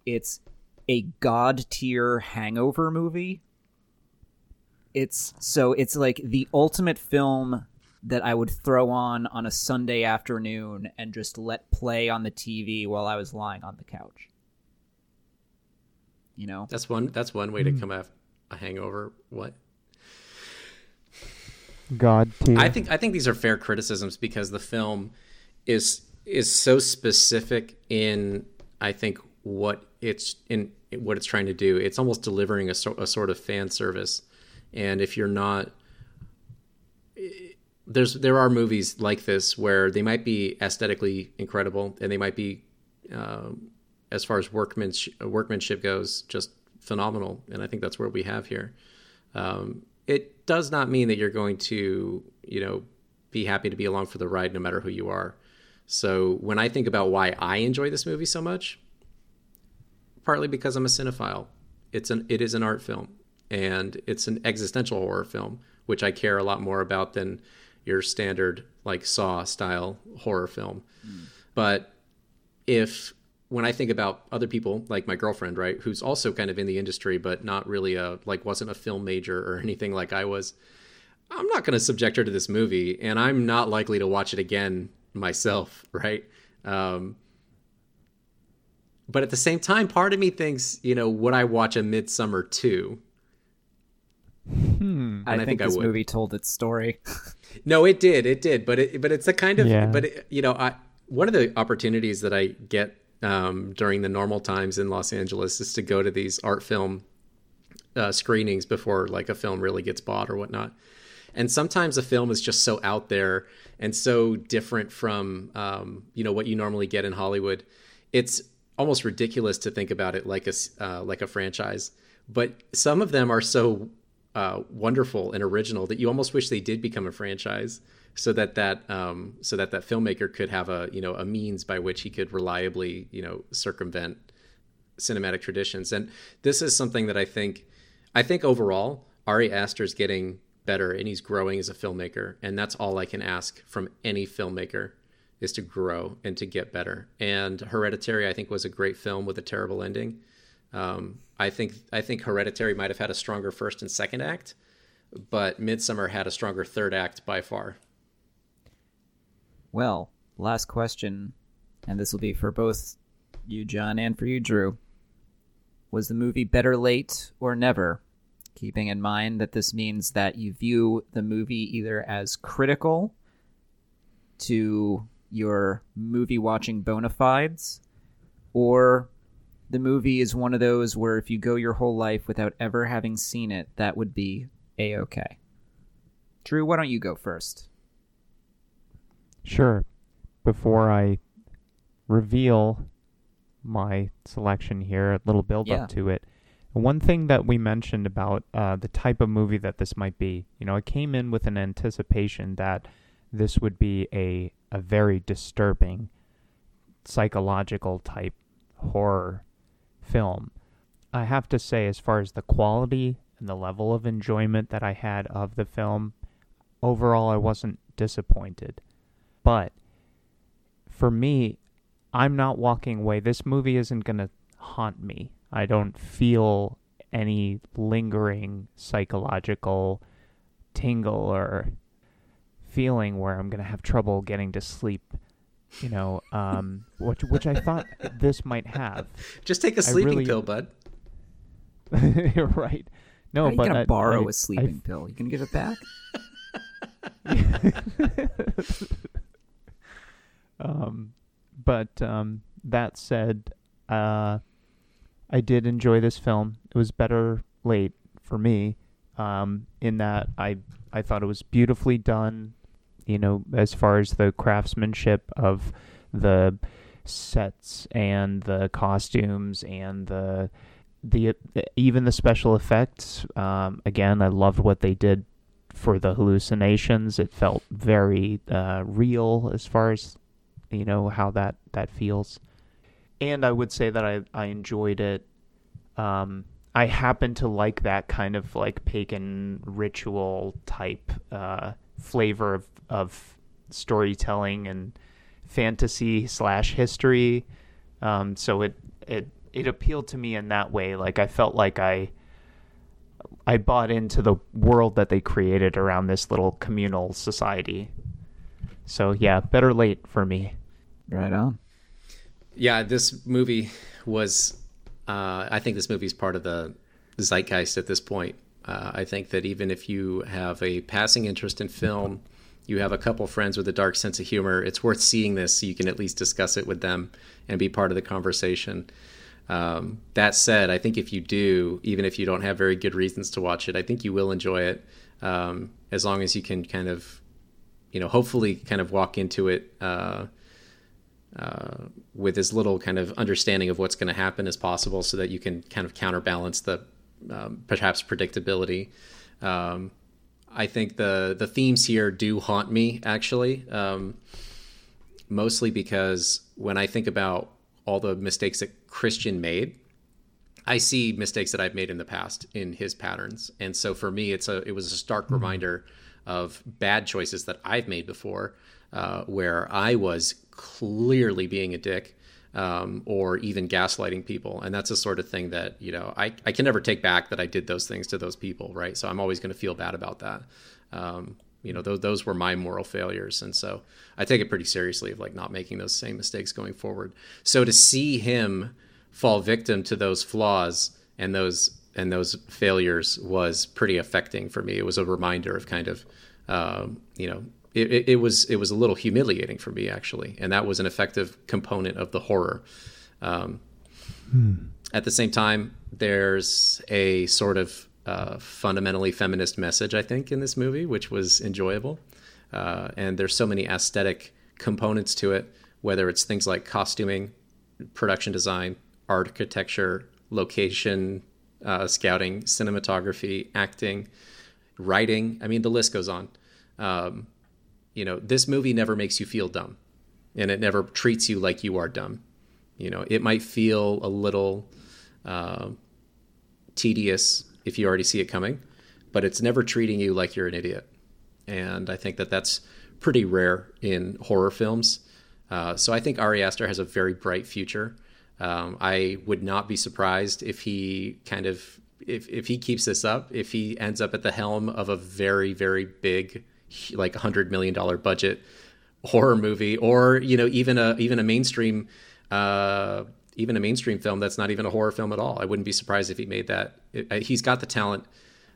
B: it's a god tier hangover movie. It's so it's like the ultimate film that I would throw on on a Sunday afternoon and just let play on the TV while I was lying on the couch. You know?
A: That's one. That's one way to hmm. come off a hangover. What?
C: God tier.
A: I think I think these are fair criticisms because the film is is so specific in I think what it's in what it's trying to do. It's almost delivering a, so, a sort of fan service, and if you're not, there's there are movies like this where they might be aesthetically incredible and they might be, um, as far as workmanship workmanship goes, just phenomenal. And I think that's what we have here. Um, it does not mean that you're going to, you know, be happy to be along for the ride no matter who you are. So when I think about why I enjoy this movie so much, partly because I'm a cinephile. It's an it is an art film and it's an existential horror film, which I care a lot more about than your standard like Saw style horror film. But if when I think about other people like my girlfriend, right, who's also kind of in the industry but not really a like wasn't a film major or anything like I was, I'm not going to subject her to this movie, and I'm not likely to watch it again myself, right? Um, but at the same time, part of me thinks, you know, would I watch a Midsommar too?
B: I,
A: And I
B: think,
A: think I
B: this
A: would.
B: movie told its story.
A: No, it did, it did, but it, but it's a kind of,
C: Yeah.
A: but it, you know, I one of the opportunities that I get um, during the normal times in Los Angeles is to go to these art film uh, screenings before like a film really gets bought or whatnot. And sometimes a film is just so out there and so different from um, you know what you normally get in Hollywood. It's almost ridiculous to think about it like a s- uh, like a franchise. But some of them are so uh, wonderful and original that you almost wish they did become a franchise, so that that um, so that that filmmaker could have a you know a means by which he could reliably you know circumvent cinematic traditions. And this is something that I think, I think overall, Ari Aster's getting better and he's growing as a filmmaker. And that's all I can ask from any filmmaker is to grow and to get better. And Hereditary, I think, was a great film with a terrible ending. Um, I think I think Hereditary might have had a stronger first and second act, but Midsommar had a stronger third act by far.
B: Well, last question, and this will be for both you, John, and for you, Drew. Was the movie better late or never? Keeping in mind that this means that you view the movie either as critical to your movie watching bona fides, or the movie is one of those where if you go your whole life without ever having seen it, that would be a okay. Drew, why don't you go first?
C: Sure. Before I reveal my selection here, a little build
B: Yeah.
C: up to it. One thing that we mentioned about uh, the type of movie that this might be, you know, I came in with an anticipation that this would be a a very disturbing psychological type horror film. I have to say, as far as the quality and the level of enjoyment that I had of the film, overall, I wasn't disappointed. But for me, I'm not walking away. This movie isn't going to haunt me. I don't feel any lingering psychological tingle or feeling where I'm going to have trouble getting to sleep. You know, um, which which I thought this might have.
A: Just take a sleeping
C: really-
A: pill, bud.
C: You're right. No,
B: How are you
C: but
B: gonna
C: I-
B: borrow
C: I-
B: a sleeping pill? You gonna give it back?
C: um, but um, that said, uh, I did enjoy this film. It was better late for me, um, in that I I thought it was beautifully done. You know, as far as the craftsmanship of the sets and the costumes and the the even the special effects. Um, again, I loved what they did for the hallucinations. It felt very uh, real as far as you know how that that feels. And I would say that I I enjoyed it. Um, I happen to like that kind of like pagan ritual type uh, flavor of of storytelling and fantasy slash history. Um, so it it it appealed to me in that way. Like I felt like I I I bought into the world that they created around this little communal society. So yeah, better late for me.
B: Right on.
A: Yeah, this movie was. Uh, I think this movie is part of the zeitgeist at this point. Uh, I think that even if you have a passing interest in film, you have a couple friends with a dark sense of humor, it's worth seeing this so you can at least discuss it with them and be part of the conversation. Um, that said, I think if you do, even if you don't have very good reasons to watch it, I think you will enjoy it um, as long as you can kind of, you know, hopefully kind of walk into it uh, uh, with as little kind of understanding of what's going to happen as possible so that you can kind of counterbalance the um, perhaps predictability. Um, I think the the themes here do haunt me actually, um, mostly because when I think about all the mistakes that Christian made, I see mistakes that I've made in the past in his patterns, and so for me, it's a it was a stark reminder of bad choices that I've made before, uh, where I was clearly being a dick. Um, or even gaslighting people. And that's the sort of thing that, you know, I, I can never take back that I did those things to those people, right? So I'm always going to feel bad about that. Um, you know, those, those were my moral failures. And so I take it pretty seriously of like not making those same mistakes going forward. So to see him fall victim to those flaws and those and those failures was pretty affecting for me. It was a reminder of kind of, um, you know, it, it, was it was a little humiliating for me actually, and that was an effective component of the horror. Um, At the same time, there's a sort of uh, fundamentally feminist message I think in this movie, which was enjoyable, uh, and there's so many aesthetic components to it, whether it's things like costuming, production design, architecture, location, uh, scouting, cinematography, acting, writing. I mean, the list goes on. Um, you know, this movie never makes you feel dumb, and it never treats you like you are dumb. You know, it might feel a little uh, tedious if you already see it coming, but it's never treating you like you're an idiot. And I think that that's pretty rare in horror films. Uh, so I think Ari Aster has a very bright future. Um, I would not be surprised if he kind of if if he keeps this up, if he ends up at the helm of a very very big like hundred million dollar budget horror movie, or you know even a even a mainstream uh, even a mainstream film that's not even a horror film at all. I wouldn't be surprised if he made that. It, he's got the talent.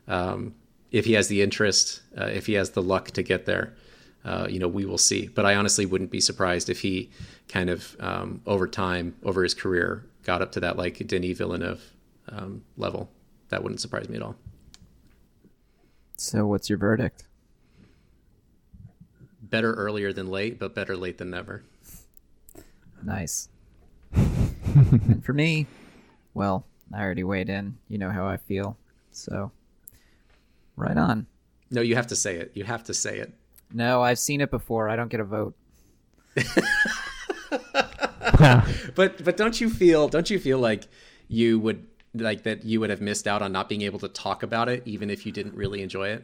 A: Um, if he has the interest, uh, if he has the luck to get there, uh, you know, we will see. But I honestly wouldn't be surprised if he kind of um, over time, over his career, got up to that like Denis Villeneuve um, level. That wouldn't surprise me at all.
B: So, what's your verdict?
A: Better earlier than late, but better late than never.
B: Nice. and for me, well, I already weighed in. You know how I feel. So, right on.
A: No, you have to say it. You have to say it.
B: No, I've seen it before. I don't get a vote.
A: but but don't you feel don't you feel like you would like that you would have missed out on not being able to talk about it even if you didn't really enjoy it?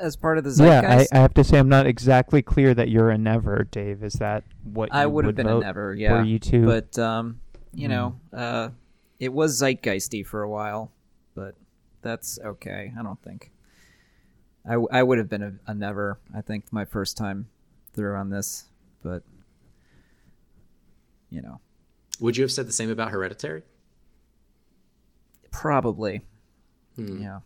B: As part of the zeitgeist?
C: Yeah, I, I have to say I'm not exactly clear that you're a never, Dave. Is that what
B: I
C: you
B: would have been
C: vote?
B: a never, yeah.
C: Were you too?
B: But um, you know, uh, it was zeitgeisty for a while, but that's okay. I don't think. I, w- I would have been a, a never. I think my first time through on this, but you know,
A: Would you have said the same about Hereditary?
B: probably, yeah.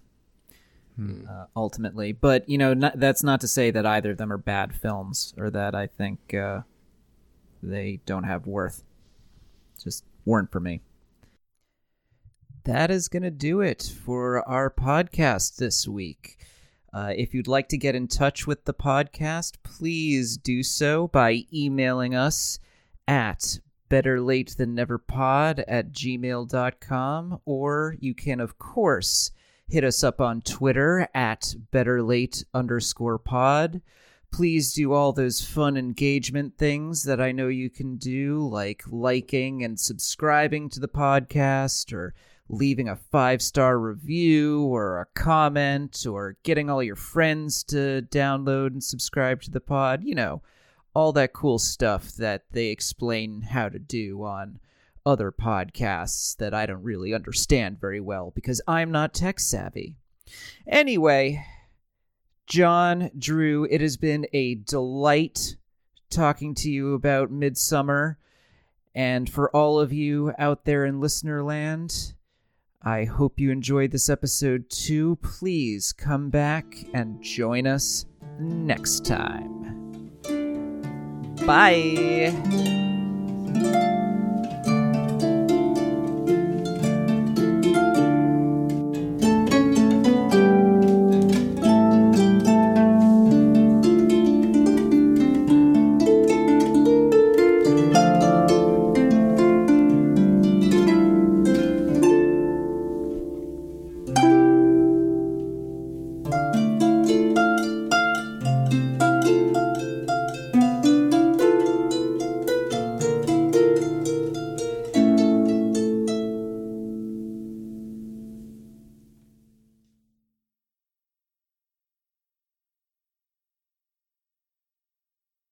B: Uh, ultimately, but you know, not, that's not to say that either of them are bad films or that I think uh, they don't have worth. Just weren't for me. That is going to do it for our podcast this week. Uh, if you'd like to get in touch with the podcast, please do so by emailing us at betterlatethanneverpod at gmail.com, or you can, of course, hit us up on Twitter at betterlate underscore pod. Please do all those fun engagement things that I know you can do, like liking and subscribing to the podcast, or leaving a five star review, or a comment, or getting all your friends to download and subscribe to the pod. You know, all that cool stuff that they explain how to do on other podcasts that I don't really understand very well because I'm not tech savvy. Anyway, John, Drew, it has been a delight talking to you about Midsommar. And for all of you out there in listener land, I hope you enjoyed this episode too. Please come back and join us next time. Bye.